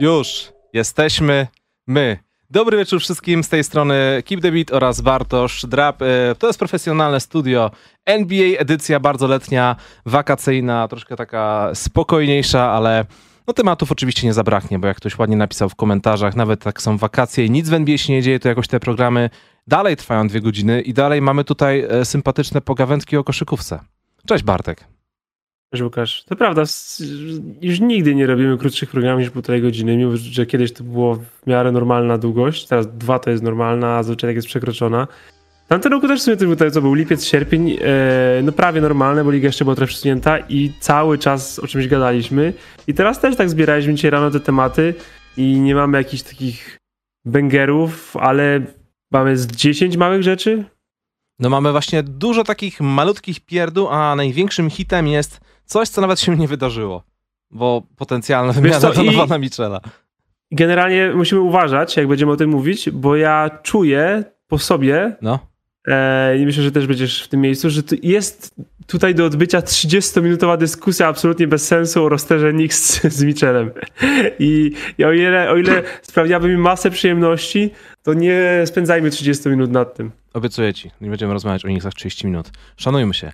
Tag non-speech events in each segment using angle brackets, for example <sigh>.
Już jesteśmy my. Dobry wieczór wszystkim z tej strony Keep the Beat oraz Bartosz Drap. E, To jest profesjonalne studio NBA, edycja bardzo letnia, wakacyjna, troszkę taka spokojniejsza, ale no tematów oczywiście nie zabraknie, bo jak ktoś ładnie napisał w komentarzach, nawet tak są wakacje i nic w NBA się nie dzieje, to jakoś te programy dalej trwają dwie godziny i dalej mamy tutaj e, sympatyczne pogawędki o koszykówce. Cześć Bartek. Łukasz. To prawda, już nigdy nie robimy krótszych programów niż półtorej godziny, mimo że kiedyś to było w miarę normalna długość, teraz dwa to jest normalna, a zazwyczaj jest przekroczona. Tamten roku też w sumie to to był lipiec, sierpień, e, no prawie normalne, bo liga jeszcze była trochę przesunięta i cały czas o czymś gadaliśmy. I teraz też tak zbieraliśmy dzisiaj rano te tematy i nie mamy jakichś takich bangerów, ale mamy z 10 małych rzeczy. No mamy właśnie dużo takich malutkich pierdół, a największym hitem jest coś, co nawet się nie wydarzyło. Bo potencjalna wymiana co, <laughs> i- Donowana Michela. Generalnie musimy uważać, jak będziemy o tym mówić, bo ja czuję po sobie, No. E, I myślę, że też będziesz w tym miejscu, że tu jest tutaj do odbycia 30-minutowa dyskusja absolutnie bez sensu o rosterze Knicks z, z Michelem. I, I o ile, o ile sprawiałaby mi masę przyjemności, to nie spędzajmy 30 minut nad tym. Obiecuję ci, nie będziemy rozmawiać o nich za 30 minut. Szanujmy się.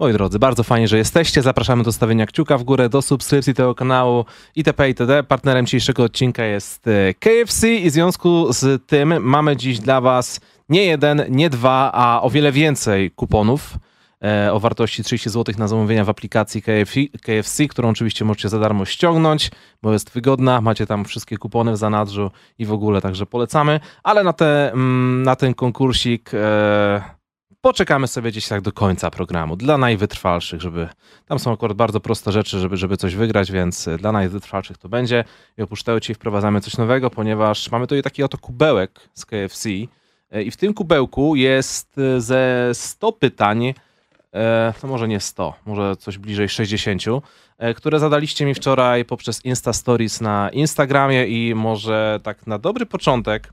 Moi drodzy, bardzo fajnie, że jesteście. Zapraszamy do stawienia kciuka w górę, do subskrypcji tego kanału itp. itd. Partnerem dzisiejszego odcinka jest e, KFC i w związku z tym mamy dziś dla was nie jeden, nie dwa, a o wiele więcej kuponów e, o wartości 30 zł na zamówienia w aplikacji KFC, którą oczywiście możecie za darmo ściągnąć, bo jest wygodna. Macie tam wszystkie kupony w zanadrzu i w ogóle, także polecamy. Ale na, te, mm, na ten konkursik e, poczekamy sobie gdzieś tak do końca programu. Dla najwytrwalszych, żeby. Tam są akurat bardzo proste rzeczy, żeby, żeby coś wygrać, więc e, dla najwytrwalszych to będzie. I oprócz tego ci wprowadzamy coś nowego, ponieważ mamy tutaj taki oto kubełek z KFC. e, I w tym kubełku jest e, ze 100 pytań, to może nie 100, może coś bliżej 60, e, które zadaliście mi wczoraj poprzez Insta Stories na Instagramie i może tak na dobry początek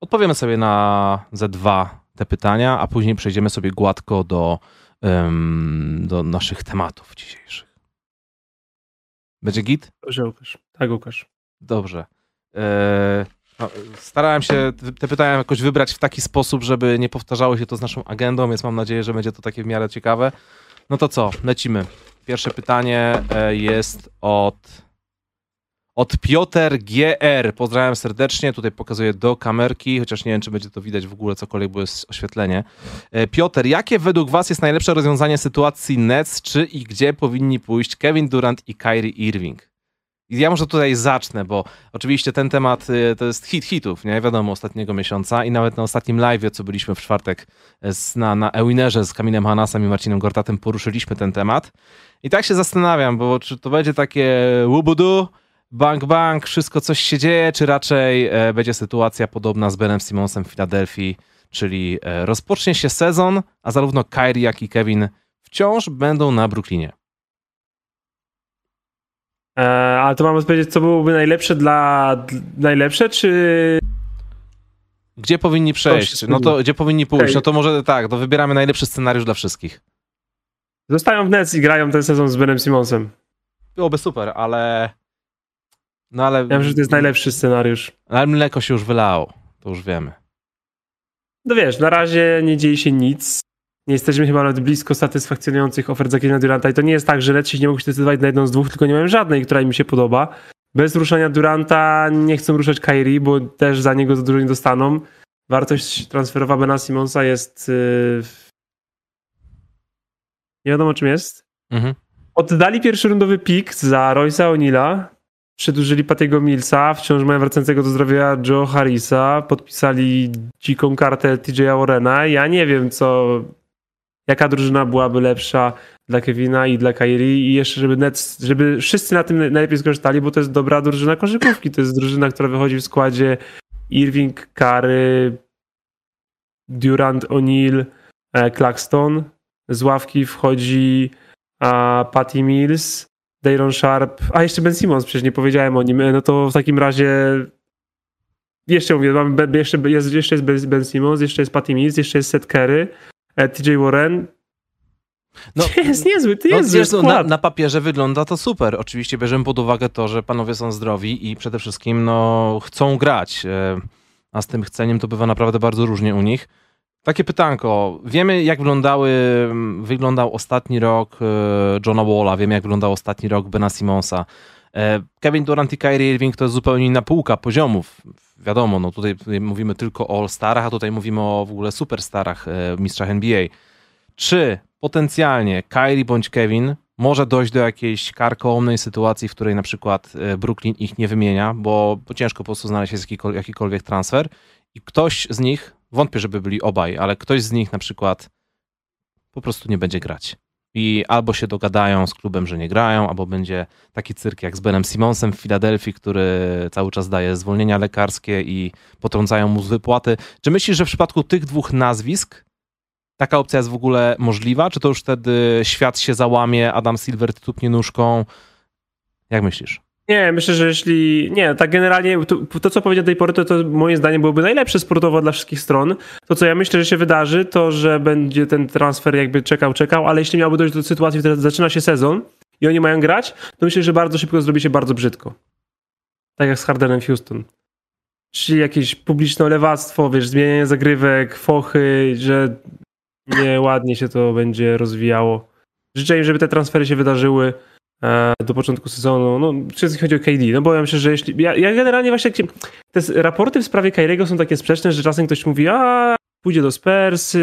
odpowiemy sobie na ze dwa te pytania, a później przejdziemy sobie gładko do, em, do naszych tematów dzisiejszych. Będzie git? Dobrze, Łukasz. Tak, Łukasz. Dobrze. E, no, starałem się te pytania jakoś wybrać w taki sposób, żeby nie powtarzało się to z naszą agendą, więc mam nadzieję, że będzie to takie w miarę ciekawe. No to co, lecimy. Pierwsze pytanie e, jest od, od Piotr GR. Pozdrawiam serdecznie. Tutaj pokazuję do kamerki, chociaż nie wiem, czy będzie to widać w ogóle cokolwiek, bo jest oświetlenie. E, Piotr, jakie według Was jest najlepsze rozwiązanie sytuacji Nets, czy i gdzie powinni pójść Kevin Durant i Kyrie Irving? I ja może tutaj zacznę, bo oczywiście ten temat y, to jest hit hitów, nie? Wiadomo, ostatniego miesiąca i nawet na ostatnim live'ie, co byliśmy w czwartek z, na, na Ewinerze z Kamilem Hanasem i Marcinem Gortatem, poruszyliśmy ten temat. I tak się zastanawiam, bo czy to będzie takie łubudu, bang bang, wszystko coś się dzieje, czy raczej e, będzie sytuacja podobna z Benem Simonsem w Filadelfii, czyli e, rozpocznie się sezon, a zarówno Kyrie, jak i Kevin wciąż będą na Brooklynie. E, ale to mamy powiedzieć, co byłoby najlepsze dla... Najlepsze, czy... Gdzie powinni przejść? No to gdzie powinni pójść? Okej. No to może tak, to wybieramy najlepszy scenariusz dla wszystkich. Zostają w Nets i grają ten sezon z Benem Simonsem. Byłoby super, ale. No ale. Ja wiem, że to jest najlepszy scenariusz. Ale mleko się już wylało. To już wiemy. No wiesz, na razie nie dzieje się nic. Nie jesteśmy chyba nawet blisko satysfakcjonujących ofert za Kevina Duranta i to nie jest tak, że Neci nie mogą się decydować na jedną z dwóch, tylko nie mają żadnej, która im się podoba. Bez ruszania Duranta nie chcą ruszać Kyrie, bo też za niego za dużo nie dostaną. Wartość transferowa Bena Simonsa jest... Yy... Nie wiadomo czym jest. Mhm. Oddali pierwszy rundowy pik za Royce'a O'Neill'a, przedłużyli Patego Millsa, wciąż mają wracającego do zdrowia Joe Harrisa, podpisali dziką kartę TJ'a Warrena. Ja nie wiem, co, jaka drużyna byłaby lepsza dla Kevina i dla Kyrie i jeszcze, żeby, Nets, żeby wszyscy na tym najlepiej skorzystali, bo to jest dobra drużyna koszykówki. To jest drużyna, która wychodzi w składzie Irving, Curry, Durant, O'Neal, e, Claxton. Z ławki wchodzi a Patty Mills, Dayron Sharp, a jeszcze Ben Simmons, przecież nie powiedziałem o nim, no to w takim razie jeszcze mówię, mamy, jeszcze, jest, jeszcze jest Ben- Simmons, jeszcze jest Patty Mills, jeszcze jest Seth Curry, e, TJ Warren, No, to <laughs> jest niezły, to jest no, wiesz, no, na, na, papierze wygląda to super. Oczywiście bierzemy pod uwagę to, że panowie są zdrowi i przede wszystkim no, chcą grać. E, a z tym chceniem to bywa naprawdę bardzo różnie u nich. Takie pytanko. Wiemy, jak wyglądały, wyglądał ostatni rok e, Johna Walla, wiemy, jak wyglądał ostatni rok Bena Simonsa. E, Kevin Durant i Kyrie Irving to jest zupełnie inna półka poziomów. Wiadomo, no tutaj, mówimy tylko o All-Starach, a tutaj mówimy o w ogóle superstarach, mistrzach NBA. Czy potencjalnie Kyrie bądź Kevin może dojść do jakiejś karkołomnej sytuacji, w której na przykład e, Brooklyn ich nie wymienia, bo, ciężko po prostu znaleźć jakikolwiek transfer i ktoś z nich, wątpię, żeby byli obaj, ale ktoś z nich na przykład po prostu nie będzie grać. I albo się dogadają z klubem, że nie grają, albo będzie taki cyrk jak z Benem Simonsem w Filadelfii, który cały czas daje zwolnienia lekarskie i potrącają mu z wypłaty. Czy myślisz, że w przypadku tych dwóch nazwisk taka opcja jest w ogóle możliwa? Czy to już wtedy świat się załamie, Adam Silver tupnie nóżką? Jak myślisz? Nie, myślę, że jeśli. Nie, tak generalnie to, to, co powiedział do tej pory, to, to moim zdaniem byłoby najlepsze sportowo dla wszystkich stron. To, co ja myślę, że się wydarzy, to że będzie ten transfer jakby czekał, czekał, ale jeśli miałby dojść do sytuacji, w której zaczyna się sezon i oni mają grać, to myślę, że bardzo szybko zrobi się bardzo brzydko. Tak jak z Hardenem Houston. Czyli jakieś publiczne lewactwo, wiesz, zmienianie zagrywek, fochy, że nieładnie się to będzie rozwijało. Życzę im, żeby te transfery się wydarzyły do początku sezonu. No, wszystkim chodzi o KD, no bo ja myślę, że jeśli... Ja, ja generalnie właśnie... Te raporty w sprawie Kyriego są takie sprzeczne, że czasem ktoś mówi, a pójdzie do Spurs,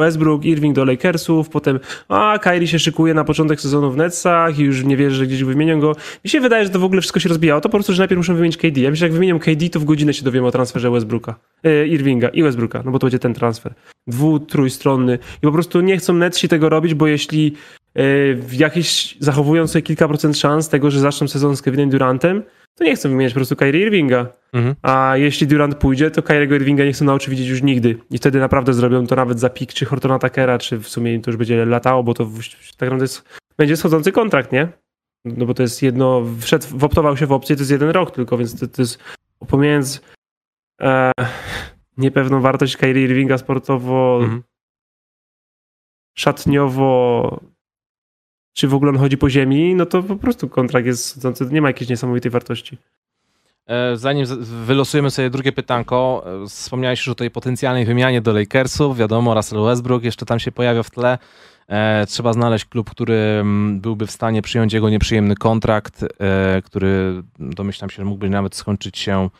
Westbrook, Irving do Lakersów, potem a Kyrie się szykuje na początek sezonu w Netsach i już nie wierzy, że gdzieś wymienią go. Mi się wydaje, że to w ogóle wszystko się rozbijało. To po prostu, że najpierw muszą wymienić KD. Ja myślę, że jak wymienią KD, to w godzinę się dowiemy o transferze Westbrooka, e, Irvinga i Westbrooka, no bo to będzie ten transfer. Dwu, trójstronny. I po prostu nie chcą Netsi tego robić, bo jeśli e, jakieś zachowują sobie kilka procent szans tego, że zaczną sezon z Kevinem Durantem, to nie chcą wymieniać po prostu Kyrie Irvinga. Mhm. A jeśli Durant pójdzie, to Kyriego Irvinga nie chcą na oczy widzieć już nigdy. I wtedy naprawdę zrobią to nawet za pik, czy Hortona Takera, czy w sumie im to już będzie latało, bo to tak naprawdę jest, będzie schodzący kontrakt, nie? No bo to jest jedno, wszedł, woptował się w opcję, to jest jeden rok tylko, więc to, to jest pomiędzy e, niepewną wartość Kyrie Irvinga sportowo, mhm. szatniowo, czy w ogóle on chodzi po ziemi, no to po prostu kontrakt jest, nie ma jakiejś niesamowitej wartości. E, zanim wylosujemy sobie drugie pytanko, e, wspomniałeś już o tej potencjalnej wymianie do Lakersów. Wiadomo, Russell Westbrook jeszcze tam się pojawia w tle. E, trzeba znaleźć klub, który mm, byłby w stanie przyjąć jego nieprzyjemny kontrakt, który domyślam się, mógłby nawet skończyć się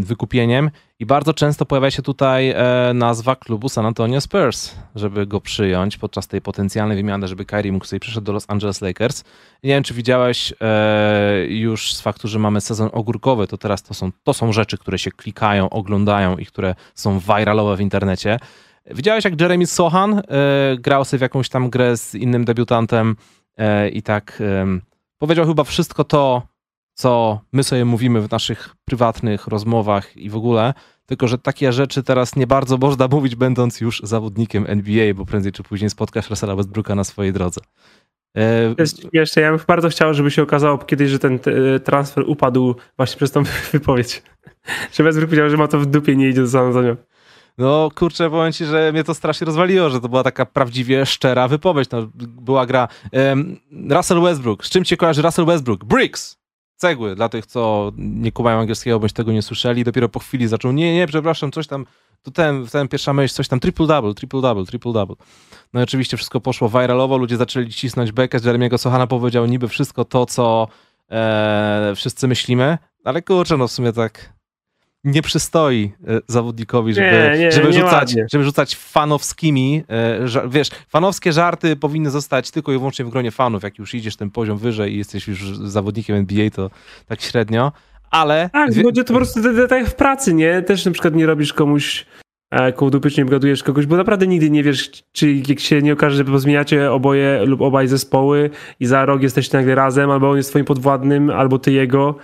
wykupieniem. I bardzo często pojawia się tutaj e, nazwa klubu San Antonio Spurs, żeby go przyjąć podczas tej potencjalnej wymiany, żeby Kyrie mógł sobie przyszedł do Los Angeles Lakers. Nie wiem, czy widziałeś e, już z faktu, że mamy sezon ogórkowy, to teraz to są, to są rzeczy, które się klikają, oglądają i które są viralowe w internecie. Widziałeś, jak Jeremy Sohan e, grał sobie w jakąś tam grę z innym debiutantem i tak powiedział chyba wszystko to, co my sobie mówimy w naszych prywatnych rozmowach i w ogóle, tylko że takie rzeczy teraz nie bardzo można mówić, będąc już zawodnikiem NBA, bo prędzej czy później spotkasz Russella Westbrooka na swojej drodze. E... Jeszcze ja bym bardzo chciał, żeby się okazało kiedyś, że ten transfer upadł właśnie przez tą <laughs> wypowiedź. że Westbrook powiedział, że ma to w dupie, nie idzie do San Antonio. No kurczę, powiem ci, że mnie to strasznie rozwaliło, że to była taka prawdziwie szczera wypowiedź. No, była gra um, Russell Westbrook. Z czym cię kojarzy Russell Westbrook? Bricks! Cegły dla tych, co nie kumają angielskiego, bądź tego nie słyszeli. Dopiero po chwili zaczął, nie, nie, przepraszam, coś tam, to ten, ten pierwsza myśl, coś tam, triple-double, triple-double, triple-double. No i oczywiście wszystko poszło viralowo, ludzie zaczęli cisnąć bekę, Jeremiego Sohana powiedział niby wszystko to, co e, wszyscy myślimy, ale kurczę, no w sumie tak nie przystoi e, zawodnikowi, żeby, nie, nie, żeby, nie rzucać, żeby rzucać fanowskimi, e, wiesz, fanowskie żarty powinny zostać tylko i wyłącznie w gronie fanów. Jak już idziesz ten poziom wyżej i jesteś już zawodnikiem NBA, to tak średnio, ale... Tak, bo to po prostu tak jak w pracy, nie? Też na przykład nie robisz komuś e, kołdupycznie gadujesz kogoś, bo naprawdę nigdy nie wiesz, czy jak się nie okaże, że pozmieniacie oboje lub obaj zespoły i za rok jesteście nagle razem, albo on jest twoim podwładnym, albo ty jego,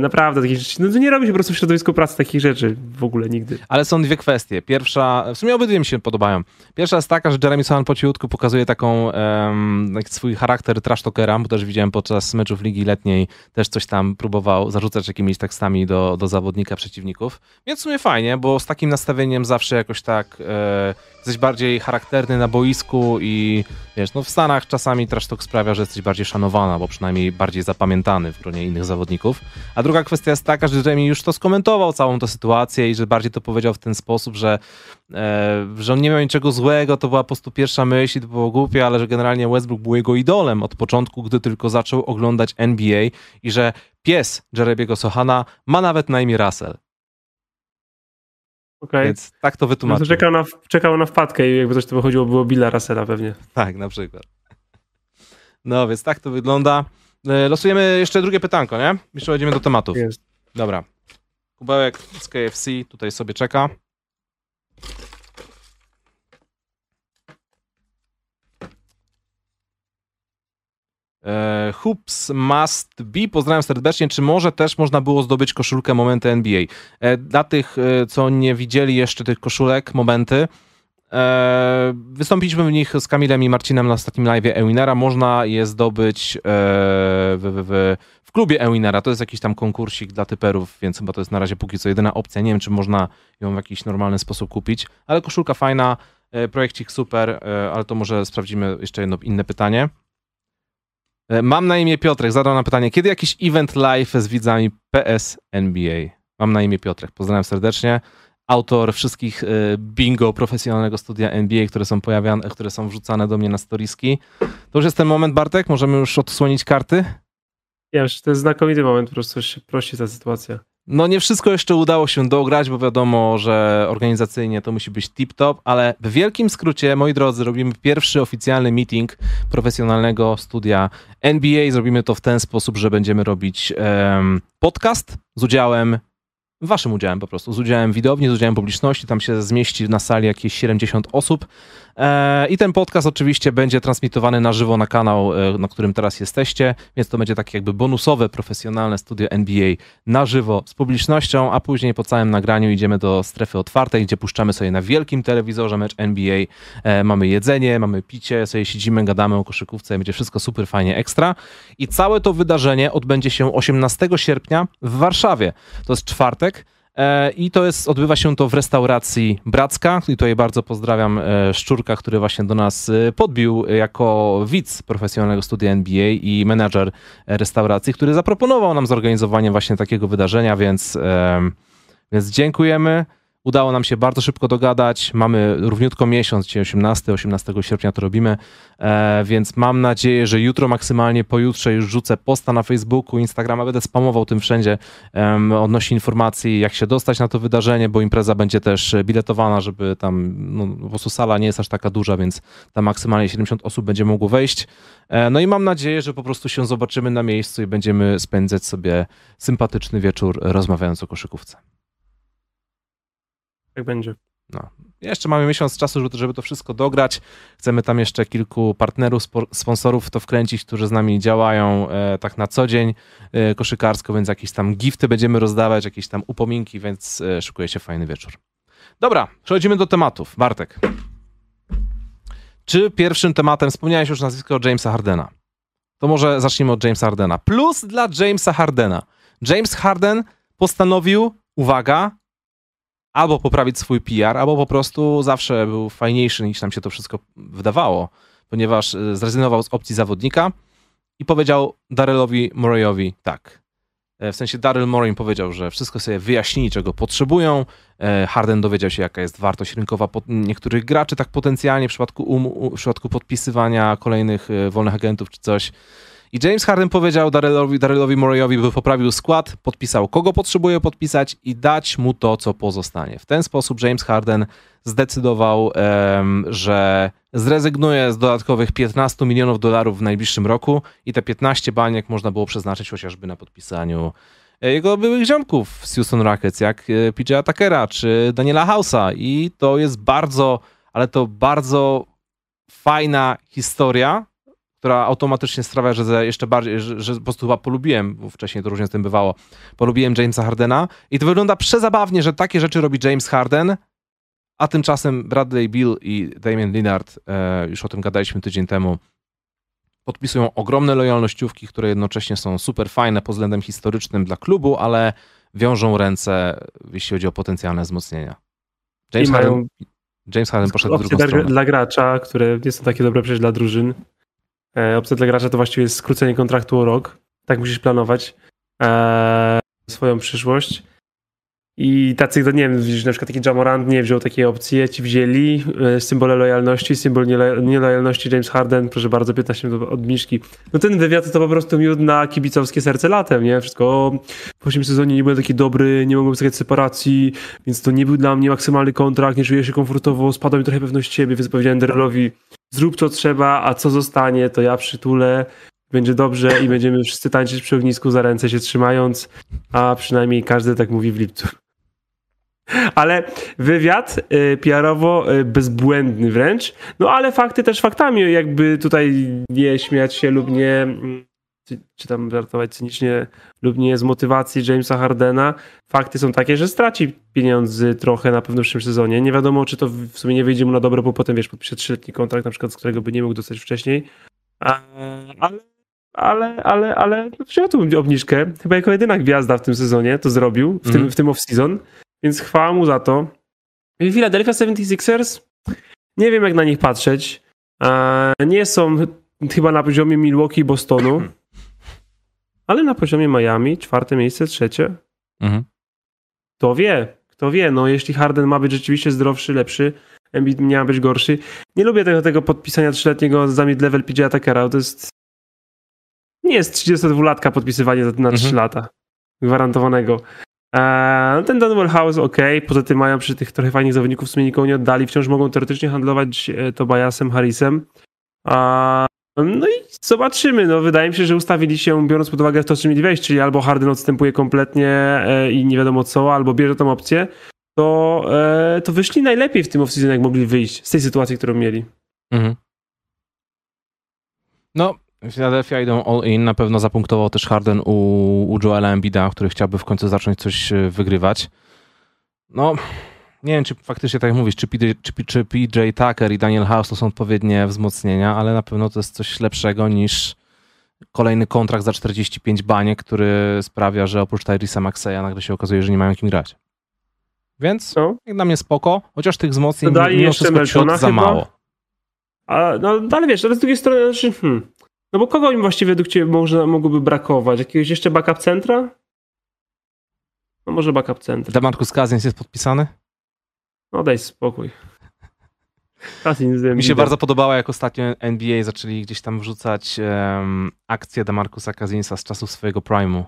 naprawdę, takich rzeczy. No nie robi się po prostu w środowisku pracy takich rzeczy w ogóle nigdy. Ale są dwie kwestie. Pierwsza, w sumie obydwie mi się podobają. Pierwsza jest taka, że Jeremy Sohan po cichutku pokazuje taką um, swój charakter trash talkera, bo też widziałem podczas meczów Ligi Letniej, też coś tam próbował zarzucać jakimiś tekstami do, do zawodnika przeciwników. Więc w sumie fajnie, bo z takim nastawieniem zawsze jakoś tak e, jesteś bardziej charakterny na boisku i wiesz, no w Stanach czasami trash talk sprawia, że jesteś bardziej szanowana, bo przynajmniej bardziej zapamiętany w gronie innych zawodników. A druga kwestia jest taka, że Jamie już to skomentował całą tę sytuację i że bardziej to powiedział w ten sposób, że, e, że on nie miał niczego złego, to była po prostu pierwsza myśl i to było głupie, ale że generalnie Westbrook był jego idolem od początku, gdy tylko zaczął oglądać NBA i że pies Jerebiego Sohana ma nawet na imię Russell. Okay. Więc tak to wytłumaczył. Czekał, na, czekał na wpadkę i jakby coś to wychodziło, było Billa Russella pewnie. Tak, na przykład. No więc tak to wygląda. E, losujemy jeszcze drugie pytanko, nie? Jeszcze przejdziemy do tematów. Jest. Dobra. Kubełek z KFC tutaj sobie czeka. E, hoops must be. Pozdrawiam serdecznie. Czy może też można było zdobyć koszulkę Momenty NBA? E, dla tych, e, co nie widzieli jeszcze tych koszulek, Momenty, wystąpiliśmy w nich z Kamilem i Marcinem na ostatnim live Ewinera. Można je zdobyć w, w, w, klubie Ewinera. To jest jakiś tam konkursik dla typerów, więc chyba to jest na razie póki co jedyna opcja. Nie wiem, czy można ją w jakiś normalny sposób kupić, ale koszulka fajna, projekcik super, ale to może sprawdzimy jeszcze jedno inne pytanie. E, mam na imię Piotrek, zadał nam pytanie, kiedy jakiś event live z widzami PS NBA? Mam na imię Piotrek, pozdrawiam serdecznie. Autor wszystkich e, bingo profesjonalnego studia NBA, które są pojawiane, które są wrzucane do mnie na storiski. To już jest ten moment, Bartek? Możemy już odsłonić karty? Ja, to jest znakomity moment, po prostu się prości ta sytuacja. No nie wszystko jeszcze udało się dograć, bo wiadomo, że organizacyjnie to musi być tip-top, ale w wielkim skrócie, moi drodzy, robimy pierwszy oficjalny meeting profesjonalnego studia NBA. Zrobimy to w ten sposób, że będziemy robić um, podcast z udziałem waszym udziałem po prostu, z udziałem widowni, z udziałem publiczności, tam się zmieści na sali jakieś 70 osób. E, i ten podcast oczywiście będzie transmitowany na żywo na kanał, e, na którym teraz jesteście, więc to będzie takie jakby bonusowe, profesjonalne studio NBA na żywo z publicznością, a później po całym nagraniu idziemy do strefy otwartej, gdzie puszczamy sobie na wielkim telewizorze mecz NBA, e, mamy jedzenie, mamy picie, sobie siedzimy, gadamy o koszykówce, będzie wszystko super fajnie ekstra. I całe to wydarzenie odbędzie się 18 sierpnia w Warszawie. To jest czwartek, I to jest, odbywa się to w restauracji Bracka. I tutaj bardzo pozdrawiam e, Szczurka, który właśnie do nas e, podbił jako widz profesjonalnego studia NBA i menadżer restauracji, który zaproponował nam zorganizowanie właśnie takiego wydarzenia, więc, więc dziękujemy. Udało nam się bardzo szybko dogadać. Mamy równiutko miesiąc, dzisiaj 18, 18 sierpnia to robimy, e, więc mam nadzieję, że jutro maksymalnie pojutrze już rzucę posta na Facebooku, Instagrama, będę spamował tym wszędzie e, odnośnie informacji, jak się dostać na to wydarzenie, bo impreza będzie też biletowana, żeby tam, no, po prostu sala nie jest aż taka duża, więc tam maksymalnie 70 osób będzie mogło wejść. E, no i mam nadzieję, że po prostu się zobaczymy na miejscu i będziemy spędzać sobie sympatyczny wieczór rozmawiając o koszykówce. Tak będzie. No. Jeszcze mamy miesiąc czasu, żeby, to wszystko dograć. Chcemy tam jeszcze kilku partnerów, sponsorów to wkręcić, którzy z nami działają e, tak na co dzień e, koszykarsko, więc jakieś tam gifty będziemy rozdawać, jakieś tam upominki, więc e, szykuje się fajny wieczór. Dobra, przechodzimy do tematów. Bartek. Czy pierwszym tematem, wspomniałeś już nazwisko Jamesa Hardena. To może zacznijmy od Jamesa Hardena. Plus dla Jamesa Hardena. James Harden postanowił, uwaga, albo poprawić swój PR, albo po prostu zawsze był fajniejszy niż nam się to wszystko wydawało, ponieważ e, zrezygnował z opcji zawodnika i powiedział Darylowi Morayowi tak. E, w sensie Daryl Morey powiedział, że wszystko sobie wyjaśnili, czego potrzebują. E, Harden dowiedział się, jaka jest wartość rynkowa niektórych graczy, tak potencjalnie w przypadku, um, w przypadku podpisywania kolejnych wolnych agentów czy coś. I James Harden powiedział Darylowi, Darylowi Morayowi, by poprawił skład, podpisał kogo potrzebuje podpisać i dać mu to, co pozostanie. W ten sposób James Harden zdecydował, um, że zrezygnuje z dodatkowych 15 milionów dolarów w najbliższym roku i te 15 baniek można było przeznaczyć chociażby na podpisaniu e, jego byłych ziomków z Houston Rockets, jak e, PJ Atakera czy Daniela House'a i to jest bardzo, ale to bardzo fajna historia, która automatycznie sprawia, że jeszcze bardziej, że, że po prostu chyba polubiłem, bo wcześniej to różnie z tym bywało, polubiłem Jamesa Hardena i to wygląda przezabawnie, że takie rzeczy robi James Harden, a tymczasem Bradley Bill i Damian Lillard, e, już o tym gadaliśmy tydzień temu, podpisują ogromne lojalnościówki, które jednocześnie są super fajne pod względem historycznym dla klubu, ale wiążą ręce, jeśli chodzi o potencjalne wzmocnienia. James I Harden... mają James Harden poszedł w drugą stronę. dla gracza, które nie są takie dobre przecież dla drużyn. E, opcja dla gracza to właściwie jest skrócenie kontraktu o rok. Tak musisz planować e, swoją przyszłość. I tacy, no nie wiem, na przykład taki Jamorant nie wziął takiej opcji, ci wzięli e, symbole lojalności, symbol nielo- nielojalności James Harden, proszę bardzo, 15 minut obniżki. No ten wywiad to po prostu miód na kibicowskie serce latem, nie? Wszystko, o, w poprzednim sezonie nie byłem taki dobry, nie mogłem zagrać separacji, więc to nie był dla mnie maksymalny kontrakt, nie czuję się komfortowo, spadła mi trochę pewność siebie, więc powiedziałem Derelowi, zrób co trzeba, a co zostanie, to ja przytulę, będzie dobrze i będziemy wszyscy tańczyć przy ognisku za ręce się trzymając, a przynajmniej każdy tak mówi w lipcu. Ale wywiad y, PR-owo y, bezbłędny wręcz, no ale fakty też faktami, jakby tutaj nie śmiać się lub nie, mm, czy, czy tam żartować cynicznie, lub nie z motywacji Jamesa Hardena, fakty są takie, że straci pieniądze trochę na pewno w przyszłym sezonie. Nie wiadomo, czy to w sumie nie wyjdzie mu na dobre, bo potem, wiesz, podpisze trzyletni kontrakt, na przykład, z którego by nie mógł dostać wcześniej. A, ale, ale, ale, ale wziął tą obniżkę. Chyba jako jedyna gwiazda w tym sezonie to zrobił, w tym, Mhm. w tym off-season, więc chwała mu za to. I Philadelphia 76ers, nie wiem jak na nich patrzeć. E, Nie są chyba na poziomie Milwaukee i Bostonu, <clears throat> ale na poziomie Miami, czwarte miejsce, trzecie. Mhm. Kto wie, kto wie, no jeśli Harden ma być rzeczywiście zdrowszy, lepszy, Embiid ma być gorszy. Nie lubię tego, tego podpisania trzyletniego za mid-level PJ Atakera, to jest nie jest 32-latka podpisywanie na Mhm. 3 lata gwarantowanego. Eee, ten Donwell House ok, poza tym mają przy tych trochę fajnych zawodników w sumie nikogo nie oddali, wciąż mogą teoretycznie handlować e, Tobiasem Harrisem. A, no i zobaczymy, no wydaje mi się, że ustawili się biorąc pod uwagę to, czym mieli wejść, czyli albo Harden odstępuje kompletnie e, i nie wiadomo co, albo bierze tą opcję, to, e, to wyszli najlepiej w tym off-season, jak mogli wyjść z tej sytuacji, którą mieli. Mhm. No, Philadelphia idą all in. Na pewno zapunktował też Harden u, u Joela Embida, który chciałby w końcu zacząć coś e, wygrywać. No, nie wiem, czy faktycznie tak jak mówisz, czy PJ, czy, czy PJ Tucker i Daniel House to są odpowiednie wzmocnienia, ale na pewno to jest coś lepszego niż kolejny kontrakt za 45 baniek, który sprawia, że oprócz Tyrisa Maxeya nagle się okazuje, że nie mają kim grać. Więc No. jak dla mnie spoko, chociaż tych wzmocnień Dodali mimo jeszcze wszystko za mało. A, no ale wiesz, ale z drugiej strony, znaczy, hmm, no bo kogo im właściwie według ciebie może, mogłoby brakować? Jakiegoś jeszcze backup centra? No może backup centra. Demarcus Cousins jest podpisany? No daj spokój. Mi się bardzo podobało, jak ostatnio NBA zaczęli gdzieś tam wrzucać um, akcję Demarcusa Cousinsa z czasów swojego prime'u.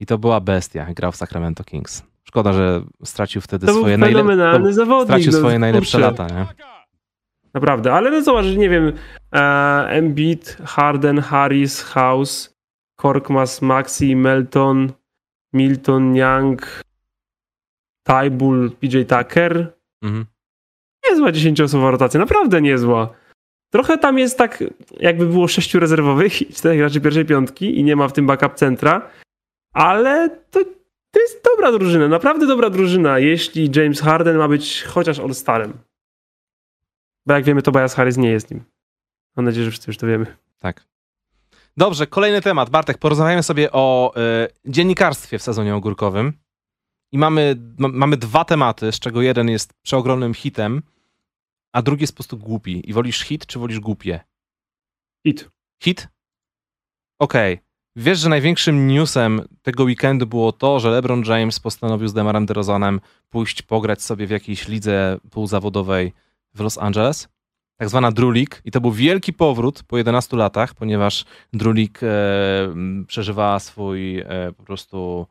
I to była bestia. Grał w Sacramento Kings. Szkoda, że stracił wtedy To swoje, najle- fenomenalny to zawodnik. stracił no, swoje najlepsze lata. Nie? Naprawdę, ale no zobacz, nie wiem, e, Embiid, Harden, Harris, House, Korkmaz, Maxi, Melton, Milton, Young, Tybull, PJ Tucker. Mhm. Niezła dziesięcioosobowa rotacja, naprawdę niezła. Trochę tam jest tak, jakby było sześciu rezerwowych i czterech graczy pierwszej piątki i nie ma w tym backup centra, ale to, to jest dobra drużyna, naprawdę dobra drużyna, jeśli James Harden ma być chociaż All-Starem. Bo jak wiemy, Tobias Harris nie jest nim. Mam nadzieję, że wszyscy już to wiemy. Tak. Dobrze, kolejny temat. Bartek, porozmawiamy sobie o y, dziennikarstwie w sezonie ogórkowym. I mamy, ma, mamy dwa tematy, z czego jeden jest przeogromnym hitem, a drugi jest po prostu głupi. I wolisz hit, czy wolisz głupie? Hit. Hit? Okej. Wiesz, że największym newsem tego weekendu było to, że LeBron James postanowił z Demarem DeRozanem pójść pograć sobie w jakiejś lidze półzawodowej w Los Angeles. Tak zwana League. I to był wielki powrót po 11 latach, ponieważ League e, przeżywała swój e, po prostu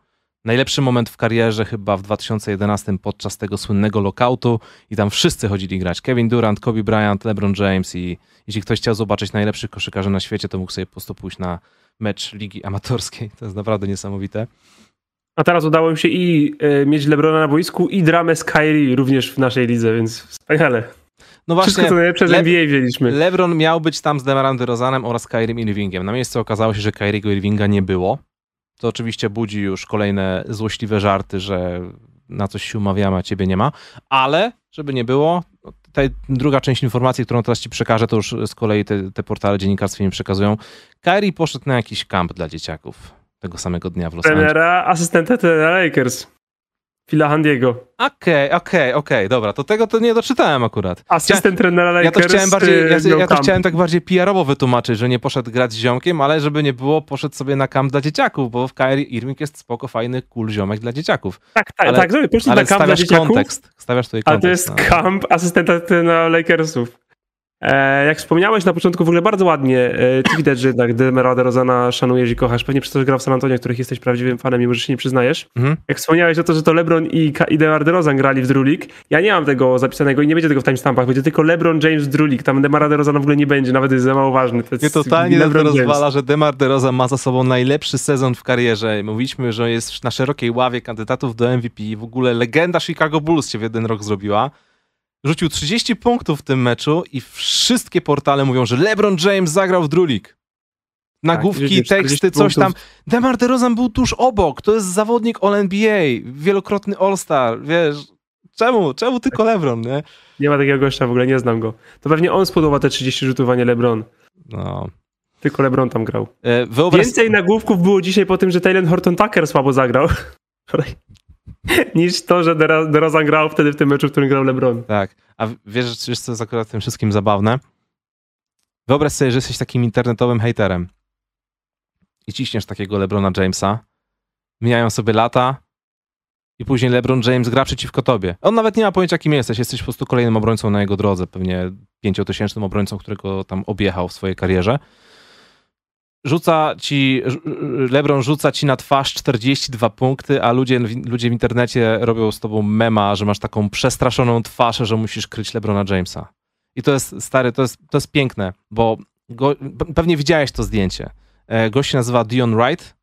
najlepszy moment w karierze chyba w 2011 podczas tego słynnego lockoutu i tam wszyscy chodzili grać. Kevin Durant, Kobe Bryant, LeBron James i jeśli ktoś chciał zobaczyć najlepszych koszykarzy na świecie, to mógł sobie po prostu pójść na mecz ligi amatorskiej. <laughs> To jest naprawdę niesamowite. A teraz udało im się i e, mieć Lebrona na boisku i dramę z Kyrie również w naszej lidze, więc wspaniale. No Wszystko właśnie, co najlepsze z Le- NBA wzięliśmy. LeBron miał być tam z Demarem DeRozanem oraz Kyriem Irvingiem. Na miejscu okazało się, że Kyriego Irvinga nie było. To oczywiście budzi już kolejne złośliwe żarty, że na coś się umawiamy, a ciebie nie ma. Ale, żeby nie było, ta druga część informacji, którą teraz ci przekażę, to już z kolei te, te portale dziennikarskie mi przekazują. Kyrie poszedł na jakiś kamp dla dzieciaków tego samego dnia w Los Angeles. Trenera, asystenta trenera Lakers. Phila Handiego. Okej, okej, okej, dobra, to tego to nie doczytałem akurat. Asystent trenera Lakers. Ja to chciałem bardziej, ja, y, ja miał to chciałem tak bardziej PR-owo wytłumaczyć, że nie poszedł grać z ziomkiem, ale żeby nie było, poszedł sobie na kamp dla dzieciaków, bo w Kyrie Irving jest spoko, fajny, cool ziomek dla dzieciaków. Tak, tak, ale- tak. Poszli Ale na kamp dla stawiasz dzieciaków, kontekst, stawiasz tutaj ale kontekst. to jest no. kamp asystenta trenera Lakersów. E, jak wspomniałeś na początku, w ogóle bardzo ładnie. E, tu widać, że jednak Demera DeRozana szanujesz i kochasz. Pewnie przez to, że grał w San Antonio, których jesteś prawdziwym fanem, mimo że się nie przyznajesz. Mhm. Jak wspomniałeś o to, że to LeBron i, i DeMar DeRozan grali w League, ja nie mam tego zapisanego i nie będzie tego w timestampach. Będzie tylko LeBron James League. Tam DeMar DeRozan w ogóle nie będzie, nawet jest za mało ważny. To jest Mnie totalnie to LeBron James. rozwala, że DeMar DeRozan ma za sobą najlepszy sezon w karierze. Mówiliśmy, że jest na szerokiej ławie kandydatów do MVP. W ogóle legenda Chicago Bulls się w jeden rok zrobiła. Rzucił 30 punktów w tym meczu i wszystkie portale mówią, że LeBron James zagrał w Drulik. Nagłówki, 40 teksty, coś tam. DeMar DeRozan był tuż obok. To jest zawodnik All-NBA, wielokrotny All-Star, wiesz. Czemu? Czemu tylko LeBron, nie? Nie ma takiego gościa, w ogóle nie znam go. To pewnie on spodobał te 30 rzutów, a nie LeBron. No. Tylko LeBron tam grał. E, Wyobraź... Więcej nagłówków było dzisiaj po tym, że Taylor Horton Tucker słabo zagrał. <laughs> <laughs> niż to, że DeRozan grał wtedy w tym meczu, w którym grał LeBron. Tak. A wiesz, wiesz, co jest akurat w tym wszystkim zabawne? Wyobraź sobie, że jesteś takim internetowym hejterem i ciśniesz takiego LeBrona Jamesa. Mijają sobie lata i później LeBron James gra przeciwko tobie. On nawet nie ma pojęcia, kim jesteś. Jesteś po prostu kolejnym obrońcą na jego drodze. Pewnie pięciotysięcznym obrońcą, którego tam objechał w swojej karierze. Rzuca ci, LeBron rzuca ci na twarz 42 punkty, a ludzie, ludzie w internecie robią z tobą mema, że masz taką przestraszoną twarz, że musisz kryć LeBrona Jamesa. I to jest, stary, to jest, to jest piękne, bo go, pe- pewnie widziałeś to zdjęcie. E, Gość się nazywa Dion Wright.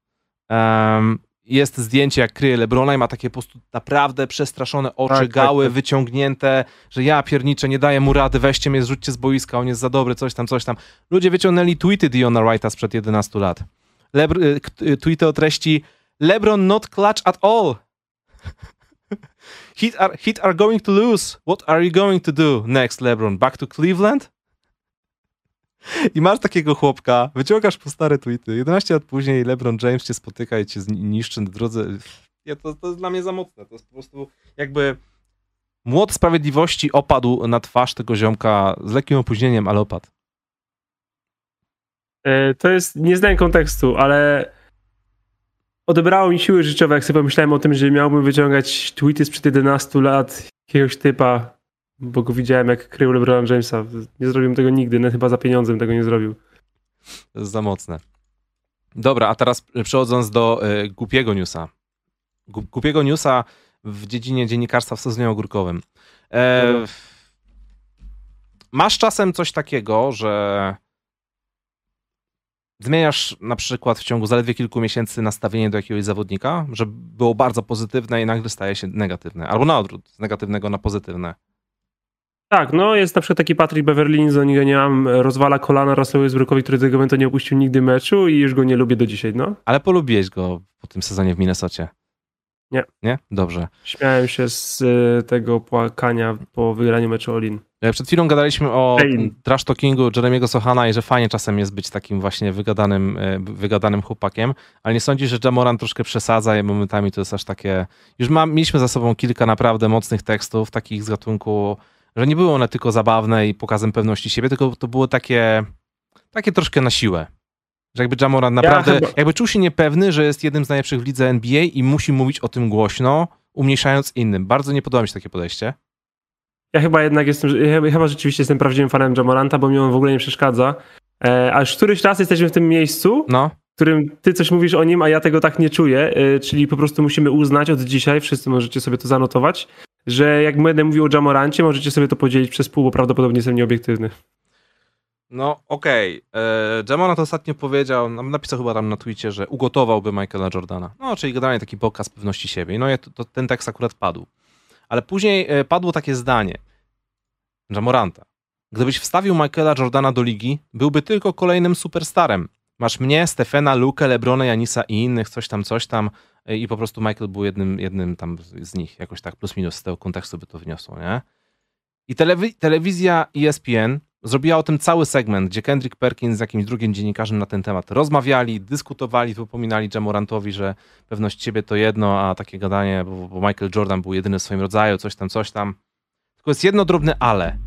Em, jest zdjęcie, jak kryje LeBrona i ma takie po prostu naprawdę przestraszone oczy, Tak, tak, gały tak. wyciągnięte, że ja pierniczę, nie daję mu rady, weźcie mnie, zrzućcie z boiska, on jest za dobry, coś tam, coś tam. Ludzie wyciągnęli tweety Diona Wrighta sprzed 11 lat. Lebr- y, y, tweety o treści LeBron not clutch at all. <laughs> Heat are, Heat are going to lose. What are you going to do next, LeBron? Back to Cleveland? I masz takiego chłopka, wyciągasz po stare tweety, 11 lat później LeBron James cię spotyka i cię niszczy na drodze. Nie, to, to jest dla mnie za mocne. To jest po prostu jakby młot sprawiedliwości opadł na twarz tego ziomka z lekkim opóźnieniem, ale opadł. E, To jest, nie znam kontekstu, ale odebrało mi siły życiowe, jak sobie pomyślałem o tym, że miałbym wyciągać tweety sprzed 11 lat jakiegoś typa, bo go widziałem jak krył LeBron Jamesa. Nie zrobiłem tego nigdy, nawet chyba za pieniądzem tego nie zrobił. To jest za mocne. Dobra, a teraz przechodząc do y, głupiego newsa. Głupiego newsa w dziedzinie dziennikarstwa w sezonie ogórkowym. E, masz czasem coś takiego, że zmieniasz na przykład w ciągu zaledwie kilku miesięcy nastawienie do jakiegoś zawodnika, że było bardzo pozytywne i nagle staje się negatywne. Albo na odwrót, z negatywnego na pozytywne. Tak, no jest na przykład taki Patrick Beverly, za niego nie mam, rozwala kolana Russellowi Westbrookowi, który tego momentu nie opuścił nigdy meczu i już go nie lubię do dzisiaj, no. Ale polubiłeś go po tym sezonie w Minnesocie. Nie. Nie? Dobrze. Śmiałem się z y, tego płakania po wygraniu meczu Olin. E, Przed chwilą gadaliśmy o Pain. trash talkingu Jeremiego Sohana i że fajnie czasem jest być takim właśnie wygadanym, e, wygadanym chłopakiem, ale nie sądzisz, że Jamoran troszkę przesadza i momentami to jest aż takie... Już ma, mieliśmy za sobą kilka naprawdę mocnych tekstów, takich z gatunku, że nie były one tylko zabawne i pokazem pewności siebie, tylko to było takie, takie troszkę na siłę. Że jakby Jamoran naprawdę, chyba- jakby czuł się niepewny, że jest jednym z najlepszych w lidze NBA i musi mówić o tym głośno, umniejszając innym. Bardzo nie podoba mi się takie podejście. Ja chyba jednak jestem, ja chyba rzeczywiście jestem prawdziwym fanem Jamoranta, bo mi on w ogóle nie przeszkadza. E, a już któryś raz jesteśmy w tym miejscu, No, w którym ty coś mówisz o nim, a ja tego tak nie czuję, e, czyli po prostu musimy uznać od dzisiaj, wszyscy możecie sobie to zanotować, że jak będę mówił o Jamorancie, możecie sobie to podzielić przez pół, bo prawdopodobnie jestem nieobiektywny. No okej. Okay. Jamona to ostatnio powiedział, nam- napisał chyba tam na Twitcie, że ugotowałby Michaela Jordana. No, czyli generalnie taki pokaz pewności siebie. No to, to, ten tekst akurat padł. Ale później e, padło takie zdanie Jamoranta. Gdybyś wstawił Michaela Jordana do ligi, byłby tylko kolejnym superstarem. Masz mnie, Stefana, Lukę, Lebrona, Janisa i innych, coś tam, coś tam e, i po prostu Michael był jednym, jednym tam z nich, jakoś tak plus minus z tego kontekstu by to wniosło, nie? I telewi- telewizja ESPN zrobiła o tym cały segment, gdzie Kendrick Perkins z jakimś drugim dziennikarzem na ten temat rozmawiali, dyskutowali, wypominali Jamorantowi, że pewność siebie to jedno, a takie gadanie, bo, bo Michael Jordan był jedyny w swoim rodzaju, coś tam, coś tam. Tylko jest jedno drobne ale.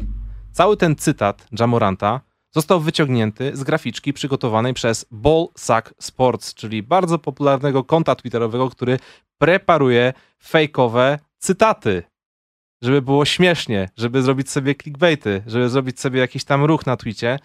Cały ten cytat Jamoranta został wyciągnięty z graficzki przygotowanej przez Ballsack Sports, czyli bardzo popularnego konta twitterowego, który preparuje fejkowe cytaty żeby było śmiesznie, żeby zrobić sobie clickbaity, żeby zrobić sobie jakiś tam ruch na Twicie.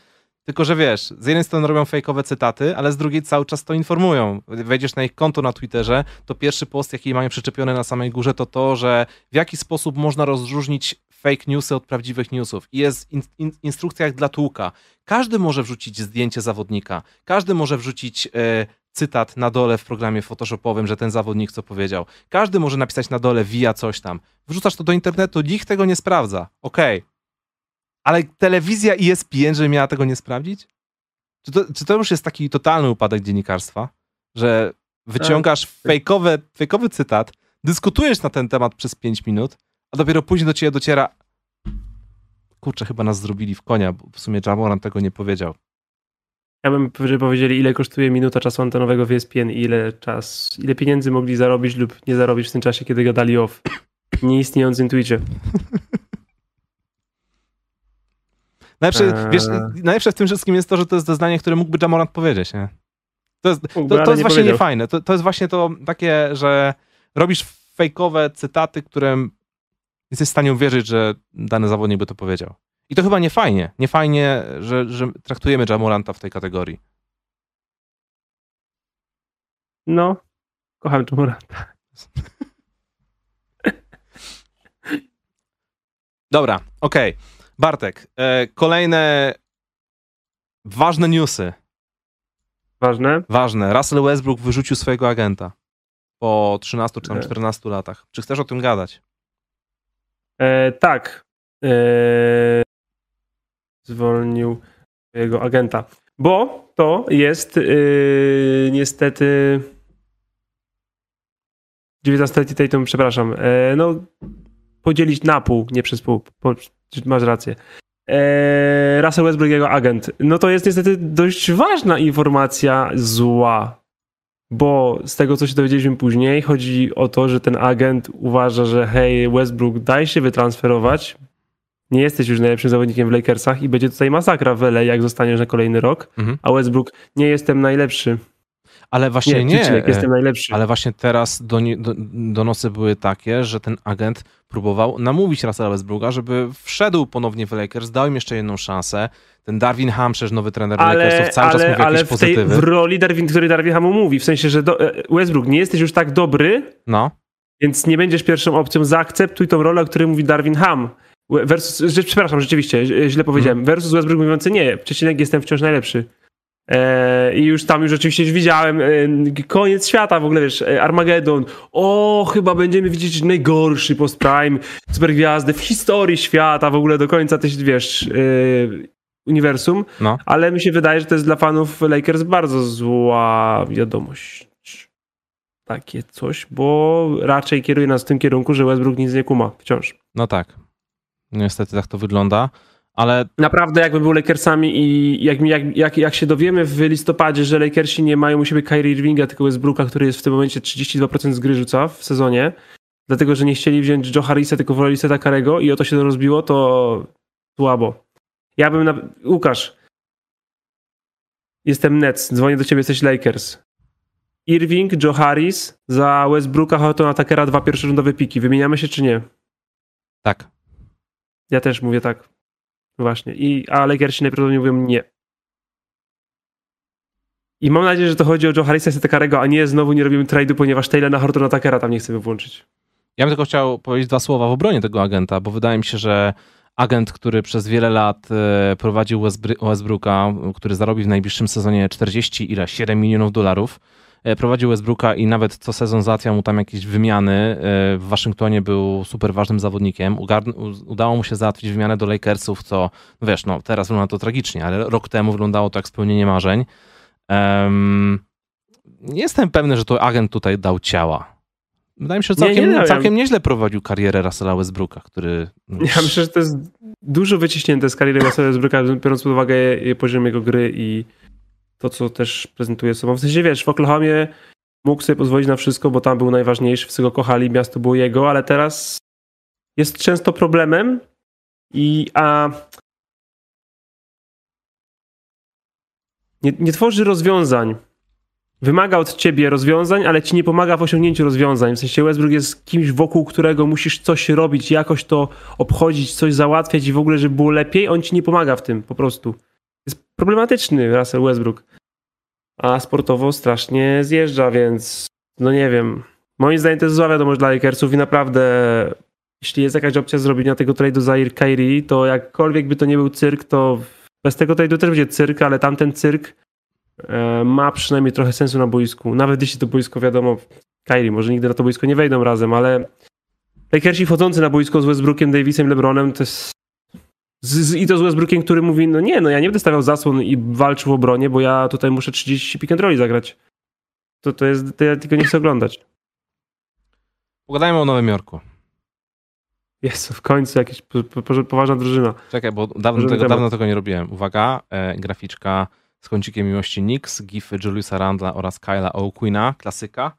Tylko, że wiesz, z jednej strony robią fejkowe cytaty, ale z drugiej cały czas to informują. Wejdziesz na ich konto na Twitterze, to pierwszy post, jaki mają przyczepiony na samej górze, to to, że w jaki sposób można rozróżnić fake newsy od prawdziwych newsów. I jest in, in, instrukcja jak dla tłuka. Każdy może wrzucić zdjęcie zawodnika, każdy może wrzucić e, cytat na dole w programie Photoshopowym, że ten zawodnik co powiedział. Każdy może napisać na dole via coś tam. Wrzucasz to do internetu, nikt tego nie sprawdza. Okej. Okay. Ale telewizja ESPN, że miała tego nie sprawdzić? Czy to, czy to już jest taki totalny upadek dziennikarstwa? Że wyciągasz tak. fejkowy, fejkowy cytat, dyskutujesz na ten temat przez 5 minut, a dopiero później do ciebie dociera kurczę, chyba nas zrobili w konia, bo w sumie Jamoran tego nie powiedział. Ja bym, powiedzieli, ile kosztuje minuta czasu antenowego w ESPN i ile czas, ile pieniędzy mogli zarobić lub nie zarobić w tym czasie, kiedy gadali o <coughs> nieistniejącym Twitchie. <laughs> Najlepsze, eee. wiesz, najlepsze w tym wszystkim jest to, że to jest zdanie, które mógłby Jamorant powiedzieć, nie? To jest, to, to jest właśnie niefajne. To, to jest właśnie to takie, że robisz fejkowe cytaty, które jesteś w stanie uwierzyć, że dany zawodnik by to powiedział. I to chyba nie fajnie. Nie fajnie, że, że traktujemy Jamoranta w tej kategorii. No, kocham Jamoranta. <laughs> Dobra, okej. Okay. Bartek, e, kolejne ważne newsy. Ważne? Ważne. Russell Westbrook wyrzucił swojego agenta po 13 czy tam 14 latach. Czy chcesz o tym gadać? E, tak. E, zwolnił jego agenta. Bo to jest yy, niestety 19 Tatum, przepraszam, e, no podzielić na pół, nie przez pół, po, masz rację. E, Russell Westbrook, jego agent. No to jest niestety dość ważna informacja zła, bo z tego, co się dowiedzieliśmy później, chodzi o to, że ten agent uważa, że hej, Westbrook, daj się wytransferować, nie jesteś już najlepszym zawodnikiem w Lakersach i będzie tutaj masakra w LA, jak zostaniesz na kolejny rok, mhm. a Westbrook, nie jestem najlepszy. Ale właśnie nie. nie jestem najlepszy. Ale właśnie teraz do, do, donosy były takie, że ten agent próbował namówić Russella Westbrooka, żeby wszedł ponownie w Lakers, dał im jeszcze jedną szansę. Ten Darwin Ham, przecież nowy trener ale, Lakersów, cały ale, czas mówi ale jakieś w tej, pozytywy. w roli Darwin, który Darwin Hamu mówi, w sensie, że do, e, Westbrook, nie jesteś już tak dobry, no. więc nie będziesz pierwszą opcją, zaakceptuj tą rolę, o której mówi Darwin Ham. Versus, przepraszam, rzeczywiście, źle powiedziałem. Hmm. Versus Westbrook mówiący nie, przecinek jestem wciąż najlepszy. E, I już tam już oczywiście widziałem e, koniec świata w ogóle, wiesz, e, Armageddon. O, chyba będziemy widzieć najgorszy post-prime supergwiazdy w historii świata, w ogóle do końca też, wiesz, uniwersum. No. Ale mi się wydaje, że to jest dla fanów Lakers bardzo zła wiadomość. Takie coś, bo raczej kieruje nas w tym kierunku, że Westbrook nic nie kuma wciąż. No tak. Niestety tak to wygląda. Ale... Naprawdę jakby był Lakersami i jak, jak, jak, jak się dowiemy w listopadzie, że Lakersi nie mają u siebie Kyrie Irvinga, tylko Westbrooka, który jest w tym momencie 32% z gry rzuca w sezonie, dlatego, że nie chcieli wziąć Joe Harrisa, tylko woleli Seta Karego i o to się to rozbiło, to słabo. Ja bym na... Łukasz, jestem Nets, dzwonię do ciebie, jesteś Lakers. Irving, Joe Harris, za Westbrooka, Hortona Takera dwa pierwszorządowe piki. Wymieniamy się czy nie? Tak. Ja też mówię tak. Właśnie. I, a Lakersi najprawdopodobniej mówią nie. I mam nadzieję, że to chodzi o Joe Harrisa i Takarego, a nie znowu nie robimy trade'u, ponieważ Taylor Hortona Takera tam nie chcemy włączyć. Ja bym tylko chciał powiedzieć dwa słowa w obronie tego agenta, bo wydaje mi się, że agent, który przez wiele lat e, prowadził Westbrooka, który zarobi w najbliższym sezonie 40 ile 7 milionów dolarów, prowadził Westbrooka i nawet co sezon załatwiał mu tam jakieś wymiany. E, w Waszyngtonie był super ważnym zawodnikiem. udało mu się załatwić wymianę do Lakersów, co no wiesz, no teraz wygląda to tragicznie, ale rok temu wyglądało to jak spełnienie marzeń. Um, nie jestem pewny, że to agent tutaj dał ciała. Wydaje mi się, że Nie, całkiem, nie, no, całkiem nieźle prowadził karierę Russella Westbrooka, który... Ja myślę, że to jest dużo wyciśnięte z kariery Russella Westbrooka, biorąc pod uwagę poziom jego gry i to, co też prezentuje sobą. W sensie, wiesz, w Oklahomie mógł sobie pozwolić na wszystko, bo tam był najważniejszy, wszyscy go kochali, miasto było jego, ale teraz jest często problemem i a nie, nie tworzy rozwiązań. Wymaga od ciebie rozwiązań, ale ci nie pomaga w osiągnięciu rozwiązań. W sensie Westbrook jest kimś, wokół którego musisz coś robić, jakoś to obchodzić, coś załatwiać i w ogóle, żeby było lepiej. On ci nie pomaga w tym po prostu. Jest problematyczny Russell Westbrook. A sportowo strasznie zjeżdża, więc no nie wiem. Moim zdaniem to jest zła wiadomość dla Lakersów i naprawdę jeśli jest jakaś opcja zrobienia tego trade'u za Kyrie, to jakkolwiek by to nie był cyrk, to bez tego trade'u też będzie cyrk, ale tamten cyrk e, ma przynajmniej trochę sensu na boisku. Nawet jeśli to boisko, wiadomo, Kyrie, może nigdy na to boisko nie wejdą razem, ale Lakersi wchodzący na boisko z Westbrookiem, Davisem, LeBronem, to jest z, z, I to z Westbrookiem, który mówi, no nie, no ja nie będę stawiał zasłon i walczył w obronie, bo ja tutaj muszę 30 pick and rolli zagrać. To, to jest, to ja tylko nie chcę oglądać. Pogadajmy o Nowym Jorku. Jest w końcu jakaś po, po, poważna drużyna. Czekaj, bo dawno tego, dawno tego, nie robiłem. Uwaga, e, graficzka z kącikiem miłości Nix, gify Juliusa Randla oraz Kyla O'Quina, klasyka.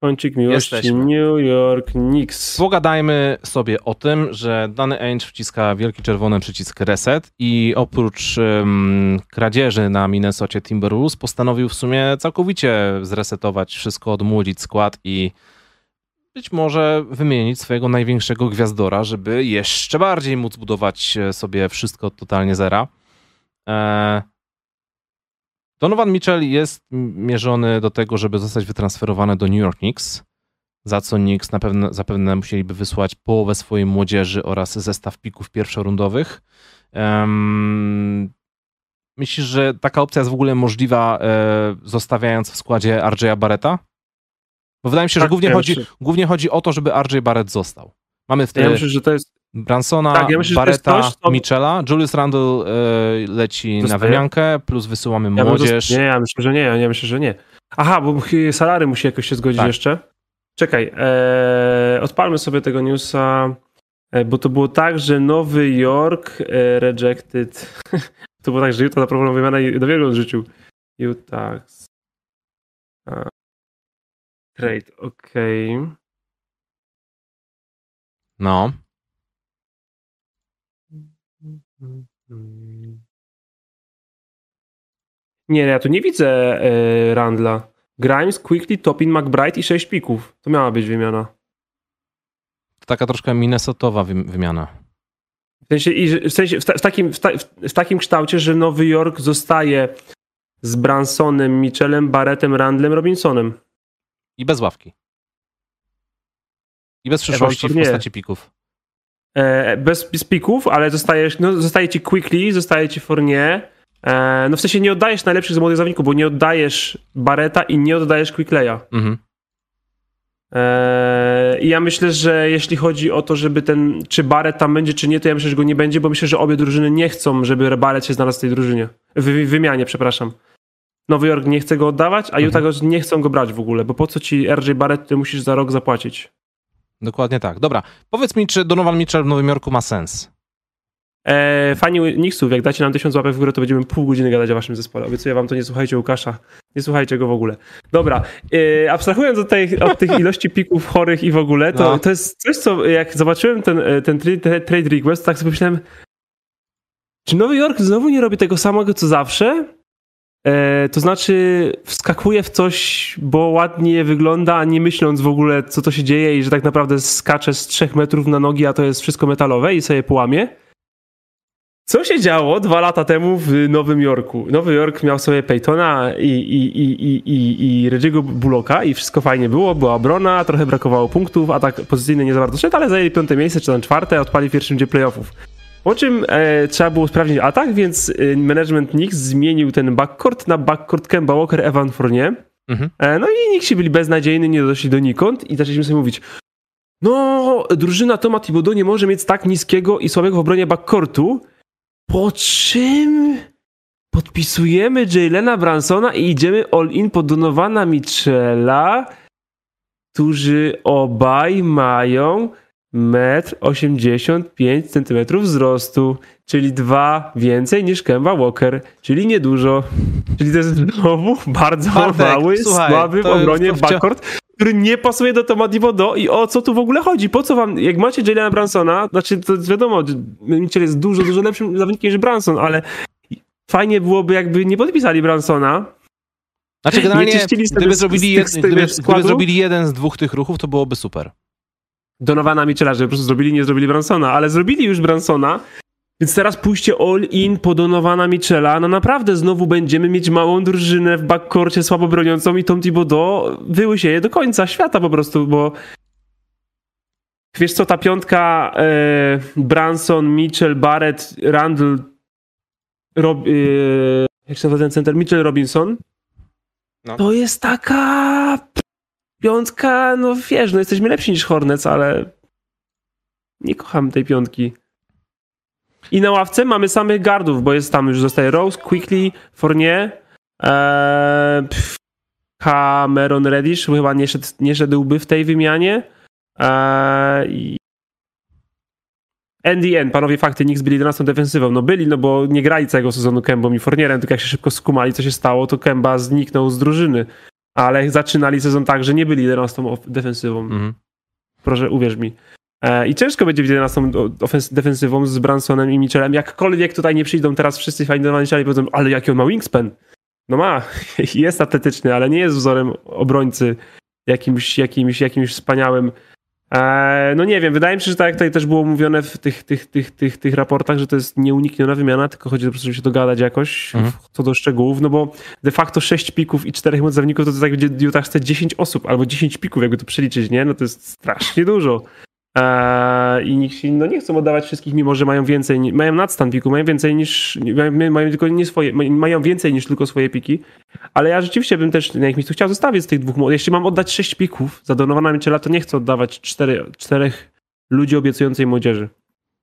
Kącik miłości Jesteśmy. New York Knicks. Pogadajmy sobie o tym, że dany Ainge wciska wielki czerwony przycisk reset i oprócz um, kradzieży na Minnesocie Timberwolves postanowił w sumie całkowicie zresetować wszystko, odmłodzić skład i być może wymienić swojego największego gwiazdora, żeby jeszcze bardziej móc budować e, sobie wszystko totalnie zera. E, Donovan Mitchell jest mierzony do tego, żeby zostać wytransferowany do New York Knicks, za co Knicks na pewno, zapewne musieliby wysłać połowę swojej młodzieży oraz zestaw pików pierwszorundowych. Um, myślisz, że taka opcja jest w ogóle możliwa, e, zostawiając w składzie RJ'a Barretta? Bo wydaje mi się, tak, że głównie, ja chodzi, głównie chodzi o to, żeby RJ Barrett został. Mamy w tym ja myślę, że to jest... Bransona, tak, ja myślę, Barretta, coś, to... Michela. Julius Randle y, leci Zostaje? na wymiankę, plus wysyłamy ja młodzież. Nie, ja myślę, że nie, ja myślę, że nie. Aha, bo Salary musi jakoś się zgodzić tak. jeszcze. Czekaj, e, odpalmy sobie tego newsa, e, bo to było tak, że Nowy Jork e, rejected. <laughs> to było tak, że Utah zaproponował wymianę i do wielu życiu. Utah. Trade, okej. Okay. No. Nie, ja tu nie widzę e, Randla. Grimes, Quickly, Topin, McBride i 6 pików. To miała być wymiana. To taka troszkę Minnesotowa wymiana. W sensie, w, sensie w, ta, w, takim, w, ta, w, takim kształcie, że Nowy Jork zostaje z Bransonem, Mitchellem, Barrettem, Randlem, Robinsonem. I bez ławki. I bez przyszłości w postaci pików. E, bez, bez pików, ale zostajesz, no, zostaje ci Quickly, zostaje ci Fournier. E, no w sensie nie oddajesz najlepszych z młodych zawodników, bo nie oddajesz Bareta i nie oddajesz Quickleya. Mhm. E, I ja myślę, że jeśli chodzi o to, żeby ten, czy Barret tam będzie, czy nie, to ja myślę, że go nie będzie, bo myślę, że obie drużyny nie chcą, żeby Barret się znalazł w tej drużynie. W wymianie, przepraszam. Nowy Jork nie chce go oddawać, a mhm. Utah go nie chcą go brać w ogóle, bo po co ci RJ Barrett, ty musisz za rok zapłacić. Dokładnie tak. Dobra, powiedz mi, czy Donovan Mitchell w Nowym Jorku ma sens? Eee, fani Knicksów, jak dacie nam tysiąc łapek w górę, to będziemy pół godziny gadać o waszym zespole. Obiecuję wam to, nie słuchajcie Łukasza. Nie słuchajcie go w ogóle. Dobra, eee, abstrahując od, tej, od tych ilości pików chorych i w ogóle, to, no. to jest coś, co jak zobaczyłem ten, e, ten trade request, tak sobie myślałem, czy Nowy Jork znowu nie robi tego samego, co zawsze? E, to znaczy, wskakuje w coś, bo ładnie wygląda, nie myśląc w ogóle, co to się dzieje i że tak naprawdę skacze z trzech metrów na nogi, a to jest wszystko metalowe i sobie połamie. Co się działo dwa lata temu w Nowym Jorku? Nowy Jork miał sobie Peytona i, i, i, i, i, i Reggie'ego Bullocka i wszystko fajnie było, była obrona, trochę brakowało punktów, atak pozycyjny nie za bardzo szedł, ale zajęli piąte miejsce, czy tam czwarte, odpali w pierwszym dzień playoffów. Po czym e, trzeba było sprawdzić atak, więc e, management Knicks zmienił ten backcourt na backcourt Kemba Walker, Evan Fournier. Mhm. E, no i Knicksi byli beznadziejni, nie doszli donikąd i zaczęliśmy sobie mówić no, drużyna Toma Thibodeau nie może mieć tak niskiego i słabego w obronie backcourtu, po czym podpisujemy Jaylena Bransona i idziemy all in pod Donowana Michela, którzy obaj mają 1,85 m wzrostu, czyli dwa więcej niż Kemba Walker, czyli niedużo. Czyli to jest znowu bardzo Bartek, mały, słuchaj, słaby w obronie wcia- backcourt, który nie pasuje do Toma Thibodeau i o co tu w ogóle chodzi? Po co wam, jak macie Jalena Bransona, znaczy to wiadomo, Mitchell jest dużo, dużo lepszym zawodnikiem niż Branson, ale fajnie byłoby jakby nie podpisali Bransona, Znaczy generalnie, sobie gdyby zrobili, gdyby, gdyby zrobili jeden z dwóch tych ruchów, to byłoby super. Donowana Mitchella, że po prostu zrobili, nie zrobili Bransona, ale zrobili już Bransona, więc teraz pójście all in po Donowana Mitchella, no naprawdę znowu będziemy mieć małą drużynę w backcourcie słabo broniącą i Tom Thibodeau wyłysieje do końca świata po prostu, bo wiesz co, ta piątka e, Branson, Mitchell, Barrett, Randall, Rob, e, jak się nazywa ten center? Mitchell Robinson, No. to jest taka piątka, no wiesz, no jesteśmy lepsi niż Hornets, ale nie kocham tej piątki. I na ławce mamy samych gardów, bo jest tam już zostaje Rose, Quickly, Fournier, ee, Cameron Reddish, chyba nie, szedł, nie szedłby w tej wymianie. Eee, NDN, panowie fakty, Knicks byli 11 defensywą. No byli, no bo nie grali całego sezonu Kembą i Fournierem, tylko jak się szybko skumali, co się stało, to Kemba zniknął z drużyny. Ale zaczynali sezon tak, że nie byli 11 of- defensywą. Mhm. Proszę, uwierz mi. E, I ciężko będzie być 11 ofens- defensywą z Bransonem i Mitchellem. Jakkolwiek tutaj nie przyjdą teraz wszyscy fajni i powiedzą, ale jaki on ma wingspan. No ma, <laughs> jest atletyczny, ale nie jest wzorem obrońcy jakimś, jakimś, jakimś wspaniałym. E, no nie wiem, wydaje mi się, że tak jak tutaj też było mówione w tych, tych, tych, tych, tych raportach, że to jest nieunikniona wymiana, tylko chodzi po prostu, żeby się dogadać jakoś Mhm. co do szczegółów, no bo de facto 6 pików i 4 młodych zawodników to, to tak będzie Utah chce 10 osób albo 10 pików, jakby to przeliczyć, nie? No to jest strasznie dużo. Eee, I nikt się, no nie chcą oddawać wszystkich, mimo że mają więcej, mają nadstan piku, mają więcej niż, mają, tylko nie swoje, mają więcej niż tylko swoje piki, ale ja rzeczywiście bym też na ich miejscu chciał zostawić z tych dwóch. Jeśli mam oddać 6 pików za Donowana Mitchella, to nie chcę oddawać cztery, czterech ludzi obiecującej młodzieży.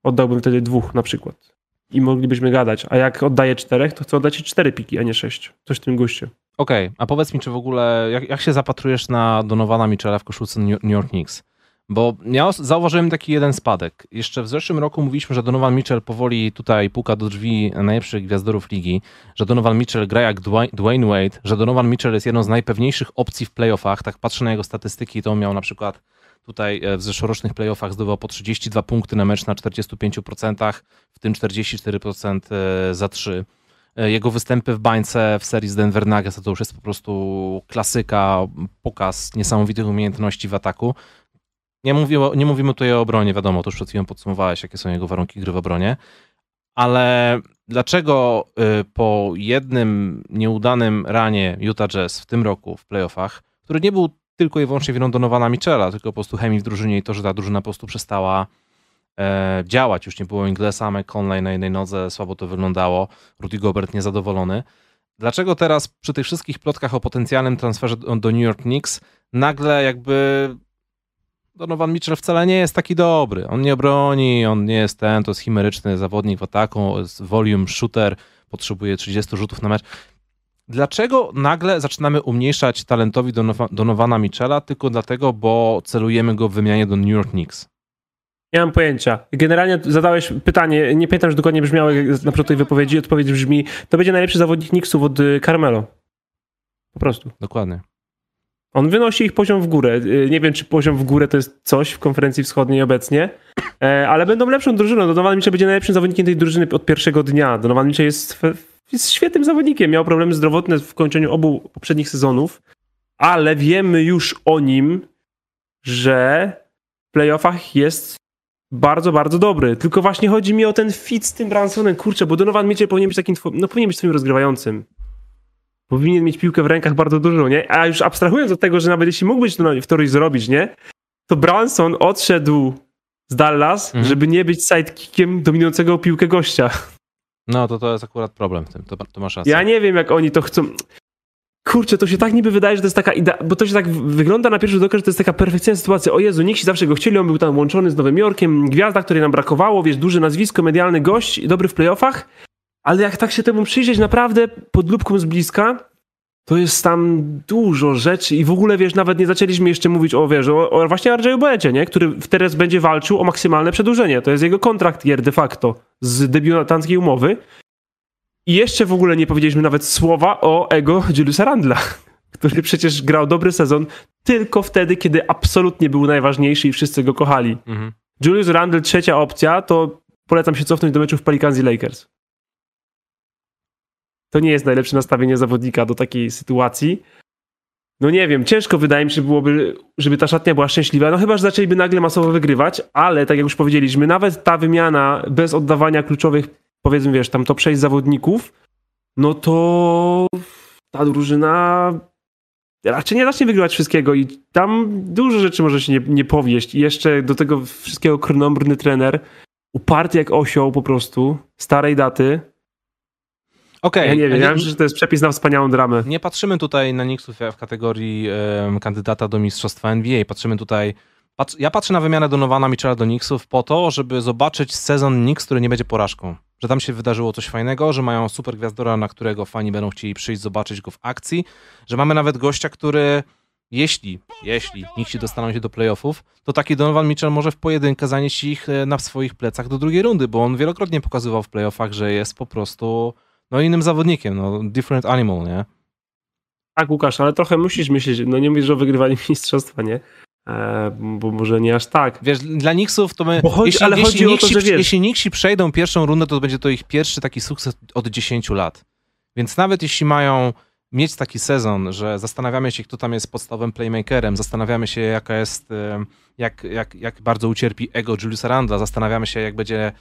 Oddałbym wtedy dwóch na przykład. I moglibyśmy gadać. A jak oddaję czterech, to chcę oddać cztery piki, a nie sześć. Coś w tym guście. Okej, a powiedz mi, czy w ogóle, jak, jak się zapatrujesz na Donowana Mitchella w koszulce New York Knicks? Bo ja zauważyłem taki jeden spadek. Jeszcze w zeszłym roku mówiliśmy, że Donovan Mitchell powoli tutaj puka do drzwi najlepszych gwiazdorów ligi, że Donovan Mitchell gra jak Dwayne- Wade, że Donovan Mitchell jest jedną z najpewniejszych opcji w playoffach. Tak patrzę na jego statystyki, to on miał na przykład tutaj e, w zeszłorocznych playoffach zdobywał po 32 punkty na mecz na 45%, w tym 44% e, za 3. E, Jego występy w bańce w serii z Denver Nuggets to już jest po prostu klasyka, pokaz niesamowitych umiejętności w ataku. Nie mówimy, nie mówimy tutaj o obronie, wiadomo, to już przed chwilą podsumowałeś, jakie są jego warunki gry w obronie, ale dlaczego y, po jednym nieudanym ranie Utah Jazz w tym roku w playoffach, który nie był tylko i wyłącznie winą Donowana Michela, tylko po prostu chemii w drużynie i to, że ta drużyna po prostu przestała e, działać. Już nie było Inglesa, McConley na jednej nodze, słabo to wyglądało, Rudy Gobert niezadowolony. Dlaczego teraz przy tych wszystkich plotkach o potencjalnym transferze do New York Knicks nagle jakby Donovan Mitchell wcale nie jest taki dobry. On nie broni, on nie jest ten, to jest chimeryczny zawodnik w ataku, jest volume shooter, potrzebuje 30 rzutów na mecz. Dlaczego nagle zaczynamy umniejszać talentowi Donowa- Donovana Mitchella tylko dlatego, bo celujemy go w wymianie do New York Knicks? Nie mam pojęcia. Generalnie zadałeś pytanie, nie pamiętam, że dokładnie brzmiało na początku tej wypowiedzi. Odpowiedź brzmi, to będzie najlepszy zawodnik Knicksów od y, Carmelo. Po prostu. Dokładnie. On wynosi ich poziom w górę. Y, Nie wiem, czy poziom w górę to jest coś w konferencji wschodniej obecnie, e, ale będą lepszą drużyną. Donovan Mitchell będzie najlepszym zawodnikiem tej drużyny od pierwszego dnia. Donovan Mitchell jest, jest świetnym zawodnikiem. Miał problemy zdrowotne w kończeniu obu poprzednich sezonów, ale wiemy już o nim, że w playoffach jest bardzo, bardzo dobry. Tylko właśnie chodzi mi o ten fit z tym Bransonem. Kurczę, bo Donovan Mitchell powinien być takim, no powinien być swoim rozgrywającym. Powinien mieć piłkę w rękach bardzo dużo, nie? A już abstrahując od tego, że nawet jeśli mógłbyś to w teorii zrobić, nie? To Branson odszedł z Dallas, Mhm. żeby nie być sidekickiem dominującego piłkę gościa. No to to jest akurat problem w tym, to, to masz rację. Ja nie wiem, jak oni to chcą. Kurczę, to się tak niby wydaje, że to jest taka idea, bo to się tak wygląda na pierwszy rzut oka, że to jest taka perfekcyjna sytuacja. O Jezu, nikt zawsze go chcieli, on był tam łączony z Nowym Jorkiem, gwiazda, której nam brakowało, wiesz, duże nazwisko, medialny gość, dobry w playoffach, ale jak tak się temu przyjrzeć naprawdę pod lubką z bliska, to jest tam dużo rzeczy i w ogóle, wiesz, nawet nie zaczęliśmy jeszcze mówić o, wiesz, o, o właśnie RJ Barretcie, nie? Który teraz będzie walczył o maksymalne przedłużenie. To jest jego kontrakt gier de facto z debiutanckiej umowy. I jeszcze w ogóle nie powiedzieliśmy nawet słowa o ego Juliusa Randla, <laughs> który przecież grał dobry sezon tylko wtedy, kiedy absolutnie był najważniejszy i wszyscy go kochali. Mhm. Julius Randle, trzecia opcja, to polecam się cofnąć do meczów Pelicans i Lakers. To nie jest najlepsze nastawienie zawodnika do takiej sytuacji. No nie wiem, ciężko wydaje mi się byłoby, żeby ta szatnia była szczęśliwa. No chyba, że zaczęliby nagle masowo wygrywać, ale tak jak już powiedzieliśmy, nawet ta wymiana bez oddawania kluczowych, powiedzmy, wiesz, tam to przejść zawodników, no to ta drużyna raczej nie zacznie wygrywać wszystkiego i tam dużo rzeczy może się nie, nie powieść. I jeszcze do tego wszystkiego krnąbrny trener, uparty jak osioł po prostu, starej daty. Okej. Okay. Ja nie wiem, ja myślę, że to jest przepis na wspaniałą dramę. Nie patrzymy tutaj na Knicksów w kategorii um, kandydata do mistrzostwa NBA. Patrzymy tutaj ja patrzę na wymianę Donowana Michela do Knicksów po to, żeby zobaczyć sezon Knicks, który nie będzie porażką. Że tam się wydarzyło coś fajnego, że mają super gwiazdora, na którego fani będą chcieli przyjść, zobaczyć go w akcji, że mamy nawet gościa, który jeśli, jeśli Knicksi dostaną się do playoffów, to taki Donovan Mitchell może w pojedynkę zanieść ich e, na swoich plecach do drugiej rundy, bo on wielokrotnie pokazywał w playoffach, że jest po prostu no innym zawodnikiem, no different animal, nie? Tak, Łukasz, ale trochę musisz myśleć, no nie mówisz o wygrywaniu <laughs> mistrzostwa, nie? E, bo może nie aż tak. Wiesz, dla Nixów to my... Chodzi, jeśli, ale jeśli, chodzi o to, że wiesz... jeśli Nixi przejdą pierwszą rundę, to będzie to ich pierwszy taki sukces od 10 lat. Więc nawet jeśli mają mieć taki sezon, że zastanawiamy się, kto tam jest podstawowym playmakerem, zastanawiamy się, jaka jest, jak, jak, jak bardzo ucierpi ego Juliusa Randla, zastanawiamy się, jak będzie E,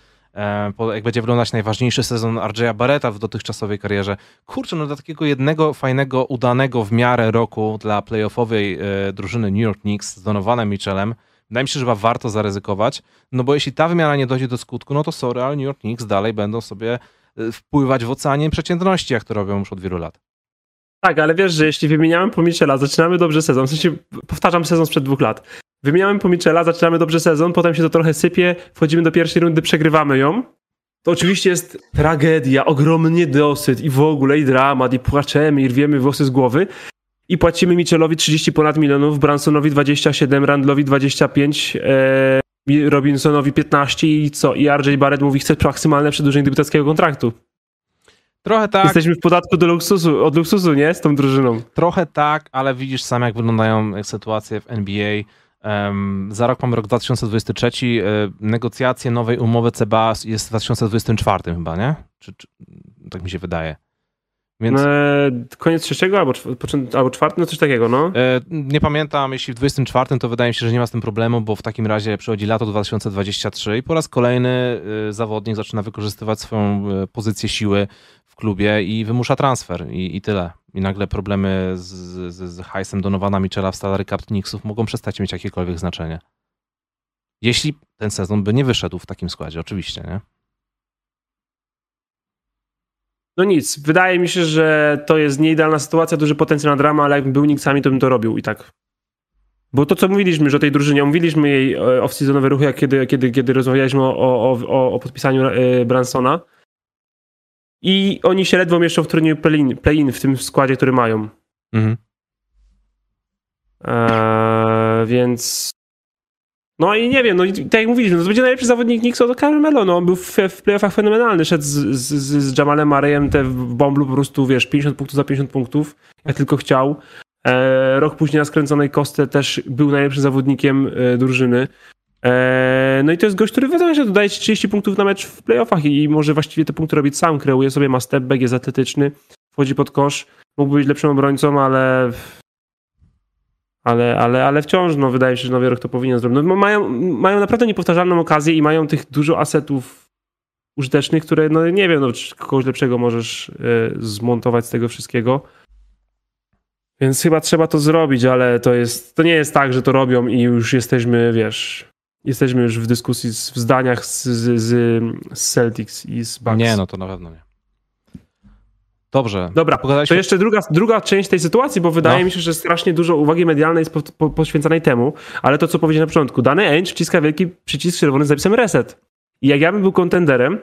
jak będzie wyglądać najważniejszy sezon RJ'a Barretta w dotychczasowej karierze. Kurczę, no do takiego jednego fajnego, udanego w miarę roku dla playoffowej e, drużyny New York Knicks z Donovanem Mitchellem, wydaje mi się, że chyba warto zaryzykować, no bo jeśli ta wymiana nie dojdzie do skutku, no to sorry, ale New York Knicks dalej będą sobie e, wpływać w oceanie przeciętności, jak to robią już od wielu lat. Tak, ale wiesz, że jeśli wymieniamy po Michela, zaczynamy dobrze sezon, w sensie powtarzam sezon sprzed dwóch lat, Wymieniamy po Michela, zaczynamy dobrze sezon, potem się to trochę sypie, wchodzimy do pierwszej rundy, przegrywamy ją. To oczywiście jest tragedia, ogromny dosyć i w ogóle i dramat, i płaczemy, i rwiemy włosy z głowy. I płacimy Michelowi 30 ponad milionów, Bransonowi 27, Randlowi 25, e, Robinsonowi 15 i co? I RJ Barrett mówi, chce maksymalne przedłużenie debiutackiego kontraktu. Trochę tak. Jesteśmy w podatku do luksusu, od luksusu, nie? Z tą drużyną. Trochę tak, ale widzisz sam, jak wyglądają sytuacje w NBA. Za rok mamy rok 2023. E, negocjacje nowej umowy CBA jest w 2024 chyba, nie? Czy, czy, tak mi się wydaje. Więc... E, koniec trzeciego albo, albo czwarty, no coś takiego, no. E, nie pamiętam, jeśli w 24 to wydaje mi się, że nie ma z tym problemu, bo w takim razie przychodzi lato 2023 i po raz kolejny zawodnik zaczyna wykorzystywać swoją pozycję siły w klubie i wymusza transfer i, i tyle. I nagle problemy z, z, z hajsem Donowana Michela w salary cap Knicksów mogą przestać mieć jakiekolwiek znaczenie. Jeśli ten sezon by nie wyszedł w takim składzie, oczywiście, nie? No nic, wydaje mi się, że to jest nieidealna sytuacja, duży potencjał na drama, ale jakbym był Knicksami, to bym to robił i tak. Bo to, co mówiliśmy, że o tej drużynie, mówiliśmy jej e, off-seasonowe ruchy, kiedy, kiedy, kiedy rozmawialiśmy o, o, o, o podpisaniu e, Bransona, i oni się ledwo mieszczą w turnieju play-in, play w tym składzie, który mają. Mhm. Eee, więc no i nie wiem, no i tak jak mówiliśmy, no to będzie najlepszy zawodnik Knicksa to Carmelo, no on był w, w playoffach fenomenalny, szedł z, z, z Jamalem Marejem te w bomblu po prostu, wiesz, 50 punktów za 50 punktów, jak tylko chciał. Eee, rok później na skręconej kostce też był najlepszym zawodnikiem e, drużyny. Eee, no i to jest gość, który wydaje się dodaje 30 punktów na mecz w playoffach i może właściwie te punkty robić sam, kreuje sobie, ma step back, jest atletyczny, wchodzi pod kosz, mógłby być lepszym obrońcą, ale ale, ale, ale wciąż no, wydaje się, że Nowy Rok to powinien zrobić. No, mają, mają naprawdę niepowtarzalną okazję i mają tych dużo asetów użytecznych, które no nie wiem, no, czy kogoś lepszego możesz y, zmontować z tego wszystkiego. Więc chyba trzeba to zrobić, ale to jest, to nie jest tak, że to robią i już jesteśmy, wiesz, jesteśmy już w dyskusji, w zdaniach z, z, z Celtics i z Bucks. Nie, no to na pewno nie. Dobrze. Dobra, to jeszcze druga, druga część tej sytuacji, bo wydaje no. mi się, że strasznie dużo uwagi medialnej jest po, po, poświęconej temu, ale to, co powiedziałem na początku, dany Ainge wciska wielki przycisk czerwony z zapisem reset. I jak ja bym był kontenderem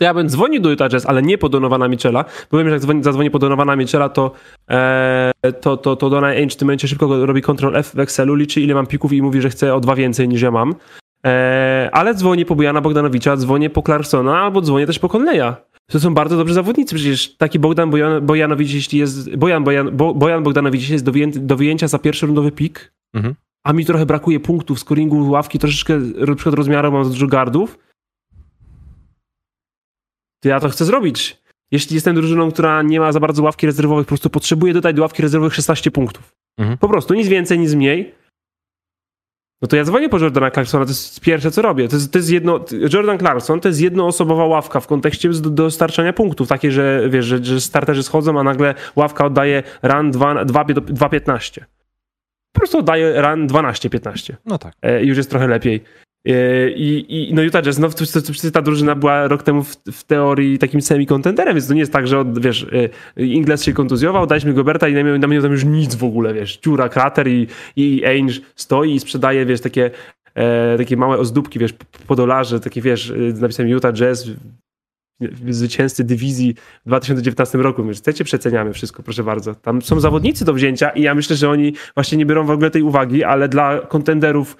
ja bym dzwonił do Utah Jazz, ale nie po Donowana Michela, bo wiem, że jak dzwoni, zadzwoni po Donowana Michela, to, e, to, to, to Dona Ainge w tym momencie szybko robi Ctrl F w Excelu, liczy ile mam pików i mówi, że chce o dwa więcej niż ja mam. E, ale dzwonię po Bojana Bogdanowicza, dzwonię po Clarksona albo dzwonię też po Conleya. To są bardzo dobrzy zawodnicy. Przecież taki Bogdan Bojan, Bojanowicz, jeśli jest. Bojan, Bojan, Bo, Bojan Bogdanowicz jest do, wyjęty, do wyjęcia za pierwszy rundowy pik, Mhm. a mi trochę brakuje punktów, scoringu, ławki, troszeczkę na przykład rozmiaru mam z dużo gardów. Ja to chcę zrobić. Jeśli jestem drużyną, która nie ma za bardzo ławki rezerwowych, po prostu potrzebuję dodać do ławki rezerwowych 16 punktów. Mhm. Po prostu, nic więcej, nic mniej. No to ja dzwonię po Jordana Clarksona, to jest pierwsze, co robię. To jest, to jest jedno, Jordan Clarkson to jest jednoosobowa ławka w kontekście do dostarczania punktów. Takie, że wiesz, że, że starterzy schodzą, a nagle ławka oddaje run 2.15. Po prostu oddaje run 12-15. No tak. E, już jest trochę lepiej. E, I, i no Utah Jazz, no to, ta drużyna była rok temu w, w teorii takim semi-kontenderem, więc to nie jest tak, że od, wiesz, e, Ingles się kontuzjował, daliśmy Goberta i na mnie, na mnie tam już nic w ogóle, wiesz, dziura, krater i, i Ainge stoi i sprzedaje, wiesz, takie, e, takie małe ozdóbki, wiesz, po dolarze, takie, wiesz, z napisem Utah Jazz, zwycięzcy dywizji w 2019 roku. My chcecie, przeceniamy wszystko, proszę bardzo. Tam są zawodnicy do wzięcia i ja myślę, że oni właśnie nie biorą w ogóle tej uwagi, ale dla kontenderów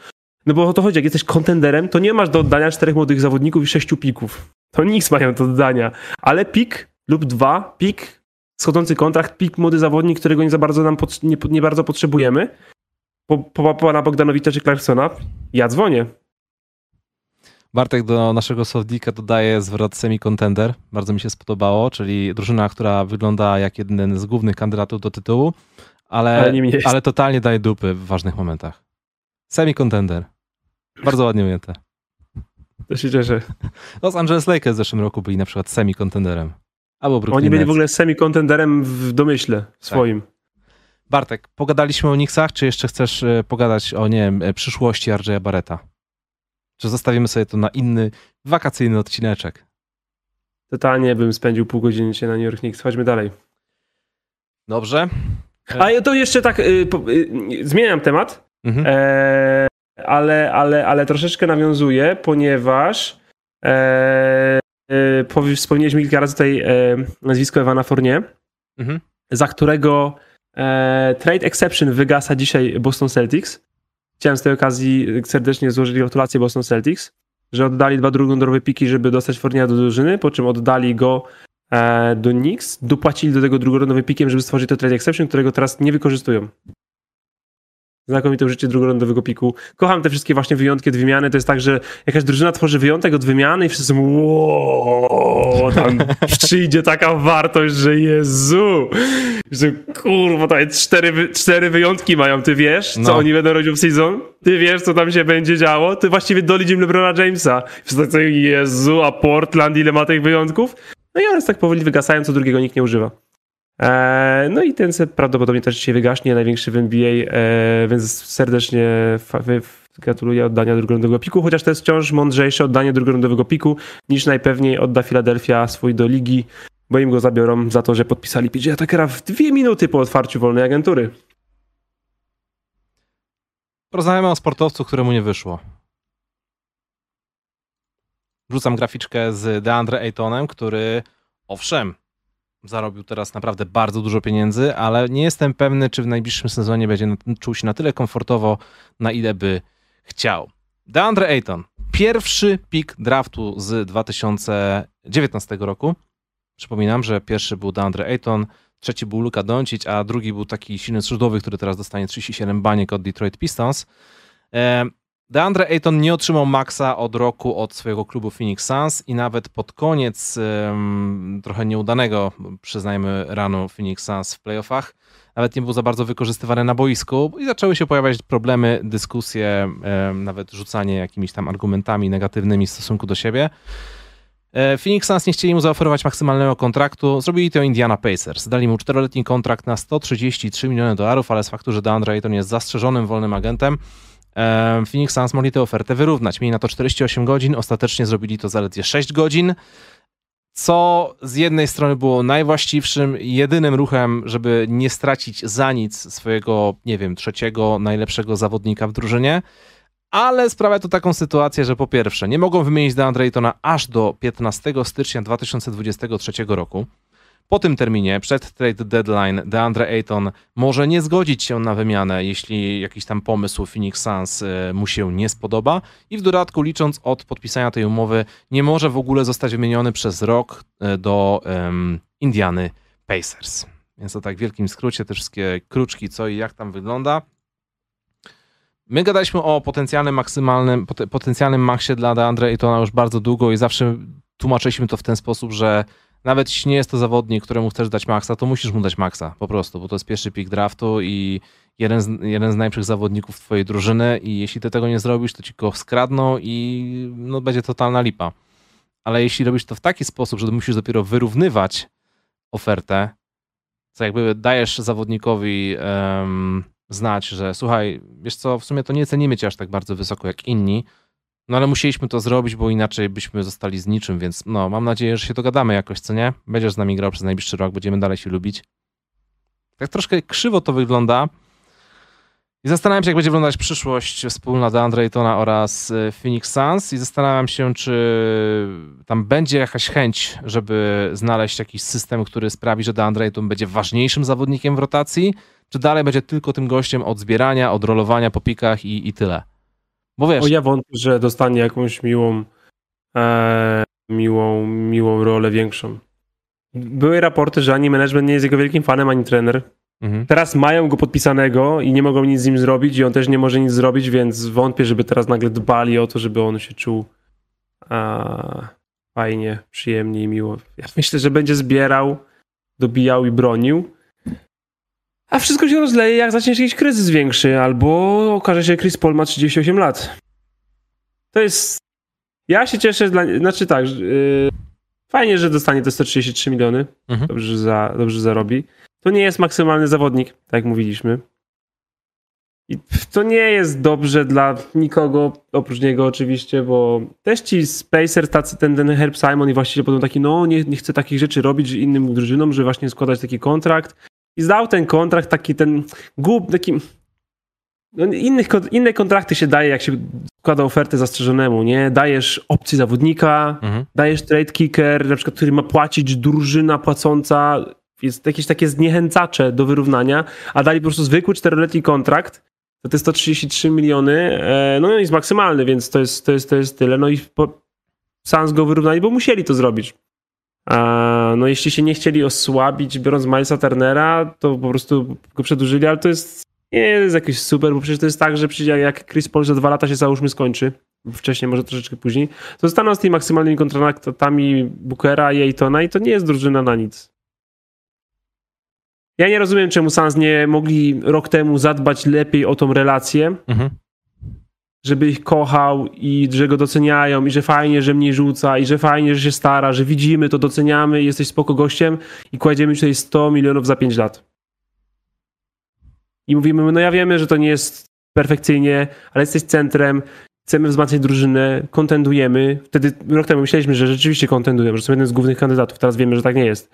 no bo o to chodzi, jak jesteś kontenderem, to nie masz do oddania czterech młodych zawodników i sześciu pików. To nic mają do oddania. Ale pik lub dwa, pik, schodzący kontrakt, pik młody zawodnik, którego nie za bardzo nam pot, nie, nie, bardzo potrzebujemy, po, po, pana Bogdanowicza czy Clarksona, ja dzwonię. Bartek do naszego słownika dodaje zwrot semi-contender. Bardzo mi się spodobało, czyli drużyna, która wygląda jak jeden z głównych kandydatów do tytułu, ale, Ale ale totalnie daje dupy w ważnych momentach. Semi-contender. Bardzo ładnie ujęte. To się cieszę. Los Angeles Lakers w zeszłym roku byli na przykład semi-contenderem. Albo Brooklyn Oni byli Nets. w ogóle semi-kontenderem w domyśle swoim. Bartek, pogadaliśmy o Knicksach, czy jeszcze chcesz e, pogadać o, nie wiem, e, przyszłości RJ'a Barretta? Czy zostawimy sobie to na inny, wakacyjny odcineczek? Totalnie bym spędził pół godziny dzisiaj na New York Knicks. Chodźmy dalej. Dobrze. A ja to jeszcze tak y, po, y, zmieniam temat. Mhm. E, ale, ale, ale troszeczkę nawiązuję, ponieważ e, e, kilka razy tutaj e, nazwisko Ewana Fournier, Mhm. za którego e, trade exception wygasa dzisiaj Boston Celtics. Chciałem z tej okazji serdecznie złożyć gratulacje Boston Celtics, że oddali dwa drugorondowe piki, żeby dostać Fourniera do drużyny, po czym oddali go e, do Knicks, dopłacili do tego drugorondowy pikiem, żeby stworzyć to trade exception, którego teraz nie wykorzystują. Znakomite użycie drugorondowego piku. Kocham te wszystkie właśnie wyjątki od wymiany. To jest tak, że jakaś drużyna tworzy wyjątek od wymiany i wszyscy "Ło, tam <laughs> przyjdzie taka wartość, że Jezu, że kurwa, tutaj cztery, wy- cztery wyjątki mają, ty wiesz, co No. oni będą robić w season? Ty wiesz, co tam się będzie działo? Ty właściwie dolić im LeBrona Jamesa. Wszyscy tak, Jezu, a Portland ile ma tych wyjątków? No i one tak powoli wygasają, co drugiego nikt nie używa. Eee, no i ten set prawdopodobnie też dzisiaj wygaśnie, największy w NBA, eee, więc serdecznie gratuluję oddania drugorodowego piku, chociaż to jest wciąż mądrzejsze oddanie drugorodowego piku niż najpewniej odda Philadelphia swój do ligi, bo im go zabiorą za to, że podpisali PJ Atakera w dwie minuty po otwarciu wolnej agentury. Porozmawiamy o sportowcu, któremu nie wyszło. Rzucam graficzkę z DeAndre Aytonem, który owszem, zarobił teraz naprawdę bardzo dużo pieniędzy, ale nie jestem pewny, czy w najbliższym sezonie będzie czuł się na tyle komfortowo, na ile by chciał. DeAndre Ayton, pierwszy pik draftu z 2019 roku. Przypominam, że pierwszy był DeAndre Ayton, trzeci był Luka Doncic, a drugi był taki silny skrzydłowy, który teraz dostanie 37 baniek od Detroit Pistons. DeAndre Ayton nie otrzymał maksa od roku od swojego klubu Phoenix Suns i nawet pod koniec em, trochę nieudanego, przyznajmy, ranu Phoenix Suns w playoffach, nawet nie był za bardzo wykorzystywany na boisku i zaczęły się pojawiać problemy, dyskusje, em, nawet rzucanie jakimiś tam argumentami negatywnymi w stosunku do siebie. E, Phoenix Suns nie chcieli mu zaoferować maksymalnego kontraktu. Zrobili to Indiana Pacers. Dali mu czteroletni kontrakt na 133 miliony dolarów, ale z faktu, że DeAndre Ayton jest zastrzeżonym wolnym agentem, Phoenix Suns mogli tę ofertę wyrównać. Mieli na to 48 godzin, ostatecznie zrobili to zaledwie 6 godzin, co z jednej strony było najwłaściwszym, jedynym ruchem, żeby nie stracić za nic swojego, nie wiem, trzeciego najlepszego zawodnika w drużynie, ale sprawia to taką sytuację, że po pierwsze, nie mogą wymienić DeAndre Aytona aż do 15 stycznia 2023 roku. Po tym terminie, przed trade deadline, DeAndre Ayton może nie zgodzić się na wymianę, jeśli jakiś tam pomysł Phoenix Suns e, mu się nie spodoba. I w dodatku, licząc od podpisania tej umowy, nie może w ogóle zostać wymieniony przez rok e, do um, Indiany Pacers. Więc to tak w wielkim skrócie te wszystkie kruczki, co i jak tam wygląda. My gadaliśmy o potencjalnym maksymalnym, potencjalnym maksie dla DeAndre Aytona już bardzo długo i zawsze tłumaczyliśmy to w ten sposób, że nawet jeśli nie jest to zawodnik, któremu chcesz dać maksa, to musisz mu dać maksa po prostu, bo to jest pierwszy pick draftu i jeden z, jeden z najlepszych zawodników twojej drużyny i jeśli ty tego nie zrobisz, to ci go skradną i no, będzie totalna lipa. Ale jeśli robisz to w taki sposób, że musisz dopiero wyrównywać ofertę, co jakby dajesz zawodnikowi um, znać, że słuchaj, wiesz co, w sumie to nie cenimy cię aż tak bardzo wysoko jak inni, no ale musieliśmy to zrobić, bo inaczej byśmy zostali z niczym, więc no, mam nadzieję, że się dogadamy jakoś, co nie? Będziesz z nami grał przez najbliższy rok, będziemy dalej się lubić. Tak troszkę krzywo to wygląda. I zastanawiam się, jak będzie wyglądać przyszłość wspólna do Andrejtona oraz y, Phoenix Suns i zastanawiam się, czy tam będzie jakaś chęć, żeby znaleźć jakiś system, który sprawi, że Andrejton będzie ważniejszym zawodnikiem w rotacji, czy dalej będzie tylko tym gościem od zbierania, od rolowania po pikach i, i tyle. Bo wiesz... O, ja wątpię, że dostanie jakąś miłą, e, miłą, miłą rolę większą. Były raporty, że ani management nie jest jego wielkim fanem, ani trener. Mhm. Teraz mają go podpisanego i nie mogą nic z nim zrobić i on też nie może nic zrobić, więc wątpię, żeby teraz nagle dbali o to, żeby on się czuł a, fajnie, przyjemnie i miło. Ja myślę, że będzie zbierał, dobijał i bronił, a wszystko się rozleje, jak zacznie się jakiś kryzys większy, albo okaże się, że Chris Paul ma 38 lat. To jest... Ja się cieszę, dla... znaczy tak, yy... fajnie, że dostanie te 133 miliony, mhm. dobrze, za... dobrze zarobi. To nie jest maksymalny zawodnik, tak jak mówiliśmy. I to nie jest dobrze dla nikogo, oprócz niego oczywiście, bo też ci Spacer, tacy ten, ten Herb Simon i właściwie potem taki, no nie, nie chcę takich rzeczy robić innym drużynom, że właśnie składać taki kontrakt. I zdał ten kontrakt, taki ten głup, taki... No innych, inne kontrakty się daje, jak się składa ofertę zastrzeżonemu, nie? Dajesz opcję zawodnika, mhm. dajesz trade kicker, na przykład, który ma płacić drużyna płacąca, jest jakieś takie zniechęcacze do wyrównania, a dali po prostu zwykły czteroletni kontrakt, to te 133 miliony, e, no jest maksymalny, więc to jest, to jest, to jest tyle. No i po, Sans go wyrównali, bo musieli to zrobić. No jeśli się nie chcieli osłabić, biorąc Milesa Turnera, to po prostu go przedłużyli, ale to jest nie jest jakiś super, bo przecież to jest tak, że przecież jak Chris Paul za dwa lata się załóżmy skończy, wcześniej, może troszeczkę później, to zostaną z tymi maksymalnymi kontraktami Bookera i Aytona i to nie jest drużyna na nic. Ja nie rozumiem, czemu Suns nie mogli rok temu zadbać lepiej o tą relację. Mhm żeby ich kochał i że go doceniają i że fajnie, że mnie rzuca i że fajnie, że się stara, że widzimy to, doceniamy, jesteś spoko gościem i kładziemy tutaj 100 milionów za 5 lat. I mówimy, no ja wiemy, że to nie jest perfekcyjnie, ale jesteś centrem, chcemy wzmacniać drużynę, kontendujemy. Wtedy rok temu myśleliśmy, że rzeczywiście kontendujemy, że są jeden z głównych kandydatów, teraz wiemy, że tak nie jest.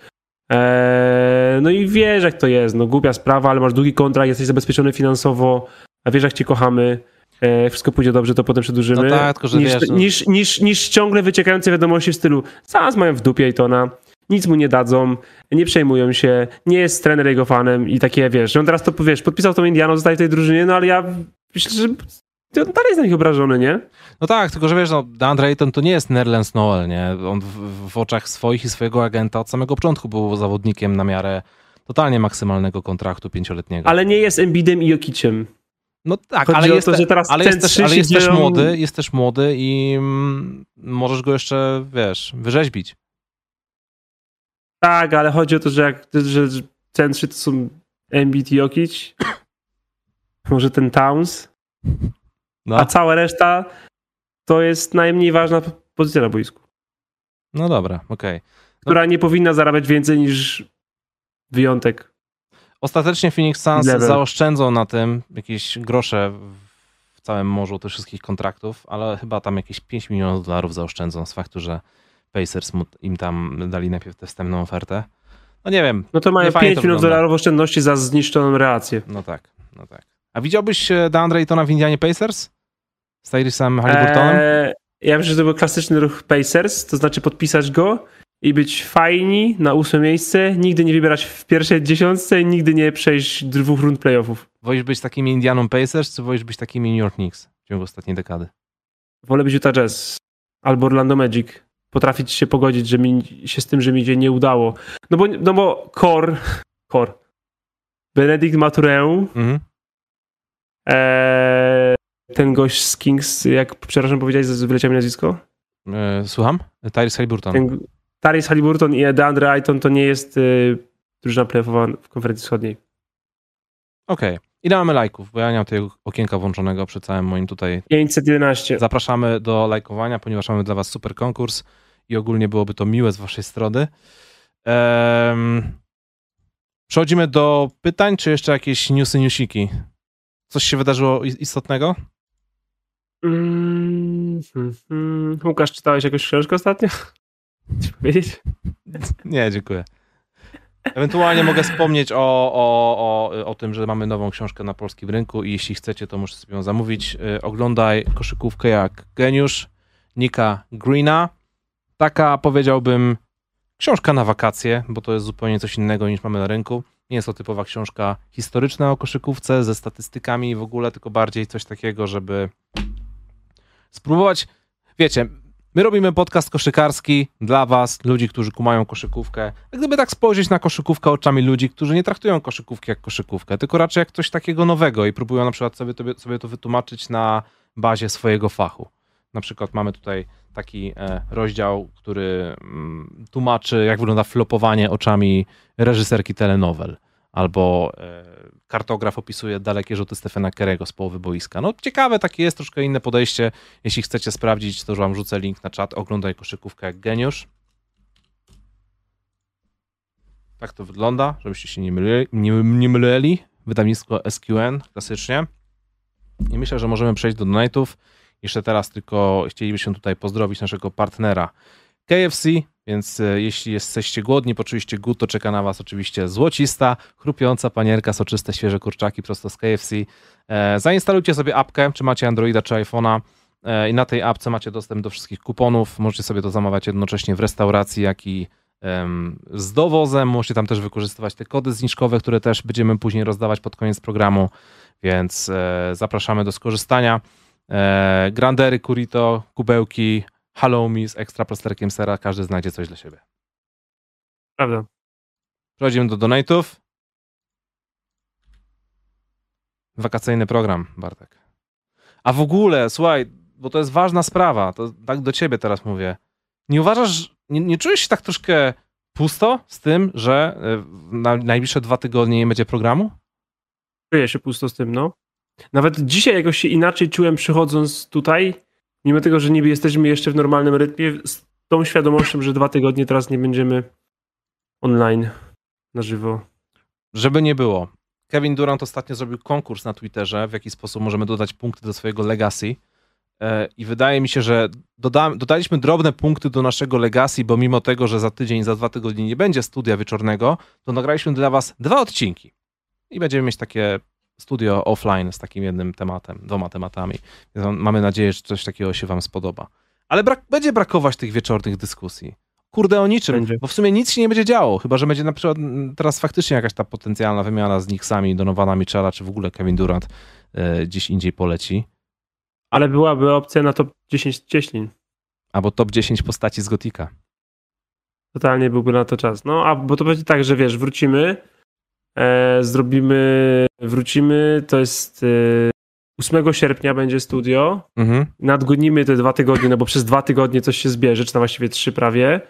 Eee, no i wiesz, jak to jest, no głupia sprawa, ale masz długi kontrakt, jesteś zabezpieczony finansowo, a wiesz, jak cię kochamy wszystko pójdzie dobrze, to potem przedłużymy. No tak, tylko że niż, wiesz, no... niż, niż, niż ciągle wyciekające wiadomości w stylu zaraz mają w dupie Ejtona, nic mu nie dadzą, nie przejmują się, nie jest trener jego fanem i takie, wiesz, że on teraz to, wiesz, podpisał tą Indianą, zostaje w tej drużynie, no ale ja myślę, że on dalej jest na nich obrażony, nie? No tak, tylko że wiesz, no, DeAndre Ayton to nie jest Nerlens Noel, nie? On w, w, oczach swoich i swojego agenta od samego początku był zawodnikiem na miarę totalnie maksymalnego kontraktu pięcioletniego. Ale nie jest Embidem i Jokiciem. No tak, ale, jest, to, ale, jest też, ale jest też młody, jest też młody i mm, możesz go jeszcze, wiesz, wyrzeźbić. Tak, ale chodzi o to, że jak że centrzy to są Embiid i Jokic, <coughs> może ten Towns, no. a cała reszta to jest najmniej ważna pozycja na boisku. No dobra, okej. Okay. No. Która nie powinna zarabiać więcej niż wyjątek Ostatecznie Phoenix Suns Level. zaoszczędzą na tym jakieś grosze w całym morzu tych wszystkich kontraktów, ale chyba tam jakieś 5 milionów dolarów zaoszczędzą z faktu, że Pacers im tam dali najpierw tę wstępną ofertę. No nie wiem. No to mają 5 milionów dolarów oszczędności za zniszczoną relację. No tak, no tak. A widziałbyś e, DeAndre Aytona w Indianie Pacers? Z Tyrese'em Halliburtonem? Eee, ja myślę, że to był klasyczny ruch Pacers, to znaczy podpisać go i być fajni na ósme miejsce, nigdy nie wybierać w pierwszej dziesiątce i nigdy nie przejść dwóch rund playoffów. Wolisz być takimi Indianą Pacers, czy wolisz być takimi New York Knicks w ciągu ostatniej dekady? Wolę być Utah Jazz albo Orlando Magic. Potrafić się pogodzić że mi, się z tym, że mi się nie udało. No bo, no bo Core, Core, Benedict Matureu, mhm. Eee, ten gość z Kings, jak przepraszam powiedziałeś, wyleciał mi nazwisko? E, słucham? Tyrese Halliburton. Ten, Tyrese Halliburton i DeAndre Ayton to nie jest y, drużyna playoffowa w konferencji wschodniej. Okej. Okay. Ile mamy lajków? Bo ja nie mam tego okienka włączonego przy całym moim tutaj. 511. Zapraszamy do lajkowania, ponieważ mamy dla Was super konkurs i ogólnie byłoby to miłe z Waszej strony. Um, przechodzimy do pytań, czy jeszcze jakieś newsy, newsiki? Coś się wydarzyło istotnego? Mm, hmm, hmm. Łukasz, czytałeś jakąś książkę ostatnio? <laughs> Chcesz powiedzieć? Nie, dziękuję. Ewentualnie mogę wspomnieć o, o, o, o tym, że mamy nową książkę na polskim rynku i jeśli chcecie, to możecie sobie ją zamówić. Y, oglądaj koszykówkę jak geniusz Nika Greena. Taka, powiedziałbym, książka na wakacje, bo to jest zupełnie coś innego niż mamy na rynku. Nie jest to typowa książka historyczna o koszykówce ze statystykami i w ogóle, tylko bardziej coś takiego, żeby spróbować. Wiecie, my robimy podcast koszykarski dla was, ludzi, którzy kumają koszykówkę. Gdyby tak spojrzeć na koszykówkę oczami ludzi, którzy nie traktują koszykówki jak koszykówkę, tylko raczej jak coś takiego nowego i próbują na przykład sobie, sobie to wytłumaczyć na bazie swojego fachu. Na przykład mamy tutaj taki e, rozdział, który mm, tłumaczy, jak wygląda flopowanie oczami reżyserki telenowel, albo e, kartograf opisuje dalekie rzuty Stefana Kerego z połowy boiska. No ciekawe, takie jest troszkę inne podejście. Jeśli chcecie sprawdzić, to wam rzucę link na czat. Oglądaj koszykówkę jak geniusz. Tak to wygląda, żebyście się nie mylili. Nie, nie. Wydawnictwo SQN klasycznie. I myślę, że możemy przejść do donate'ów. Jeszcze teraz tylko chcielibyśmy tutaj pozdrowić naszego partnera KFC, więc e, jeśli jesteście głodni, poczuliście głód, to czeka na was oczywiście złocista, chrupiąca panierka, soczyste, świeże kurczaki prosto z KFC. E, zainstalujcie sobie apkę, czy macie Androida, czy iPhone'a e, i na tej apce macie dostęp do wszystkich kuponów. Możecie sobie to zamawiać jednocześnie w restauracji, jak i z dowozem. Możecie tam też wykorzystywać te kody zniżkowe, które też będziemy później rozdawać pod koniec programu, więc zapraszamy do skorzystania. Grandery, Curito, kubełki, halloumi z ekstra plasterkiem sera, każdy znajdzie coś dla siebie. Prawda. Przechodzimy do donate'ów. Wakacyjny program, Bartek. A w ogóle, słuchaj, bo to jest ważna sprawa, to tak do ciebie teraz mówię. Nie uważasz, nie, nie czujesz się tak troszkę pusto z tym, że e, na najbliższe dwa tygodnie nie będzie programu? Czuję się pusto z tym, no. Nawet dzisiaj jakoś się inaczej czułem przychodząc tutaj, mimo tego, że niby jesteśmy jeszcze w normalnym rytmie, z tą świadomością, że dwa tygodnie teraz nie będziemy online na żywo. Żeby nie było. Kevin Durant ostatnio zrobił konkurs na Twitterze, w jaki sposób możemy dodać punkty do swojego legacy. E, I wydaje mi się, że doda, dodaliśmy drobne punkty do naszego legacy, bo mimo tego, że za tydzień, za dwa tygodnie nie będzie studia wieczornego, to nagraliśmy dla Was dwa odcinki. I będziemy mieć takie studio offline z takim jednym tematem, dwoma tematami. Mamy nadzieję, że coś takiego się wam spodoba. Ale brak, będzie brakować tych wieczornych dyskusji. Kurde o niczym, będzie. bo w sumie nic się nie będzie działo, chyba że będzie na przykład teraz faktycznie jakaś ta potencjalna wymiana z Knicksami, Donowana Michela, czy w ogóle Kevin Durant e, gdzieś indziej poleci. Ale byłaby opcja na top 10 cieślin. Albo top 10 postaci z Gotika. Totalnie byłby na to czas. No, a bo to będzie tak, że wiesz, wrócimy, zrobimy, wrócimy, to jest e, 8 sierpnia będzie studio, mhm. nadgonimy te dwa tygodnie, no bo przez dwa tygodnie coś się zbierze, czy na właściwie trzy prawie.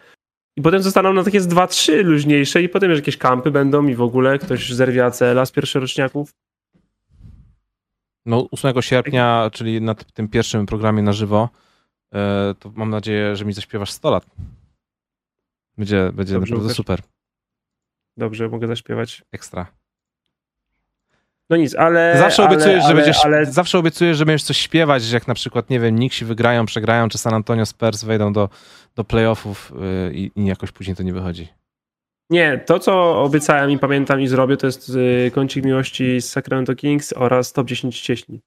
I potem zostaną na takie z dwa, trzy luźniejsze i potem już jakieś kampy będą i w ogóle ktoś zerwie ACL-a z pierwszoroczniaków. No 8 sierpnia, czyli na tym pierwszym programie na żywo, e, to mam nadzieję, że mi zaśpiewasz 100 lat. Będzie, będzie Dobrze, naprawdę super. Dobrze, mogę zaśpiewać. Ekstra. No nic, ale. Zawsze ale, obiecujesz, ale, że będziesz. Ale... Zawsze obiecujesz, że będziesz coś śpiewać, że jak na przykład, nie wiem, Nixi wygrają, przegrają, czy San Antonio Spurs wejdą do, do playoffów yy, i, i jakoś później to nie wychodzi. Nie, to co obiecałem i pamiętam i zrobię, to jest yy, kącik miłości z Sacramento Kings oraz top 10 cieśni.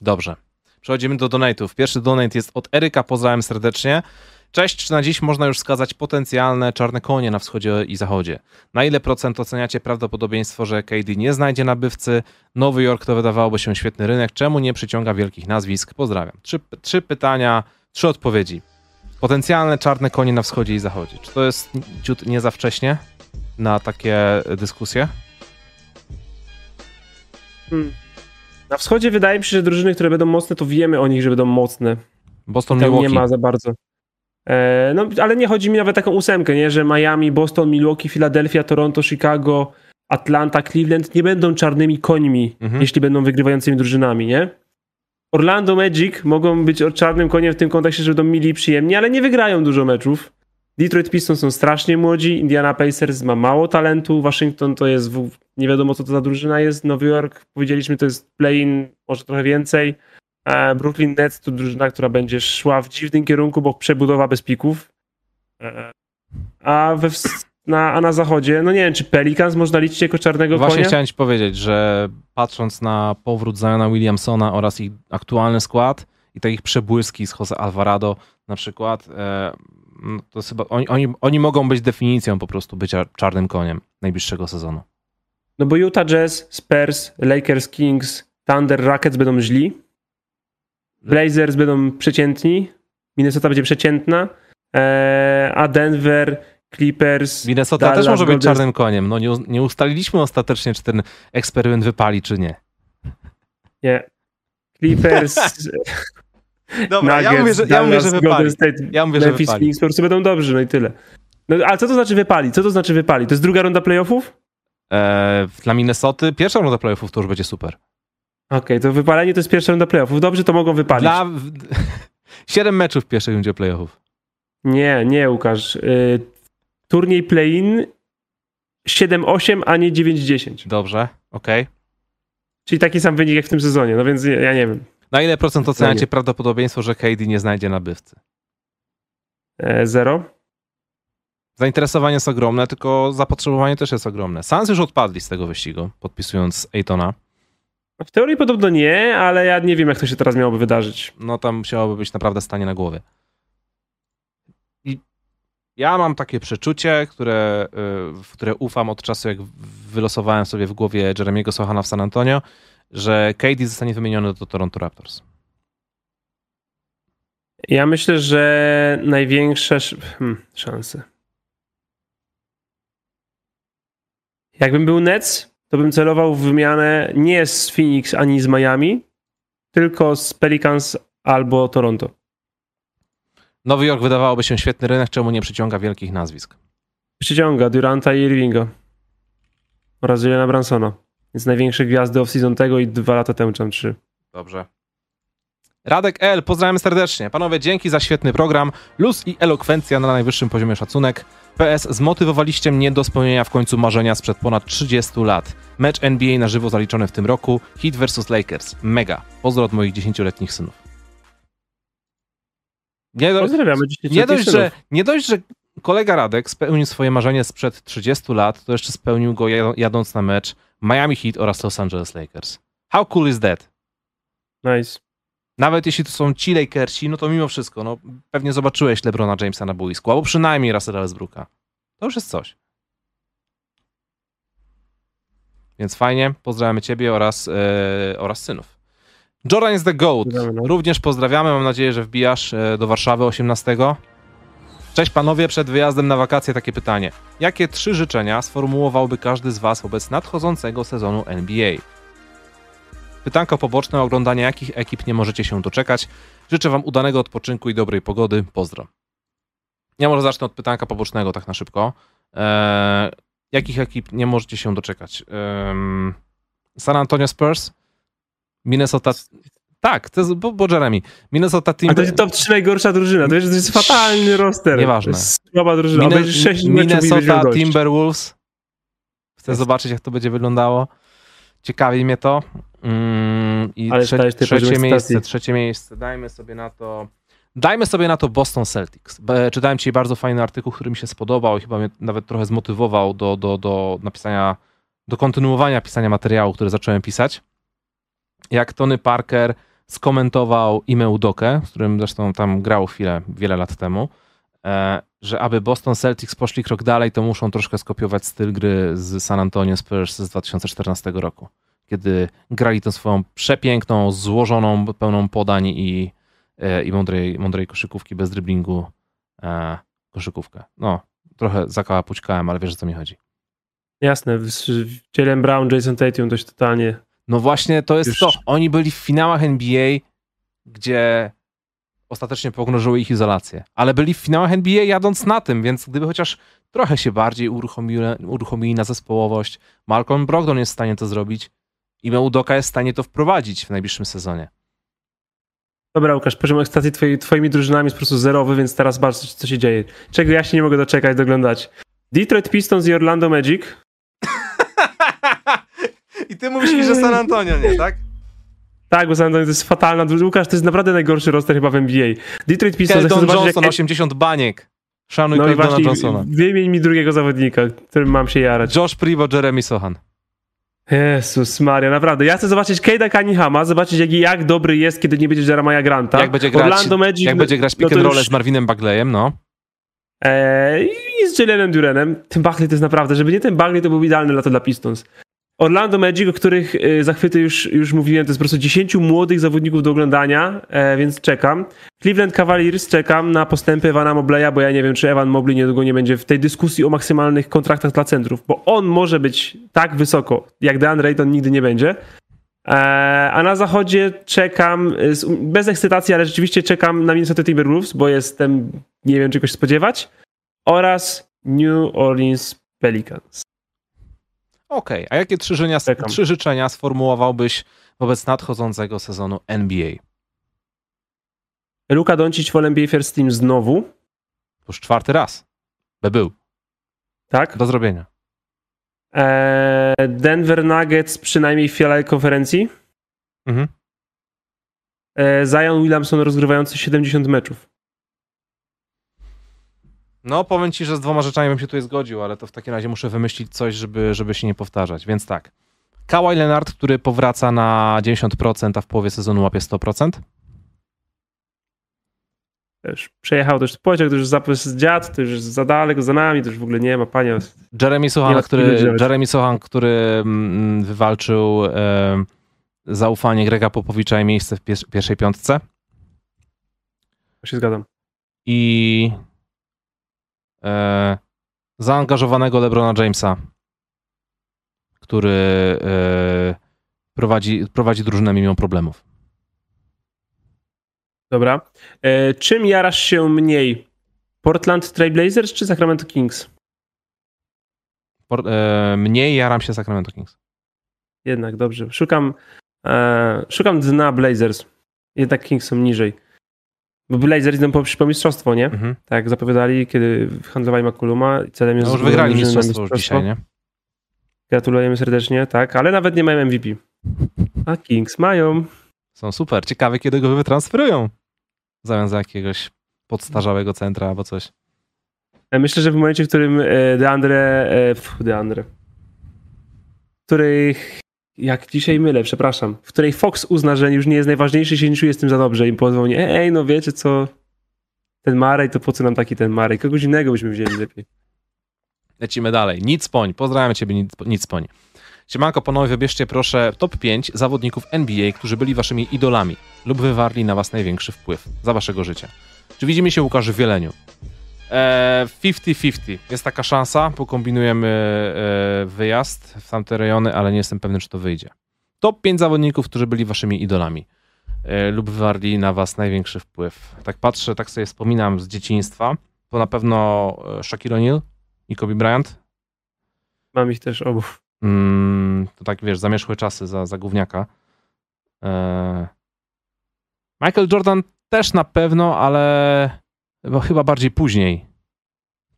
Dobrze. Przechodzimy do donate'ów. Pierwszy donate jest od Eryka, pozdrawiam serdecznie. Cześć, czy na dziś można już wskazać potencjalne czarne konie na wschodzie i zachodzie? Na ile procent oceniacie prawdopodobieństwo, że KD nie znajdzie nabywcy? Nowy Jork to wydawałoby się świetny rynek. Czemu nie przyciąga wielkich nazwisk? Pozdrawiam. Trzy, trzy pytania, trzy odpowiedzi. Potencjalne czarne konie na wschodzie i zachodzie. Czy to jest ciut nie za wcześnie na takie dyskusje? Hmm. Na wschodzie wydaje mi się, że drużyny, które będą mocne, to wiemy o nich, że będą mocne. Boston, Milwaukee. nie ma za bardzo. E, no, ale nie chodzi mi nawet o taką ósemkę, nie? że Miami, Boston, Milwaukee, Philadelphia, Toronto, Chicago, Atlanta, Cleveland nie będą czarnymi końmi, Mhm. jeśli będą wygrywającymi drużynami, nie? Orlando Magic mogą być czarnym koniem w tym kontekście, że będą mili i przyjemni, ale nie wygrają dużo meczów. Detroit Pistons są strasznie młodzi, Indiana Pacers ma mało talentu, Waszyngton to jest, w, nie wiadomo co to za drużyna jest, Nowy Jork, powiedzieliśmy, to jest play-in, może trochę więcej. E, Brooklyn Nets to drużyna, która będzie szła w dziwnym kierunku, bo przebudowa bez pików. E, A, we, na, a na zachodzie, no nie wiem, czy Pelicans można liczyć jako czarnego Właśnie konia? chciałem ci powiedzieć, że patrząc na powrót Ziona Williamsona oraz ich aktualny skład i te ich przebłyski z Jose Alvarado na przykład, e, no to chyba, oni, oni, oni mogą być definicją po prostu bycia czarnym koniem najbliższego sezonu. No bo Utah Jazz, Spurs, Lakers, Kings, Thunder, Rockets będą źli. Blazers będą przeciętni. Minnesota będzie przeciętna. Eee, a Denver, Clippers. Minnesota Dallas, też może być Golden- czarnym koniem. No nie, ustaliliśmy ostatecznie, czy ten eksperyment wypali, czy nie. Nie. Clippers, <laughs> Dobra, ja Nuggets, mówię, że, ja mówię, że wypali. State, Ja mówię, że Memphis, wypali. Phoenix po prostu będą dobrzy, no i tyle. No, ale co to znaczy wypali? Co to znaczy wypali? To jest druga runda playoffów? E, dla Minnesoty pierwsza runda playoffów to już będzie super. Okej, to wypalenie to jest pierwsza runda playoffów. Dobrze, to mogą wypalić. Dla... w- <laughs> Siedem meczów w pierwszej rundzie playoffów. Nie, nie, Łukasz. Y, turniej play-in 7-8, a nie 9-10. Dobrze, okej. Czyli taki sam wynik jak w tym sezonie, no więc ja, nie wiem. Na ile procent oceniacie nie. prawdopodobieństwo, że KD nie znajdzie nabywcy? E, zero. Zainteresowanie jest ogromne, tylko zapotrzebowanie też jest ogromne. Suns już odpadli z tego wyścigu, podpisując Aytona. W teorii podobno nie, ale ja nie wiem, jak to się teraz miałoby wydarzyć. No tam musiałoby być naprawdę stanie na głowie. I ja mam takie przeczucie, które, y, w które ufam od czasu, jak wylosowałem sobie w głowie Jeremiego Sohana w San Antonio, że KD zostanie wymieniony do Toronto Raptors. Ja myślę, że największe sz... hmm, szanse. Jakbym był Nets, to bym celował w wymianę nie z Phoenix ani z Miami, tylko z Pelicans albo Toronto. Nowy Jork wydawałoby się świetny rynek, czemu nie przyciąga wielkich nazwisk? Przyciąga Duranta i Irvinga oraz Jelena Bransona. Więc największe gwiazdy off-season tego i dwa lata temu, czy tam trzy. Dobrze. Radek L, pozdrawiam serdecznie. Panowie, dzięki za świetny program. Luz i elokwencja na najwyższym poziomie szacunek. PS, zmotywowaliście mnie do spełnienia w końcu marzenia sprzed ponad 30 lat. Mecz NBA na żywo zaliczony w tym roku. Heat vs Lakers. Mega. Pozdro od moich 10-letnich synów. Nie, do, Pozdrawiamy nie, dość, że, nie dość, że kolega Radek spełnił swoje marzenie sprzed 30 lat, to jeszcze spełnił go jad- jadąc na mecz Miami Heat oraz Los Angeles Lakers. How cool is that? Nice. Nawet jeśli to są ci Lakersi, no to mimo wszystko, no pewnie zobaczyłeś LeBrona Jamesa na boisku, albo przynajmniej Russella Westbrooka. To już jest coś. Więc fajnie, pozdrawiamy ciebie oraz, e, oraz synów. Jordan is the GOAT. No. Również pozdrawiamy, mam nadzieję, że wbijasz e, do Warszawy 18. Cześć panowie, przed wyjazdem na wakacje takie pytanie. Jakie trzy życzenia sformułowałby każdy z was wobec nadchodzącego sezonu NBA? Pytanko poboczne, oglądania jakich ekip nie możecie się doczekać. Życzę wam udanego odpoczynku i dobrej pogody. Pozdro. Ja może zacznę od pytanka pobocznego tak na szybko. Eee, jakich ekip nie możecie się doczekać? Ehm, San Antonio Spurs? Minnesota... Tak, to jest, bo, bo Jeremy. Minnesota A Timber... to jest top 3 najgorsza drużyna. To jest, to jest fatalny roster. Nieważne. Słaba drużyna. Mine- Obejrzysz 6 meczów i będziesz miał Minnesota. Timberwolves. Chcę zobaczyć, jak to będzie wyglądało. Ciekawi mnie to. Mm, I Ale trze- trzecie miejsce, stacji. trzecie miejsce. Dajmy sobie na to. Dajmy sobie na to Boston Celtics. Czytałem dzisiaj bardzo fajny artykuł, który mi się spodobał i chyba mnie nawet trochę zmotywował do, do, do napisania, do kontynuowania pisania materiału, który zacząłem pisać. Jak Tony Parker skomentował Ime Udokę, z którym zresztą tam grał chwilę, wiele lat temu, że aby Boston Celtics poszli krok dalej, to muszą troszkę skopiować styl gry z San Antonio Spurs z 2014 roku, kiedy grali tą swoją przepiękną, złożoną, pełną podań i, e, i mądrej, mądrej koszykówki bez driblingu e, koszykówkę. No, trochę zakałapućkałem, ale wiesz o co mi chodzi. Jasne, Jalen Brown, Jason Tatum dość totalnie. No właśnie, to jest Już... to. Oni byli w finałach NBA, gdzie ostatecznie pogrążyły ich izolację. Ale byli w finałach NBA jadąc na tym, więc gdyby chociaż trochę się bardziej uruchomili, uruchomili na zespołowość, Malcolm Brogdon jest w stanie to zrobić i Meudoka jest w stanie to wprowadzić w najbliższym sezonie. Dobra, Łukasz, poziom ekstacji twoi, twoimi drużynami jest po prostu zerowy, więc teraz patrz, co się dzieje. Czego ja się nie mogę doczekać, doglądać. Detroit Pistons i Orlando Magic. <laughs> I ty mówisz mi, że San Antonio nie, tak? Tak, bo San Antonio to jest fatalna. Łukasz, to jest naprawdę najgorszy roster chyba w NBA. Detroit Pistons... Keldon Johnson, jak... 80 baniek. Szanuj no Keldona Johnsona. Wymień mi drugiego zawodnika, którym mam się jarać. Josh Privo, Jeremy Sohan. Jezus Maria, naprawdę. Ja chcę zobaczyć Kejda Cunninghama, zobaczyć jak, jak dobry jest, kiedy nie będzie Jeremiah Granta. Jak będzie grać, Orlando Magic, jak będzie grać pick no and roll już... z Marvinem Bagleyem, no. Eee, I z Jalenem Durenem. Tym Bagley to jest naprawdę, żeby nie ten Bagley, to był idealny lato dla Pistons. Orlando Magic, o których y, zachwyty już, już mówiłem, to jest po prostu 10 młodych zawodników do oglądania, e, więc czekam. Cleveland Cavaliers czekam na postępy Evana Mobleya, bo ja nie wiem, czy Evan Mobley niedługo nie będzie w tej dyskusji o maksymalnych kontraktach dla centrów, bo on może być tak wysoko, jak DeAndre Ayton nigdy nie będzie. E, a na zachodzie czekam, bez ekscytacji, ale rzeczywiście czekam na Minnesota Timberwolves, bo jestem, nie wiem, czegoś spodziewać, oraz New Orleans Pelicans. Okej, okay. a jakie trzy życzenia, trzy życzenia sformułowałbyś wobec nadchodzącego sezonu NBA? Luka Doncic w NBA First Team znowu. Już czwarty raz. By był. Tak? Do zrobienia. Eee, Denver Nuggets przynajmniej w finale konferencji. Mhm. Eee, Zion Williamson rozgrywający 70 meczów. No, powiem ci, że z dwoma rzeczami bym się tutaj zgodził, ale to w takim razie muszę wymyślić coś, żeby, żeby się nie powtarzać. Więc tak. Kawhi Leonard, który powraca na 90%, a w połowie sezonu łapie 100%. Też przejechał też pociąg, to już zapis dziad, to już za daleko za nami, to już w ogóle nie ma pania. Jeremy Sohan, który, Jeremy Sohan, który mm, wywalczył e, zaufanie Grega Popowicza i miejsce w pierwszej piątce. Ja się zgadzam. I e, zaangażowanego LeBrona Jamesa, który e, prowadzi, prowadzi drużynę mimo problemów. Dobra. E, czym jarasz się mniej? Portland Trailblazers czy Sacramento Kings? Por, e, mniej jaram się Sacramento Kings. Jednak, dobrze. Szukam, e, szukam dna Blazers. Jednak Kings są niżej. Bo Blazers idą po, po mistrzostwo, nie? Mhm. Tak jak zapowiadali, kiedy handlowali McColluma. Celem jest no już wygrali mistrzostwo, mistrzostwo. dzisiaj, nie? Gratulujemy serdecznie, tak, ale nawet nie mają MVP. A Kings mają. Są super. Ciekawe, kiedy go wytransferują. Zamiast jakiegoś podstarzałego centra albo coś. E, myślę, że w momencie, w którym e, Deandre, Deandre, w której jak dzisiaj mylę, przepraszam, w której Fox uzna, że już nie jest najważniejszy, się nie czuje z tym za dobrze i pozwą nie, ej, no wiecie co, ten Marej, to po co nam taki ten Marej? Kogoś innego byśmy wzięli lepiej. Lecimy dalej. Nic poń. Pozdrawiam ciebie, nic poń. Siemanko, panowie, wybierzcie proszę top 5 zawodników NBA, którzy byli waszymi idolami lub wywarli na was największy wpływ za waszego życia. Czy widzimy się, Łukasz, w Wieleniu? 50-50. Eee, jest taka szansa, pokombinujemy e, wyjazd w tamte rejony, ale nie jestem pewny, czy to wyjdzie. Top 5 zawodników, którzy byli waszymi idolami e, lub wywarli na was największy wpływ. Tak patrzę, tak sobie wspominam z dzieciństwa. To na pewno Shaquille O'Neal i Kobe Bryant. Mam ich też obu. Mm, to tak, wiesz, zamieszłe czasy za, za gówniaka. Michael Jordan też na pewno, ale bo chyba bardziej później,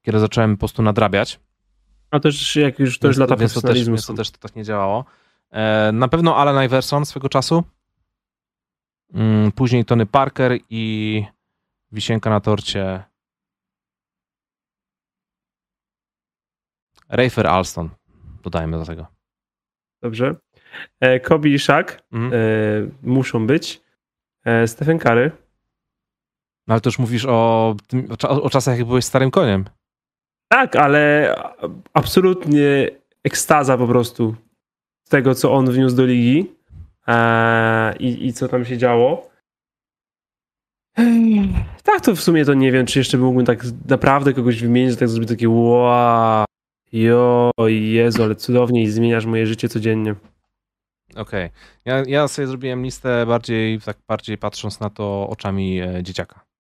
kiedy zacząłem po prostu nadrabiać. A też jak już to jest lata więc to, też, więc to też to tak nie działało. E, na pewno Allen Iverson swego czasu. Mm, później Tony Parker i wisienka na torcie Rafer Alston. Dodajmy do tego. Dobrze. E, Kobe i Shaq mhm. e, muszą być. Stephen Curry. No ale to już mówisz o, tym, o, o czasach, jak byłeś starym koniem. Tak, ale absolutnie ekstaza po prostu z tego, co on wniósł do ligi e, i, i co tam się działo. Tak, to w sumie to nie wiem, czy jeszcze mógłbym tak naprawdę kogoś wymienić, że tak zrobić takie wow, jo, Jezu, ale cudownie i zmieniasz moje życie codziennie. Okej. Okay. Ja, ja sobie zrobiłem listę bardziej, tak bardziej patrząc na to oczami e, dzieciaka.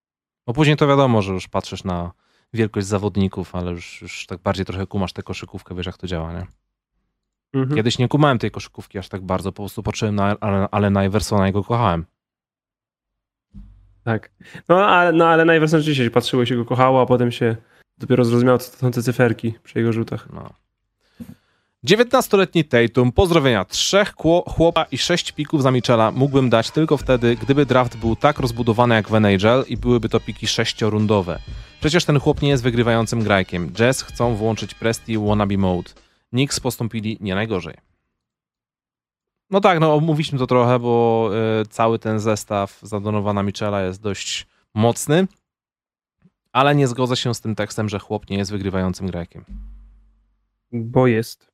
Bo później to wiadomo, że już patrzysz na wielkość zawodników, ale już, już tak bardziej trochę kumasz tę koszykówkę, wiesz jak to działa, nie? Mhm. Kiedyś nie kumałem tej koszykówki aż tak bardzo, po prostu patrzyłem na Alena Iversona i go kochałem. Tak. No ale, no, ale Iverson rzeczywiście patrzyło się go kochało, a potem się dopiero zrozumiało, co to są te cyferki przy jego rzutach. No. 19-letni Tatum, pozdrowienia. Trzech chłopa i sześć pików za Michela mógłbym dać tylko wtedy, gdyby draft był tak rozbudowany jak w NHL i byłyby to piki sześciorundowe. Przecież ten chłop nie jest wygrywającym grajkiem. Jazz chcą włączyć Presti Wannabe Mode. Knicks postąpili nie najgorzej. No tak, no omówiliśmy to trochę, bo y, cały ten zestaw zadonowana Michela jest dość mocny, ale nie zgodzę się z tym tekstem, że chłop nie jest wygrywającym grajkiem. Bo jest.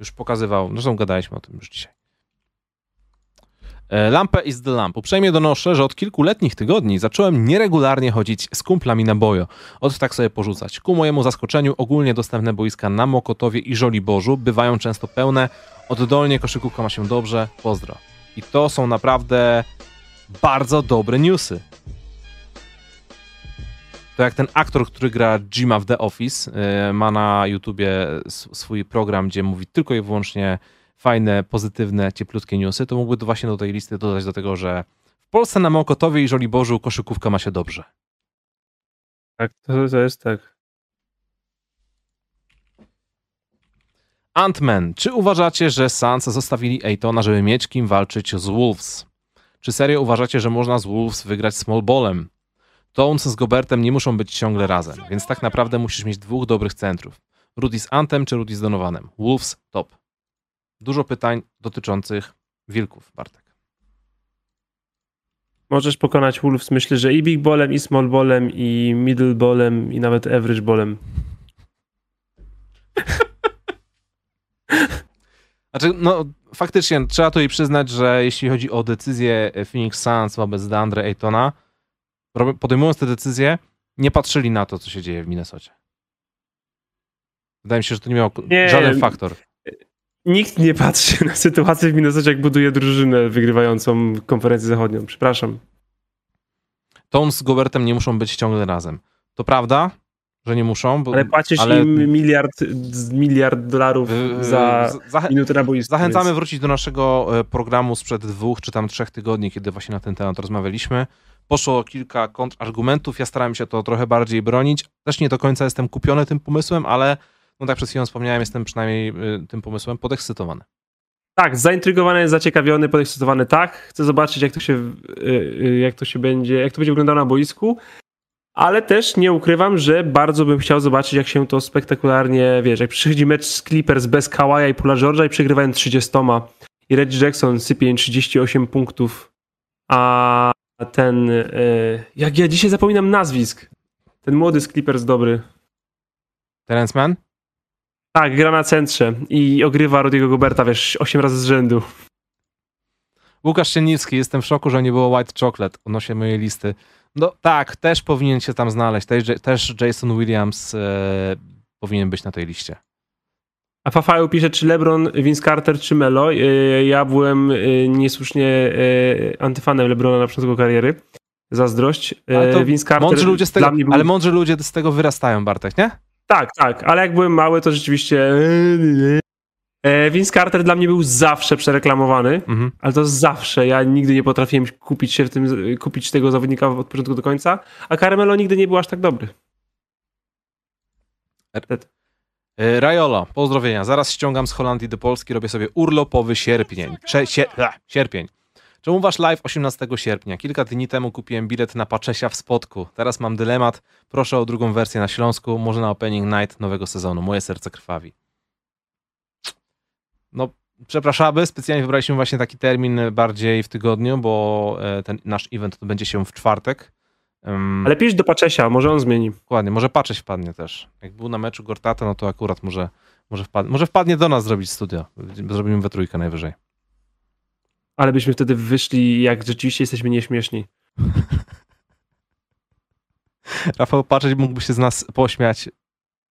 Już pokazywał, zresztą gadaliśmy o tym już dzisiaj. E, lampę is the lamp. Uprzejmie donoszę, że od kilkuletnich tygodni zacząłem nieregularnie chodzić z kumplami na bojo. Od tak sobie porzucać. Ku mojemu zaskoczeniu ogólnie dostępne boiska na Mokotowie i Żoliborzu bywają często pełne. Oddolnie koszykówka ma się dobrze. Pozdro. I to są naprawdę bardzo dobre newsy. To jak ten aktor, który gra Jima w The Office, e, ma na YouTubie swój program, gdzie mówi tylko i wyłącznie fajne, pozytywne, cieplutkie newsy, to mógłby właśnie do tej listy dodać do tego, że w Polsce na Mokotowie i Żoliborzu koszykówka ma się dobrze. Tak, to, to jest tak. Ant-Man. Czy uważacie, że Suns zostawili Ejtona, żeby mieć kim walczyć z Wolves? Czy serio uważacie, że można z Wolves wygrać small ballem? Towns z Gobertem nie muszą być ciągle razem, więc tak naprawdę musisz mieć dwóch dobrych centrów. Rudy z Antem czy Rudy z Donovanem? Wolves top. Dużo pytań dotyczących wilków, Bartek. Możesz pokonać Wolves, myślę, że i big ballem, i small ballem, i middle ballem, i nawet average ballem. <laughs> Znaczy, no faktycznie trzeba tu jej przyznać, że jeśli chodzi o decyzję Phoenix Suns wobec Deandre Aytona, podejmując te decyzje, nie patrzyli na to, co się dzieje w Minnesocie. Wydaje mi się, że to nie miał nie, żaden faktor. Nikt nie patrzy na sytuację w Minnesocie, jak buduje drużynę wygrywającą konferencję zachodnią. Przepraszam. Tom z Gobertem nie muszą być ciągle razem. To prawda, że nie muszą. Bo, ale płacisz ale... im miliard, miliard dolarów za Zachę... minutę na boisku. Zachęcamy więc... wrócić do naszego e, programu sprzed dwóch czy tam trzech tygodni, kiedy właśnie na ten temat rozmawialiśmy. Poszło kilka kontrargumentów, ja starałem się to trochę bardziej bronić. Też nie do końca jestem kupiony tym pomysłem, ale no tak przed chwilą wspomniałem, jestem przynajmniej y, tym pomysłem podekscytowany. Tak, zaintrygowany, zaciekawiony, podekscytowany, tak. Chcę zobaczyć, jak to się, y, y, jak to się będzie, jak to będzie wyglądało na boisku. Ale też nie ukrywam, że bardzo bym chciał zobaczyć, jak się to spektakularnie, wiesz, jak przychodzi mecz z Clippers bez Kawaja i Pula George'a i przegrywają 30 i Reggie Jackson sypie 38 punktów, a ten, jak ja dzisiaj zapominam nazwisk, ten młody z Clippers dobry. Terence Mann? Tak, gra na centrze i ogrywa Rudiego Goberta, wiesz, 8 razy z rzędu. Łukasz Siennicki, jestem w szoku, że nie było White Chocolate odnośnie mojej listy. No tak, też powinien się tam znaleźć. Też, też Jason Williams e, powinien być na tej liście. A Fafaju pisze, czy LeBron, Vince Carter, czy Melo. E, ja byłem e, niesłusznie e, antyfanem LeBrona na początku kariery. Zazdrość. Ale, Vince Carter mądrzy ludzie z tego, był... ale mądrzy ludzie z tego wyrastają, Bartek, nie? Tak, tak, ale jak byłem mały, to rzeczywiście. Vince Carter dla mnie był zawsze przereklamowany, mhm. ale to zawsze. Ja nigdy nie potrafiłem kupić się w tym, kupić tego zawodnika od początku do końca, a Carmelo nigdy nie był aż tak dobry. E, Rajola, pozdrowienia. Zaraz ściągam z Holandii do Polski, robię sobie urlopowy sierpień. Cze, sierpień. Czemu wasz live 18 sierpnia? Kilka dni temu kupiłem bilet na Paczesia w Spodku. Teraz mam dylemat. Proszę o drugą wersję na Śląsku, może na opening night nowego sezonu. Moje serce krwawi. No, przepraszamy, specjalnie wybraliśmy właśnie taki termin bardziej w tygodniu, bo e, ten nasz event to będzie się w czwartek. Um, Ale pisz do Paczesia, może on zmieni. Dokładnie, może Pacześ wpadnie też. Jak był na meczu Gortata, no to akurat może, może, wpadnie, może wpadnie do nas zrobić studio. Zrobimy we trójkę najwyżej. Ale byśmy wtedy wyszli, jak rzeczywiście jesteśmy nieśmieszni. <laughs> Rafał Paczeć mógłby się z nas pośmiać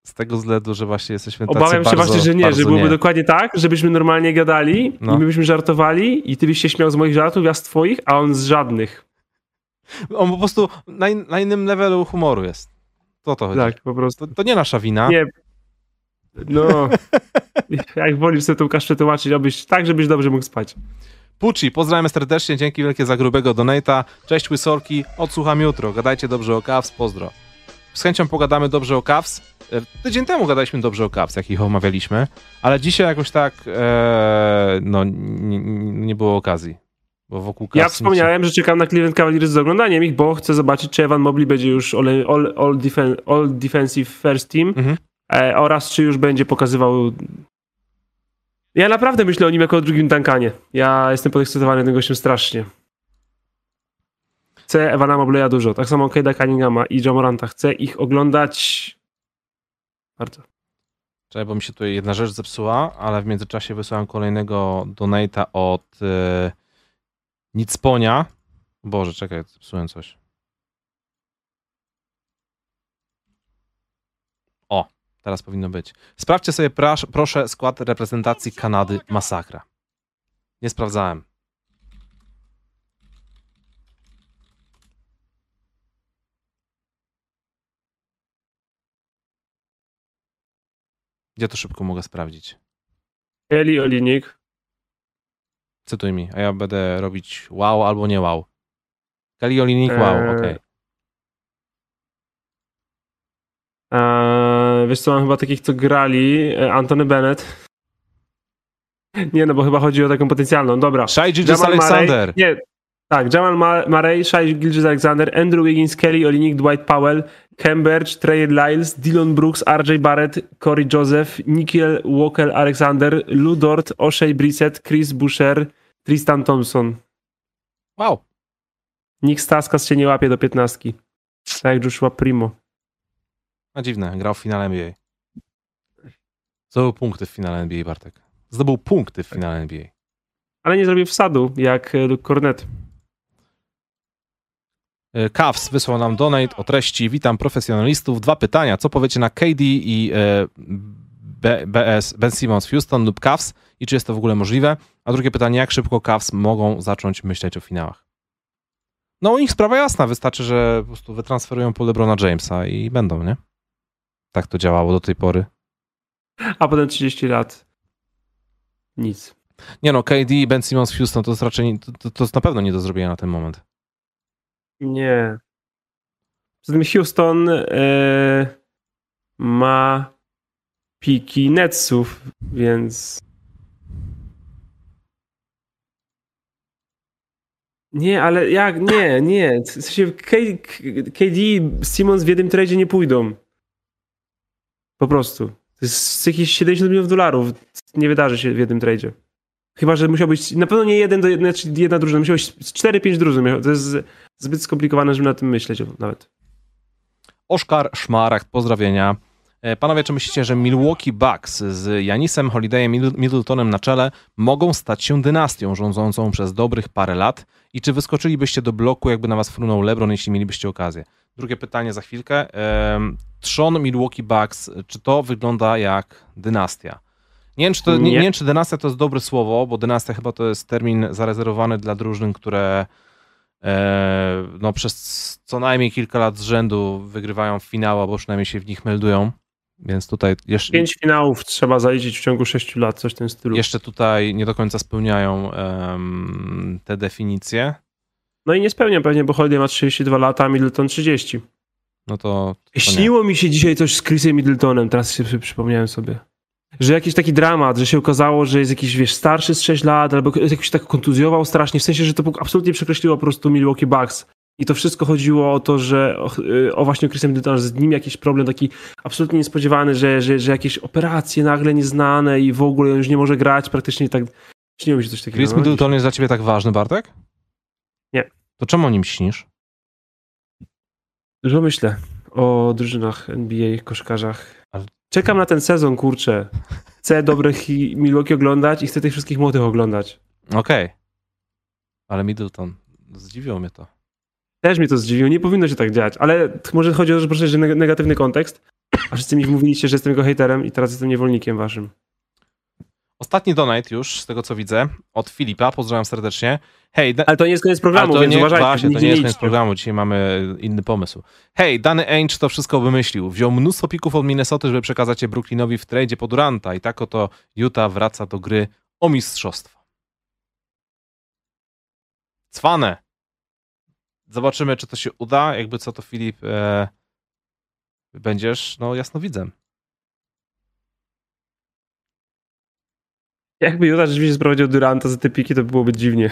z tego względu, że właśnie jesteśmy tacy Obawiam się właśnie, że nie, że byłoby nie. dokładnie tak, żebyśmy normalnie gadali No. i my byśmy żartowali i ty byś się śmiał z moich żartów, ja z twoich, a on z żadnych. On po prostu na, in, na innym levelu humoru jest. To to chodzi. Tak, po prostu. To, to nie nasza wina. Nie. No. <laughs> Jak wolisz sobie tą kaszczę tłumaczyć, obyś tak, żebyś dobrze mógł spać. Pucci, pozdrawiam serdecznie, dzięki wielkie za grubego donata. Cześć Łysorki, odsłucham jutro. Gadajcie dobrze o Cavs, pozdro. Z chęcią pogadamy dobrze o Cavs. E, Tydzień temu gadaliśmy dobrze o Cavs, jak ich omawialiśmy, ale dzisiaj jakoś tak e, no, nie, nie było okazji. Bo wokół Ja się- wspomniałem, że czekam na Cleveland Cavaliers z oglądaniem ich, bo chcę zobaczyć, czy Evan Mobley będzie już all, all, all, defen, all defensive first team Mhm. e, oraz czy już będzie pokazywał... Ja naprawdę myślę o nim jako o drugim Duncanie. Ja jestem podekscytowany tym gościem strasznie. Chcę Evana Mobleya dużo. Tak samo Kade'a Cunninghama i Jamoranta. Chcę ich oglądać bardzo. Czekaj, bo mi się tutaj jedna rzecz zepsuła, ale w międzyczasie wysłałem kolejnego donata od e, Nicponia. Boże, czekaj, zepsułem coś. O, teraz powinno być. Sprawdźcie sobie proszę skład reprezentacji Kanady Masakra. Nie sprawdzałem. Gdzie to szybko mogę sprawdzić? Eli Olinik. Cytuj mi, a ja będę robić wow albo nie wow. Kali Olinik wow, Eee, okej. Eee, wiesz co, mam chyba takich, co grali. E, Antony Bennett. <laughs> Nie, no bo chyba chodzi o taką potencjalną. Dobra. Shai Jamal Alexander. Murray, nie, tak, Jamal Ma- Murray, Shai Gilgeous Alexander, Andrew Wiggins, Kelly Olinik, Dwight Powell, Cambridge, Trey Lyles, Dylan Brooks, RJ Barrett, Corey Joseph, Nikiel Walker Alexander, Lou Dort, O'Shea Brissett, Chris Boucher, Tristan Thompson. Wow. Nikt Staskas się nie łapie do piętnastki. Tak jak Joshua Primo. No dziwne, grał w finale NBA. Zdobył punkty w finale NBA, Bartek. Zdobył punkty w finale NBA. Ale nie zrobił wsadu, jak e, Luke Cornet. E, Cavs wysłał nam donate o treści Witam profesjonalistów. Dwa pytania. Co powiecie na KD i e, B, BS, Ben Simmons Houston lub Cavs i czy jest to w ogóle możliwe? A drugie pytanie, jak szybko Cavs mogą zacząć myśleć o finałach? No u nich sprawa jasna. Wystarczy, że po prostu wytransferują po LeBrona Jamesa i będą, nie? Tak to działało do tej pory. A potem 30 lat. Nic. Nie no, KD i Ben Simmons Houston to jest raczej, to, to, to jest na pewno nie do zrobienia na ten moment. Nie. Poza tym Houston e, ma piki Netsów, więc. Nie, ale jak? Nie, nie. W sensie KD i Simmons w jednym tradzie nie pójdą. Po prostu. To jest jakieś 70 milionów dolarów. Nie wydarzy się w jednym tradzie. Chyba, że musiał być. Na pewno nie jeden do jednej, czyli jedna drużyna. Musiał być 4-5 drużyn. To jest zbyt skomplikowane, żeby na tym myśleć nawet. Oszkar Szmaragd, pozdrowienia. E, Panowie, czy myślicie, że Milwaukee Bucks z Janisem Holidayem Middl- Middletonem na czele mogą stać się dynastią rządzącą przez dobrych parę lat? I czy wyskoczylibyście do bloku, jakby na was frunął LeBron, jeśli mielibyście okazję? Drugie pytanie za chwilkę. Trzon Milwaukee Bucks, czy to wygląda jak dynastia? Nie wiem, czy to, nie. Nie. nie wiem, czy dynastia to jest dobre słowo, bo dynastia chyba to jest termin zarezerwowany dla drużyn, które no, przez co najmniej kilka lat z rzędu wygrywają finały, albo przynajmniej się w nich meldują. Więc tutaj jeszcze, Pięć finałów trzeba zaliczyć w ciągu sześciu lat, coś w tym stylu. jeszcze tutaj nie do końca spełniają em, te definicje. No i nie spełniam pewnie, bo Holiday ma 32 lata, a Middleton 30. No to, to. Śniło mi się dzisiaj coś z Chrisem Middletonem, teraz się przy- przypomniałem sobie. Że jakiś taki dramat, że się okazało, że jest jakiś, wiesz, starszy z 6 lat, albo jakoś tak kontuzjował strasznie, w sensie, że to absolutnie przekreśliło po prostu Milwaukee Bucks. I to wszystko chodziło o to, że o, y, o właśnie Chrisem Middleton, że z nim jakiś problem taki absolutnie niespodziewany, że, że, że jakieś operacje nagle nieznane i w ogóle on już nie może grać praktycznie tak. Śniło mi się coś takiego. Chris no. Middleton jest dla ciebie tak ważny, Bartek? Nie. To czemu o nim śnisz? Dużo myślę o drużynach NBA, koszkarzach. Ale- Czekam na ten sezon, kurczę. Chcę dobrych Milwaukee oglądać i chcę tych wszystkich młodych oglądać. Okej. Ale Middleton, zdziwiło mnie to. Też mnie to zdziwiło, nie powinno się tak dziać, ale może chodzi o to, że proszę, że neg- negatywny kontekst, a wszyscy mi mówiliście, że jestem jego hejterem i teraz jestem niewolnikiem waszym. Ostatni donate już, z tego co widzę, od Filipa, pozdrawiam serdecznie. Hej, da- Ale to nie jest koniec programu, to więc nie, uważajcie, właśnie, to nie jest koniec programu, dzisiaj mamy inny pomysł. Hej, Dany Ainge to wszystko wymyślił. Wziął mnóstwo pików od Minnesota, żeby przekazać je Brooklynowi w tradzie po Duranta i tak oto Utah wraca do gry o mistrzostwo. Cwane. Zobaczymy, czy to się uda. Jakby co to Filip, e, będziesz, no jasnowidzem. Jakby Juta rzeczywiście sprowadził Duranta za te piki, to byłoby dziwnie.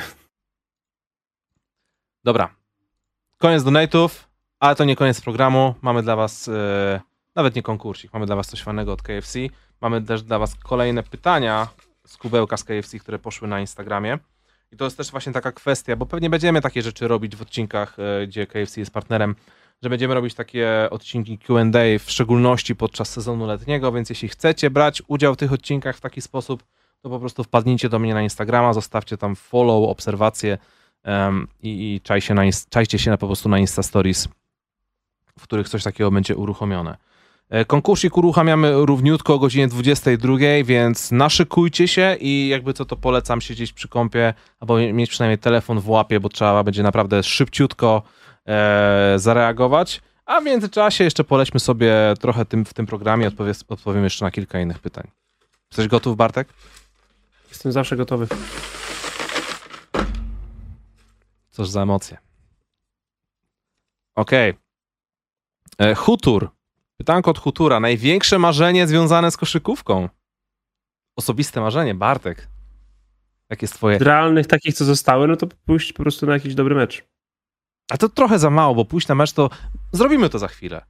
Dobra. Koniec donate'ów, ale to nie koniec programu. Mamy dla was e, nawet nie konkursik, mamy dla was coś fajnego od KFC. Mamy też dla was kolejne pytania z kubełka z KFC, które poszły na Instagramie. I to jest też właśnie taka kwestia, bo pewnie będziemy takie rzeczy robić w odcinkach, e, gdzie KFC jest partnerem, że będziemy robić takie odcinki Q&A, w szczególności podczas sezonu letniego, więc jeśli chcecie brać udział w tych odcinkach w taki sposób, to po prostu wpadnijcie do mnie na Instagrama, zostawcie tam follow, obserwacje, Em, i, i czaj się na, czajcie się na, po prostu na Insta Stories, w których coś takiego będzie uruchomione. E, Konkursik uruchamiamy równiutko o godzinie 22, więc naszykujcie się i jakby co to polecam siedzieć przy kąpie albo mieć przynajmniej telefon w łapie, bo trzeba będzie naprawdę szybciutko e, zareagować. A w międzyczasie jeszcze polećmy sobie trochę tym, w tym programie, odpowie, odpowiem jeszcze na kilka innych pytań. Jesteś gotów, Bartek? Jestem zawsze gotowy. Cóż za emocje. Okej. E, Hutur. Pytanko od Hutura. Największe marzenie związane z koszykówką? Osobiste marzenie, Bartek. Jak jest twoje? Z realnych takich, co zostały, no to pójść po prostu na jakiś dobry mecz. A to trochę za mało, bo pójść na mecz to zrobimy to za chwilę.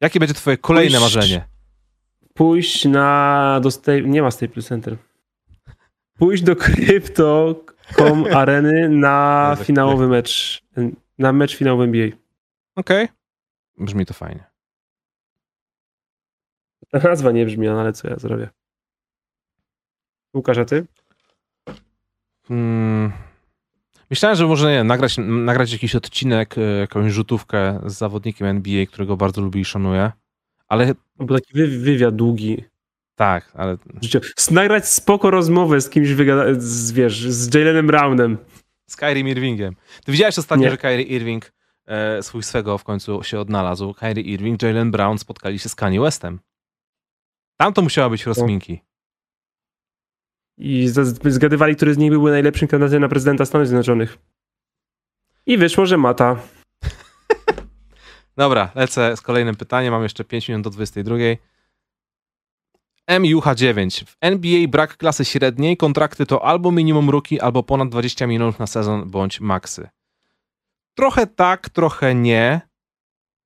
Jakie będzie twoje kolejne Pójść- marzenie? Pójść na... Do sta- nie ma Staples Center. Pójść do Crypto.com <laughs> areny na Jezu, finałowy mecz. Na mecz finałowy NBA. Okej. Brzmi to fajnie. Ta nazwa nie brzmi, no ale co ja zrobię? Łukasz, a ty? Hmm. Myślałem, że może nie, wiem, nagrać, nagrać jakiś odcinek, e, jakąś rzutówkę z zawodnikiem NBA, którego bardzo lubię i szanuję. Ale Bo taki wy, wywiad długi. tak, ale Nagrać spoko rozmowę z kimś, wygada- z, wiesz, z Jalenem Brownem. z Kyrie Irvingiem. Ty widziałeś ostatnio, Nie. że Kyrie Irving e, swój swego w końcu się odnalazł. Kyrie Irving, Jalen Brown spotkali się z Kanye Westem. Tam to musiała być rozminki. I zgadywali, który z nich byłby najlepszym kandydatem na prezydenta Stanów Zjednoczonych. I wyszło, że Mata. Dobra, lecę z kolejnym pytaniem. Mam jeszcze 5 minut do 22. MUH9. W NBA brak klasy średniej. Kontrakty to albo minimum rookie, albo ponad 20 milionów na sezon, bądź maksy. Trochę tak, trochę nie.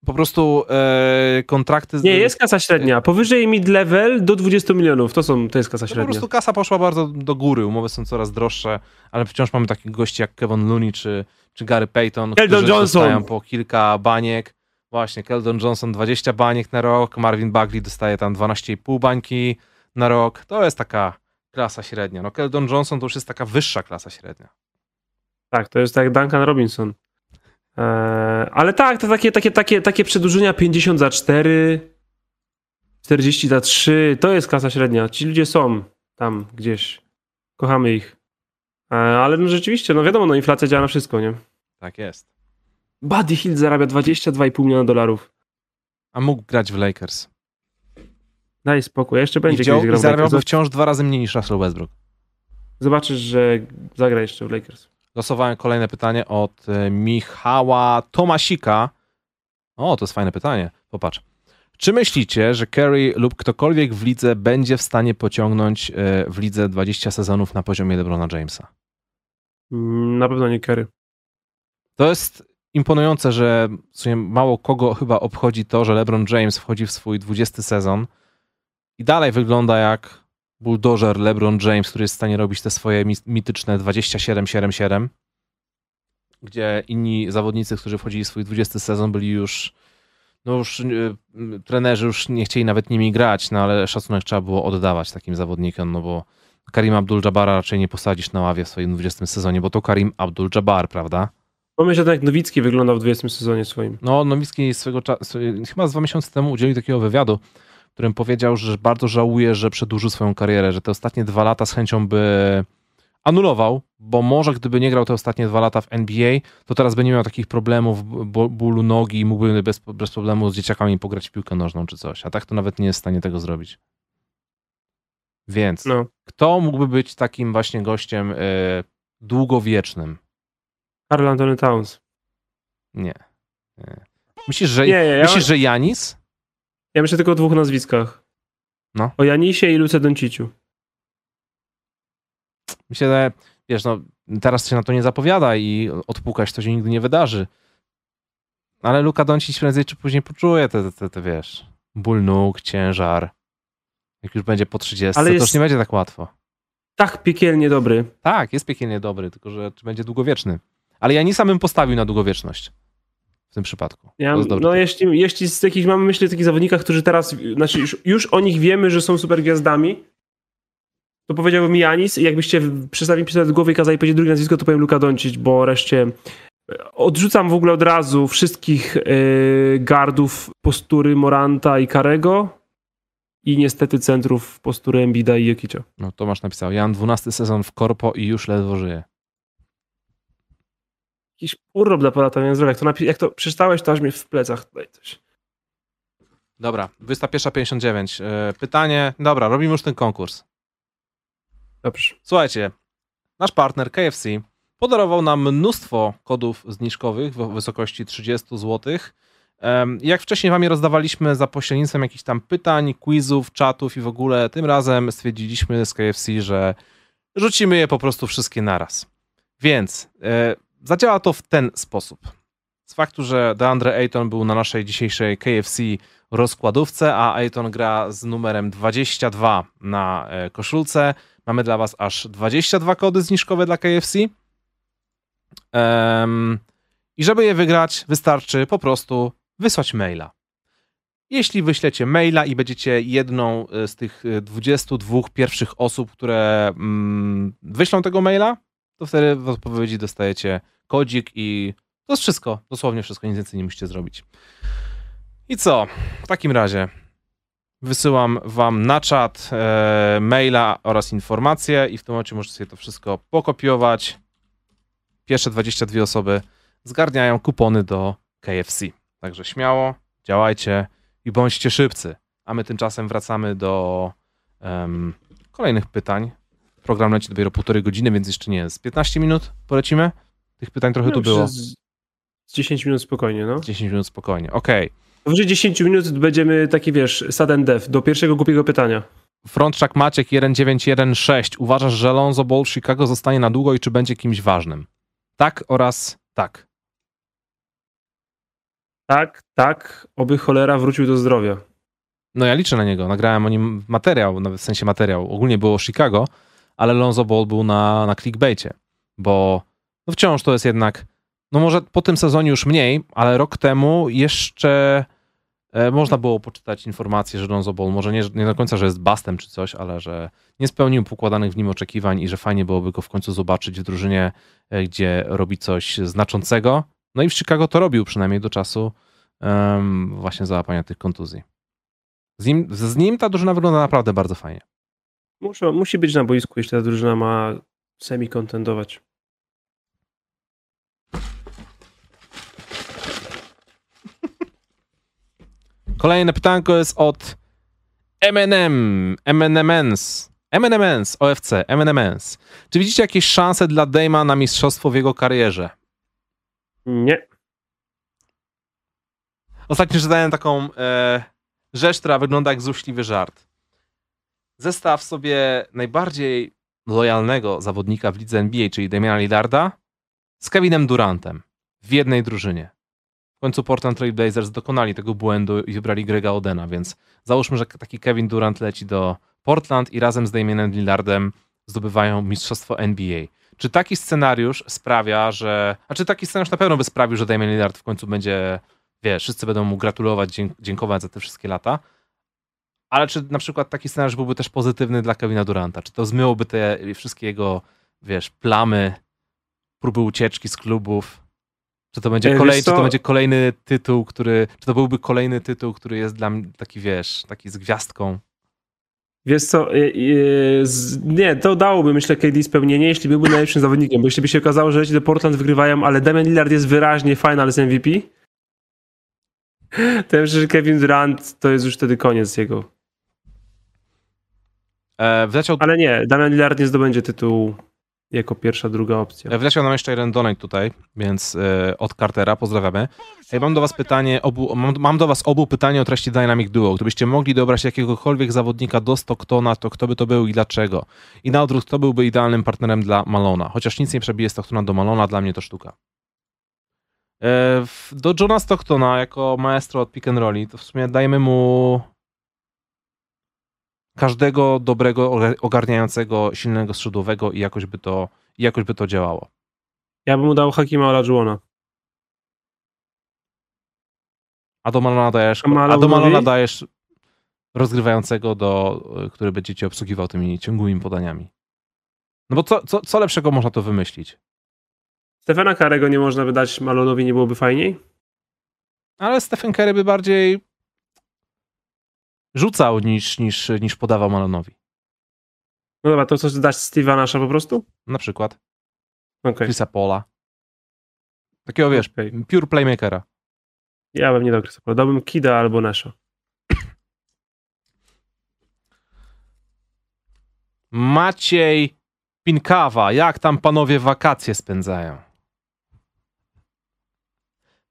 Po prostu e, kontrakty... z- Nie, jest kasa średnia. Powyżej mid-level do 20 milionów. To, są, to jest kasa No po średnia. prostu kasa poszła bardzo do góry, umowy są coraz droższe, ale wciąż mamy takich gości jak Kevin Looney czy, czy Gary Payton, którzy Johnson. dostają po kilka baniek. Właśnie, Keldon Johnson 20 baniek na rok, Marvin Bagley dostaje tam 12,5 bańki na rok. To jest taka klasa średnia. No Keldon Johnson to już jest taka wyższa klasa średnia. Tak, to jest tak jak Duncan Robinson. Eee, ale tak, to takie, takie, takie, takie przedłużenia 50 za 4, 40 za 3, to jest klasa średnia. Ci ludzie są tam gdzieś. Kochamy ich. Eee, ale no rzeczywiście, no wiadomo, no inflacja działa na wszystko, nie? Tak jest. Buddy Hill zarabia 22,5 miliona dolarów. A mógł grać w Lakers. Daj spokój, jeszcze I, będzie wziął, kiedyś i grał w zarabiałby wciąż dwa razy mniej niż Russell Westbrook. Zobaczysz, że zagra jeszcze w Lakers. Losowałem kolejne pytanie od e, Michała Tomasika. O, to jest fajne pytanie. Popatrz. Czy myślicie, że Kerry lub ktokolwiek w lidze będzie w stanie pociągnąć e, w lidze 20 sezonów na poziomie LeBrona Jamesa? Mm, Na pewno nie Kerry. To jest imponujące, że w sumie mało kogo chyba obchodzi to, że LeBron James wchodzi w swój 20 sezon i dalej wygląda jak bulldozer LeBron James, który jest w stanie robić te swoje mityczne 27-7-7, gdzie inni zawodnicy, którzy wchodzili w swój 20 sezon, byli już no już y, trenerzy już nie chcieli nawet nimi grać, no ale szacunek trzeba było oddawać takim zawodnikom, no bo Karim Abdul-Jabara raczej nie posadzisz na ławie w swoim 20 sezonie, bo to Karim Abdul-Jabbar, prawda? Pomyśl, jak Nowicki wyglądał w 20 sezonie swoim. No, Nowicki swego czasu, chyba z dwa miesiące temu udzielił takiego wywiadu, w którym powiedział, że bardzo żałuje, że przedłużył swoją karierę, że te ostatnie dwa lata z chęcią by anulował, bo może gdyby nie grał te ostatnie dwa lata w NBA, to teraz by nie miał takich problemów, bólu nogi i mógłby bez, bez problemu z dzieciakami pograć w piłkę nożną czy coś. A tak to nawet nie jest w stanie tego zrobić. Więc no. kto mógłby być takim właśnie gościem y, długowiecznym? Karl Anthony Towns. Nie. nie. Myślisz, że, nie, nie, myślisz, ja... że Janis? Ja myślę tylko o dwóch nazwiskach. No. O Janisie i Luce Donciciu. Myślę, że wiesz, no, teraz się na to nie zapowiada i odpukać to się nigdy nie wydarzy. Ale Luka Doncic prędzej czy później poczuje te, te, te, te wiesz, ból nóg, ciężar. Jak już będzie po 30, Ale to już nie będzie tak łatwo. Tak piekielnie dobry. Tak, jest piekielnie dobry, tylko że czy będzie długowieczny. Ale ja nie samym postawił na długowieczność w tym przypadku. Ja, no jeśli, jeśli z takich mamy myśli o takich zawodnikach, którzy teraz, znaczy już, już o nich wiemy, że są super gwiazdami, to powiedziałbym Janis i jakbyście przestali pisać w głowie i kazali powiedzieć drugie nazwisko, to powiem Luka Doncic, bo reszcie odrzucam w ogóle od razu wszystkich yy, gardów postury Moranta i Karego i niestety centrów postury Embida i Jokicia. No Tomasz napisał, Jan 12 sezon w korpo i już ledwo żyje. Jakiś urlop dla poratowania zdrowia. Jak to, napi- jak to przeczytałeś, to aż mi w plecach tutaj coś. Dobra, 21.59. Yy, pytanie, dobra, robimy już ten konkurs. Dobrze. Słuchajcie, nasz partner KFC podarował nam mnóstwo kodów zniżkowych w wysokości 30 zł. Jak wcześniej wam je rozdawaliśmy za pośrednictwem jakichś tam pytań, quizów, czatów i w ogóle, tym razem stwierdziliśmy z KFC, że rzucimy je po prostu wszystkie naraz. Więc e, zadziała to w ten sposób. Z faktu, że DeAndre Ayton był na naszej dzisiejszej KFC rozkładówce, a Ayton gra z numerem 22 na e, koszulce, Mamy dla Was aż 22 kody zniżkowe dla KFC. Um, I żeby je wygrać, wystarczy po prostu wysłać maila. Jeśli wyślecie maila i będziecie jedną e, z tych 22 e, pierwszych osób, które mm, wyślą tego maila, to wtedy w odpowiedzi dostajecie kodzik i to jest wszystko. Dosłownie wszystko, nic więcej nie musicie zrobić. I co? W takim razie Wysyłam wam na czat e, maila oraz informacje i w tym momencie możecie sobie to wszystko pokopiować. Pierwsze 22 osoby zgarniają kupony do KFC. Także śmiało, działajcie i bądźcie szybcy. A my tymczasem wracamy do um, kolejnych pytań. Program leci dopiero półtorej godziny, więc jeszcze nie jest. 15 minut polecimy? Tych pytań trochę no, tu było. Z 10 minut spokojnie, no. 10 minut spokojnie, okej. Okay. Powyżej 10 minut będziemy taki, wiesz, sudden death do pierwszego głupiego pytania. Frontczak Maciek 1916. Uważasz, że Lonzo Ball w Chicago zostanie na długo i czy będzie kimś ważnym? Tak oraz tak. Tak, tak, oby cholera wrócił do zdrowia. No ja liczę na niego. Nagrałem o nim materiał, w sensie materiał. Ogólnie było Chicago, ale Lonzo Ball był na, na clickbaicie, bo no wciąż to jest jednak, no może po tym sezonie już mniej, ale rok temu jeszcze E, można było poczytać informację, że Lonzo Ball może nie, nie do końca, że jest bastem czy coś, ale że nie spełnił pokładanych w nim oczekiwań i że fajnie byłoby go w końcu zobaczyć w drużynie, e, gdzie robi coś znaczącego. No i w Chicago to robił przynajmniej do czasu um, właśnie załapania tych kontuzji. Z nim, z nim ta drużyna wygląda naprawdę bardzo fajnie. Muszę, musi być na boisku, jeśli ta drużyna ma semi-kontendować. <laughs> Kolejne pytanko jest od MNM, MNMs, MNMs, OFC, MNMs. Czy widzicie jakieś szanse dla Dejma na mistrzostwo w jego karierze? Nie. Ostatnio czytałem taką e, rzecz, która wygląda jak złośliwy żart. Zestaw sobie najbardziej lojalnego zawodnika w lidze NBA, czyli Damiana Lillarda, z Kevinem Durantem. w jednej drużynie. W końcu Portland Trail Blazers dokonali tego błędu i wybrali Grega Odena, więc załóżmy, że taki Kevin Durant leci do Portland i razem z Damianem Lillardem zdobywają mistrzostwo NBA. Czy taki scenariusz sprawia, że... A czy taki scenariusz na pewno by sprawił, że Damian Lillard w końcu będzie, wiesz, wszyscy będą mu gratulować, dziękować za te wszystkie lata, ale czy na przykład taki scenariusz byłby też pozytywny dla Kevina Duranta? Czy to zmyłoby te wszystkie jego, wiesz, plamy, próby ucieczki z klubów? Czy to będzie, kolej, czy to będzie kolejny tytuł, który, czy to byłby kolejny tytuł, który jest dla mnie taki, wiesz, taki z gwiazdką? Wiesz co, y, y, nie, to dałoby myślę KD spełnienie, jeśli byłby najlepszym zawodnikiem, bo jeśli by się okazało, że do Portland wygrywają, ale Damian Lillard jest wyraźnie finals MVP, to ja myślę, że Kevin Durant to jest już wtedy koniec jego. E, wleciał... Ale nie, Damian Lillard nie zdobędzie tytułu jako pierwsza, druga opcja. E, wleciał nam jeszcze jeden donate tutaj, więc e, od Cartera, pozdrawiamy. Mam do was pytanie, obu, mam, mam, do was obu pytanie o treści Dynamic Duo. Gdybyście mogli dobrać jakiegokolwiek zawodnika do Stocktona, to kto by to był i dlaczego? I na odwrót, kto byłby idealnym partnerem dla Malona? Chociaż nic nie przebije Stocktona do Malona, dla mnie to sztuka. E, do Johna Stocktona jako maestro od pick and rolli, to w sumie dajemy mu każdego dobrego, ogarniającego, silnego skrzydłowego i jakoś by to, jakoś by to działało. Ja bym mu dał Hakima Olajuwona. A do Malona dajesz, a do Malona dajesz rozgrywającego, do, który będzie cię obsługiwał tymi ciągłymi podaniami. No bo co, co, co lepszego można to wymyślić? Stefana Karego nie można wydać Malonowi, nie byłoby fajniej? Ale Stephen Curry by bardziej rzucał niż, niż, niż podawał Malonowi. No dobra, to co dać Steve'a Nasza po prostu? Na przykład. Okay. Chrisa Pola. Takiego wiesz, okay. pure playmakera. Ja bym nie dał Chrisa Pola. Dałbym Kida albo Nasza. <coughs> Maciej Pinkawa. Jak tam panowie wakacje spędzają?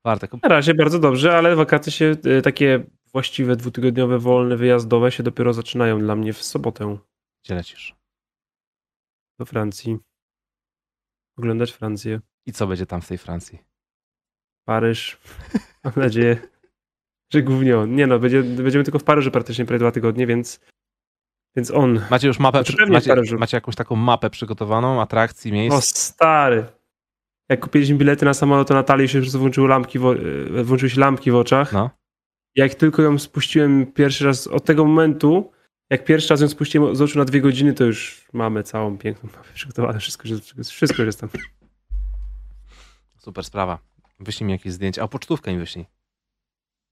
Bartek. Na razie bardzo dobrze, ale wakacje się y, takie właściwe dwutygodniowe wolne wyjazdowe się dopiero zaczynają dla mnie w sobotę. Gdzie lecisz? Do Francji. Oglądać Francję. I co będzie tam w tej Francji? Paryż. Mam nadzieję, że głównie on. Nie no, będzie, będziemy tylko w Paryżu praktycznie prawie dwa tygodnie, więc więc on. Macie już mapę, znaczy, macie, macie jakąś taką mapę przygotowaną, atrakcji, miejsc? O stary. Jak kupiliśmy bilety na samolot, to Natalii się już włączyły lampki, w, e, włączyły się lampki w oczach. No jak tylko ją spuściłem pierwszy raz, od tego momentu, jak pierwszy raz ją spuściłem z oczu na dwie godziny, to już mamy całą piękną mapę przygotowane, wszystko, wszystko już jest tam. Super sprawa. Wyślij mi jakieś zdjęcia. A pocztówkę mi wyślij.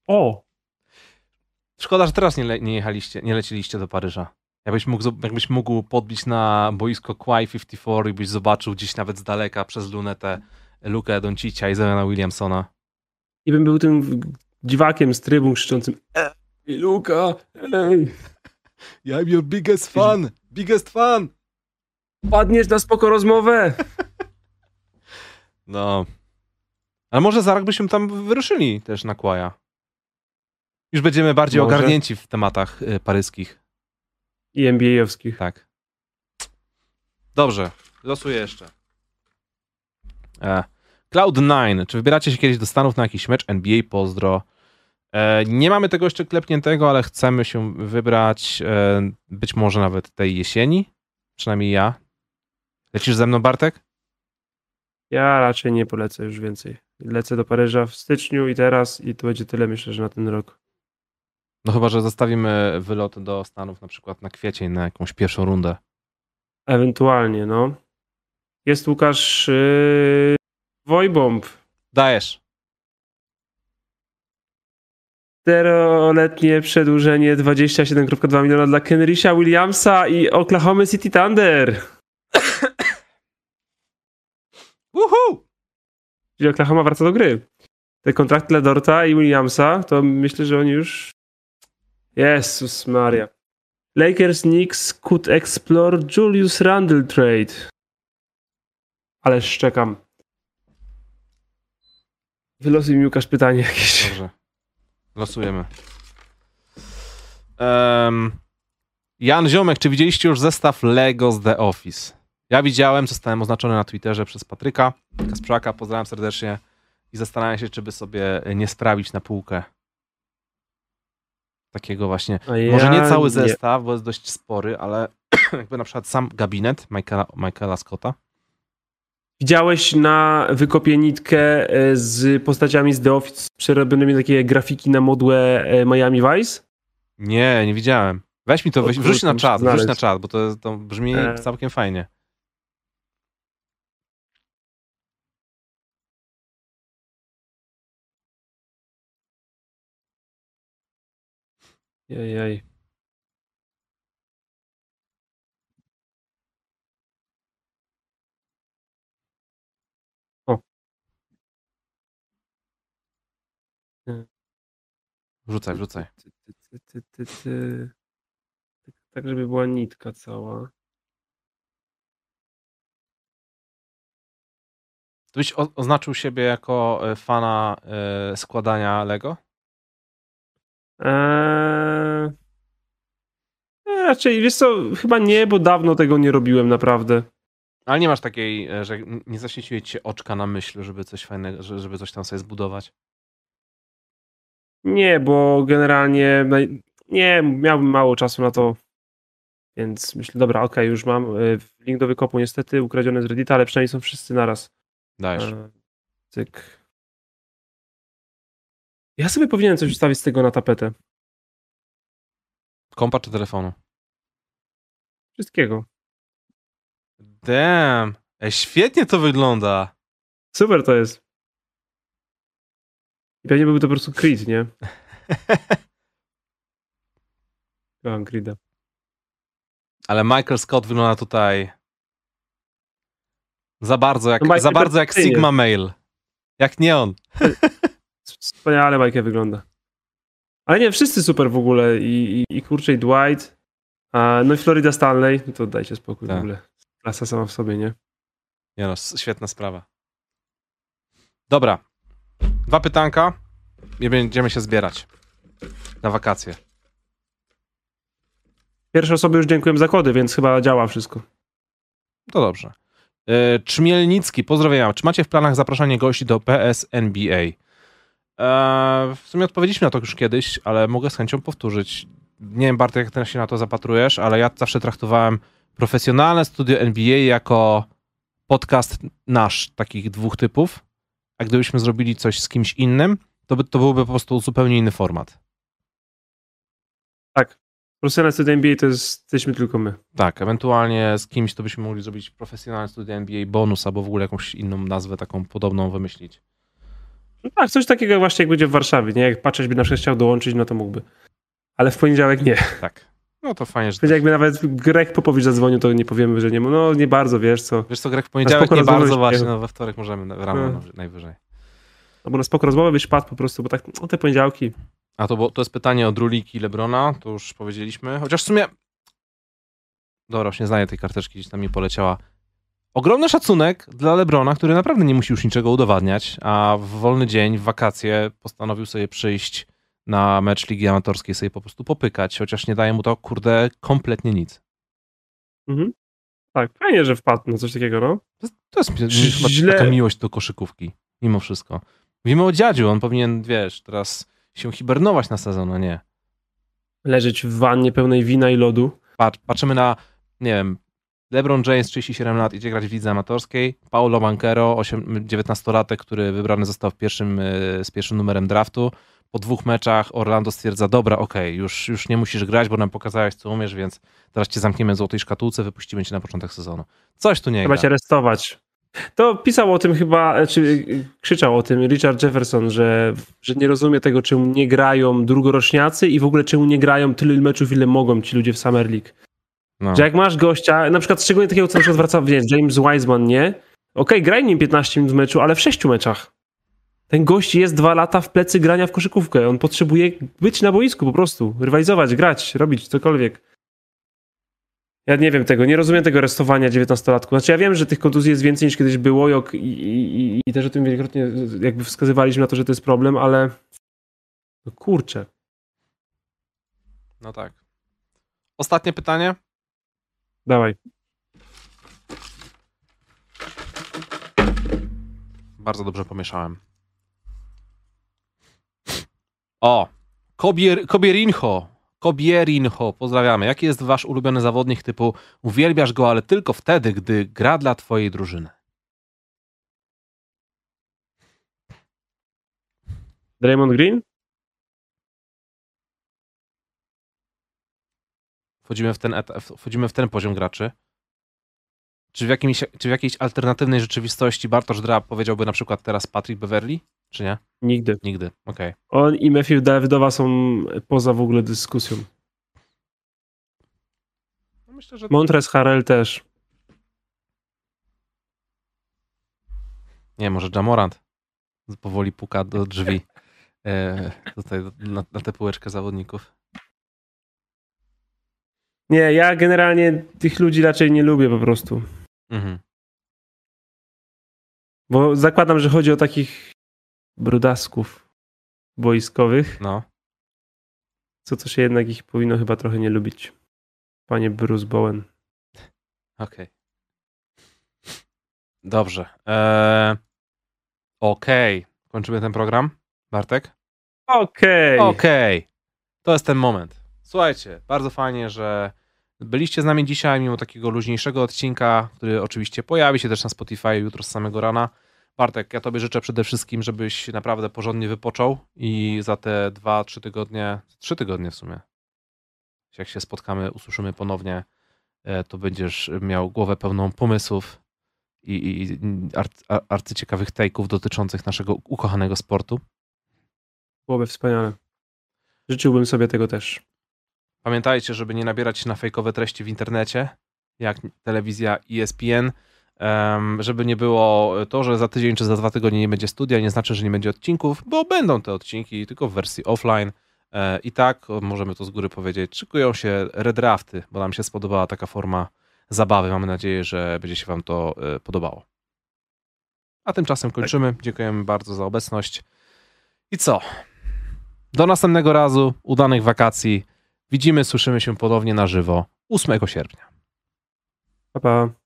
O! Szkoda, że teraz nie, le, nie jechaliście, nie leciliście do Paryża. Jakbyś mógł, jakbyś mógł podbić na boisko Quai 54 i byś zobaczył gdzieś nawet z daleka przez lunetę Lukę Doncicia i Zena Williamsona. I bym był tym dziwakiem z trybun krzyczącym Ej, Luka, ej. I'm your biggest fan, biggest fan. Padniesz na spoko rozmowę. <laughs> No. Ale może za rok byśmy tam wyruszyli też na Kłaja. Już będziemy bardziej może. ogarnięci w tematach y, paryskich. I NBA-owskich. Tak. Dobrze, losuję jeszcze. E, Cloud9. Czy wybieracie się kiedyś do Stanów na jakiś mecz NBA? Pozdro. E, nie mamy tego jeszcze klepniętego, ale chcemy się wybrać e, być może nawet tej jesieni. Przynajmniej ja. Lecisz ze mną, Bartek? Ja raczej nie polecę już więcej. Lecę do Paryża w styczniu i teraz i to będzie tyle, myślę, że na ten rok. No chyba, że zostawimy wylot do Stanów na przykład na kwiecień, na jakąś pierwszą rundę. Ewentualnie, no. Jest Łukasz yy, Wojbomb. Dajesz. Czteroletnie przedłużenie 27,2 miliona dla Kenrisha Williamsa i Oklahoma City Thunder. <coughs> Uhu! Czyli Oklahoma wraca do gry. Te kontrakty dla Dorta i Williamsa, to myślę, że oni już... Jezus Maria. Lakers Knicks could explore Julius Randle trade. Ale szczekam. Wylosuj mi Łukasz pytanie jakieś. Dobrze. Losujemy. Um, Jan Ziomek, czy widzieliście już zestaw Lego z The Office? Ja widziałem, zostałem oznaczony na Twitterze przez Patryka Kasprzaka, pozdrawiam serdecznie. i zastanawiam się, czy by sobie nie sprawić na półkę takiego właśnie, ja może nie cały nie. zestaw, bo jest dość spory, ale <clears throat> jakby na przykład sam gabinet Michaela, Michaela Scotta. Widziałeś na wykopie nitkę e, z postaciami z The Office przerobionymi takie grafiki na modłę e, Miami Vice? Nie, nie widziałem. Weź mi to, weź, wrzuć na czat, wrzuć na czat, bo to, to brzmi E. całkiem fajnie. Jejej. O. Wrzucaj, wrzucaj. Ty, ty, ty, ty. Tak- Tak, żeby była nitka cała. Ty byś oznaczył siebie jako e, fana e, składania Lego? Eee... Raczej, wiesz co, chyba nie, bo dawno tego nie robiłem naprawdę. Ale nie masz takiej, że nie zaświeciły ci się oczka na myśl, żeby coś fajnego, że- żeby coś tam sobie zbudować. Nie, bo generalnie nie, miałbym mało czasu na to, więc myślę, dobra, okej, już mam e, link do wykopu niestety, ukradziony z Reddita, ale przynajmniej są wszyscy naraz. Dajesz. E, Cyk. Ja sobie powinienem coś wstawić z tego na tapetę. Kompa czy telefonu? Wszystkiego. Damn! Ej, świetnie to wygląda! Super to jest. I pewnie byłby to po prostu Creed, nie? <laughs> Kocham Creed'a. Ale Michael Scott wygląda tutaj za bardzo jak, No za bardzo jak. Sigma Male. Jak nie on. <laughs> Wspaniale Michael wygląda. Ale nie, wszyscy super w ogóle. I, i, i kurczę, i Dwight. A, no i Florida Stanley. No to dajcie spokój Tak. w ogóle. Klasa sama w sobie, nie? Nie no, świetna sprawa. Dobra. Dwa pytanka i będziemy się zbierać na wakacje. Pierwsze osoby już dziękuję za kody, więc chyba działa wszystko. To dobrze. E, Czmielnicki, pozdrawiam. Czy macie w planach zapraszanie gości do PSNBA? E, w sumie odpowiedzieliśmy na to już kiedyś, ale mogę z chęcią powtórzyć. Nie wiem, Bartek, jak ty się na to zapatrujesz, ale ja zawsze traktowałem profesjonalne studio NBA jako podcast nasz, takich dwóch typów. A gdybyśmy zrobili coś z kimś innym, to, by, to byłby po prostu zupełnie inny format. Profesjonalne studia NBA to jest, jesteśmy tylko my. Tak, ewentualnie z kimś to byśmy mogli zrobić profesjonalne studio NBA bonus, albo w ogóle jakąś inną nazwę taką podobną wymyślić. No tak, coś takiego właśnie jak będzie w Warszawie, nie? Jak patrzeć by na przykład chciał dołączyć, no to mógłby. Ale w poniedziałek nie. Tak. No to fajnie, że... Więc jakby nawet Greg Popowicz zadzwonił, to nie powiemy, że nie. No nie bardzo, wiesz co. Wiesz co, Greg, w poniedziałek nie bardzo właśnie, nie? no we wtorek możemy rano No. najwyżej. Albo na spoko rozmowę byś padł po prostu, bo tak, no te poniedziałki. A to, bo, to jest pytanie od Ruliki Lebrona, to już powiedzieliśmy. Chociaż w sumie... Dobra, już nie znaję tej karteczki, gdzieś tam mi poleciała. Ogromny szacunek dla Lebrona, który naprawdę nie musi już niczego udowadniać, a w wolny dzień, w wakacje postanowił sobie przyjść na mecz Ligi Amatorskiej, sobie po prostu popykać, chociaż nie daje mu to, kurde, kompletnie nic. Mhm. Tak, fajnie, że wpadł na coś takiego, no. To jest, to jest chyba Źle- taka miłość do koszykówki, mimo wszystko. Mówimy o dziadziu, on powinien, wiesz, teraz się hibernować na sezon, a nie. Leżeć w wannie pełnej wina i lodu. Patrz, patrzymy na, nie wiem, LeBron James, 37 lat, idzie grać w lidze amatorskiej, Paulo Banquero, 8 19-latek, który wybrany został w pierwszym, y, z pierwszym numerem draftu. Po dwóch meczach Orlando stwierdza, dobra, okej, już, już nie musisz grać, bo nam pokazałeś, co umiesz, więc teraz cię zamkniemy w złotej szkatułce, wypuścimy cię na początek sezonu. Coś tu nie Trzeba gra. cię aresztować. To pisał o tym chyba, czy krzyczał o tym Richard Jefferson, że, że nie rozumie tego, czemu nie grają drugoroczniacy i w ogóle czemu nie grają tyle meczów, ile mogą ci ludzie w Summer League. No. Że jak masz gościa, na przykład szczególnie takiego, co na przykład wraca, wiesz, James Wiseman, nie? Okej, graj nim 15 minut w meczu, ale w 6 meczach. Ten gość jest dwa lata w plecy grania w koszykówkę. On potrzebuje być na boisku po prostu, rywalizować, grać, robić cokolwiek. Ja nie wiem tego, nie rozumiem tego aresztowania 19-latków. Znaczy ja wiem, że tych kontuzji jest więcej niż kiedyś było i, i, i też o tym wielokrotnie jakby wskazywaliśmy na to, że to jest problem, ale no kurczę. no tak. Ostatnie pytanie. Dawaj. Bardzo dobrze pomieszałem. O, Kobier, Kobierinho. Kobierinho, pozdrawiamy. Jaki jest wasz ulubiony zawodnik typu uwielbiasz go, ale tylko wtedy, gdy gra dla twojej drużyny? Draymond Green? Wchodzimy w ten, wchodzimy w ten poziom graczy. Czy w, jakimś, czy w jakiejś alternatywnej rzeczywistości Bartosz Drab powiedziałby na przykład teraz Patrick Beverly? Czy nie? Nigdy. Nigdy. Okej. On i Matthew Dawidowa są poza w ogóle dyskusją. No Myślę, że Montres Harrell też. Nie, może Jamorant powoli puka do drzwi <laughs> e, tutaj na, na tę półeczkę zawodników. Nie, ja generalnie tych ludzi raczej nie lubię po prostu. Mhm. Bo zakładam, że chodzi o takich brudasków boiskowych, No. co to się jednak ich powinno chyba trochę nie lubić. Panie Bruce Bowen. Okej. Dobrze. E, Okej. Kończymy ten program. Bartek? Okej. Okej. To jest ten moment. Słuchajcie, bardzo fajnie, że byliście z nami dzisiaj, mimo takiego luźniejszego odcinka, który oczywiście pojawi się też na Spotify jutro z samego rana. Bartek, ja tobie życzę przede wszystkim, żebyś naprawdę porządnie wypoczął i za te dwa, trzy tygodnie, trzy tygodnie w sumie, jak się spotkamy, usłyszymy ponownie, e, to będziesz miał głowę pełną pomysłów i, i arcy, arcyciekawych take'ów dotyczących naszego ukochanego sportu. Byłoby wspaniale. Życzyłbym sobie tego też. Pamiętajcie, żeby nie nabierać się na fejkowe treści w internecie, jak telewizja E ESPN, żeby nie było to, że za tydzień czy za dwa tygodnie nie będzie studia, nie znaczy, że nie będzie odcinków, bo będą te odcinki, tylko w wersji offline. E, I tak, możemy to z góry powiedzieć, szykują się redrafty, bo nam się spodobała taka forma zabawy. Mamy nadzieję, że będzie się Wam to e, podobało. A tymczasem kończymy. Dziękujemy bardzo za obecność. I co? Do następnego razu, udanych wakacji. Widzimy, słyszymy się ponownie na żywo 8 sierpnia. Pa, pa.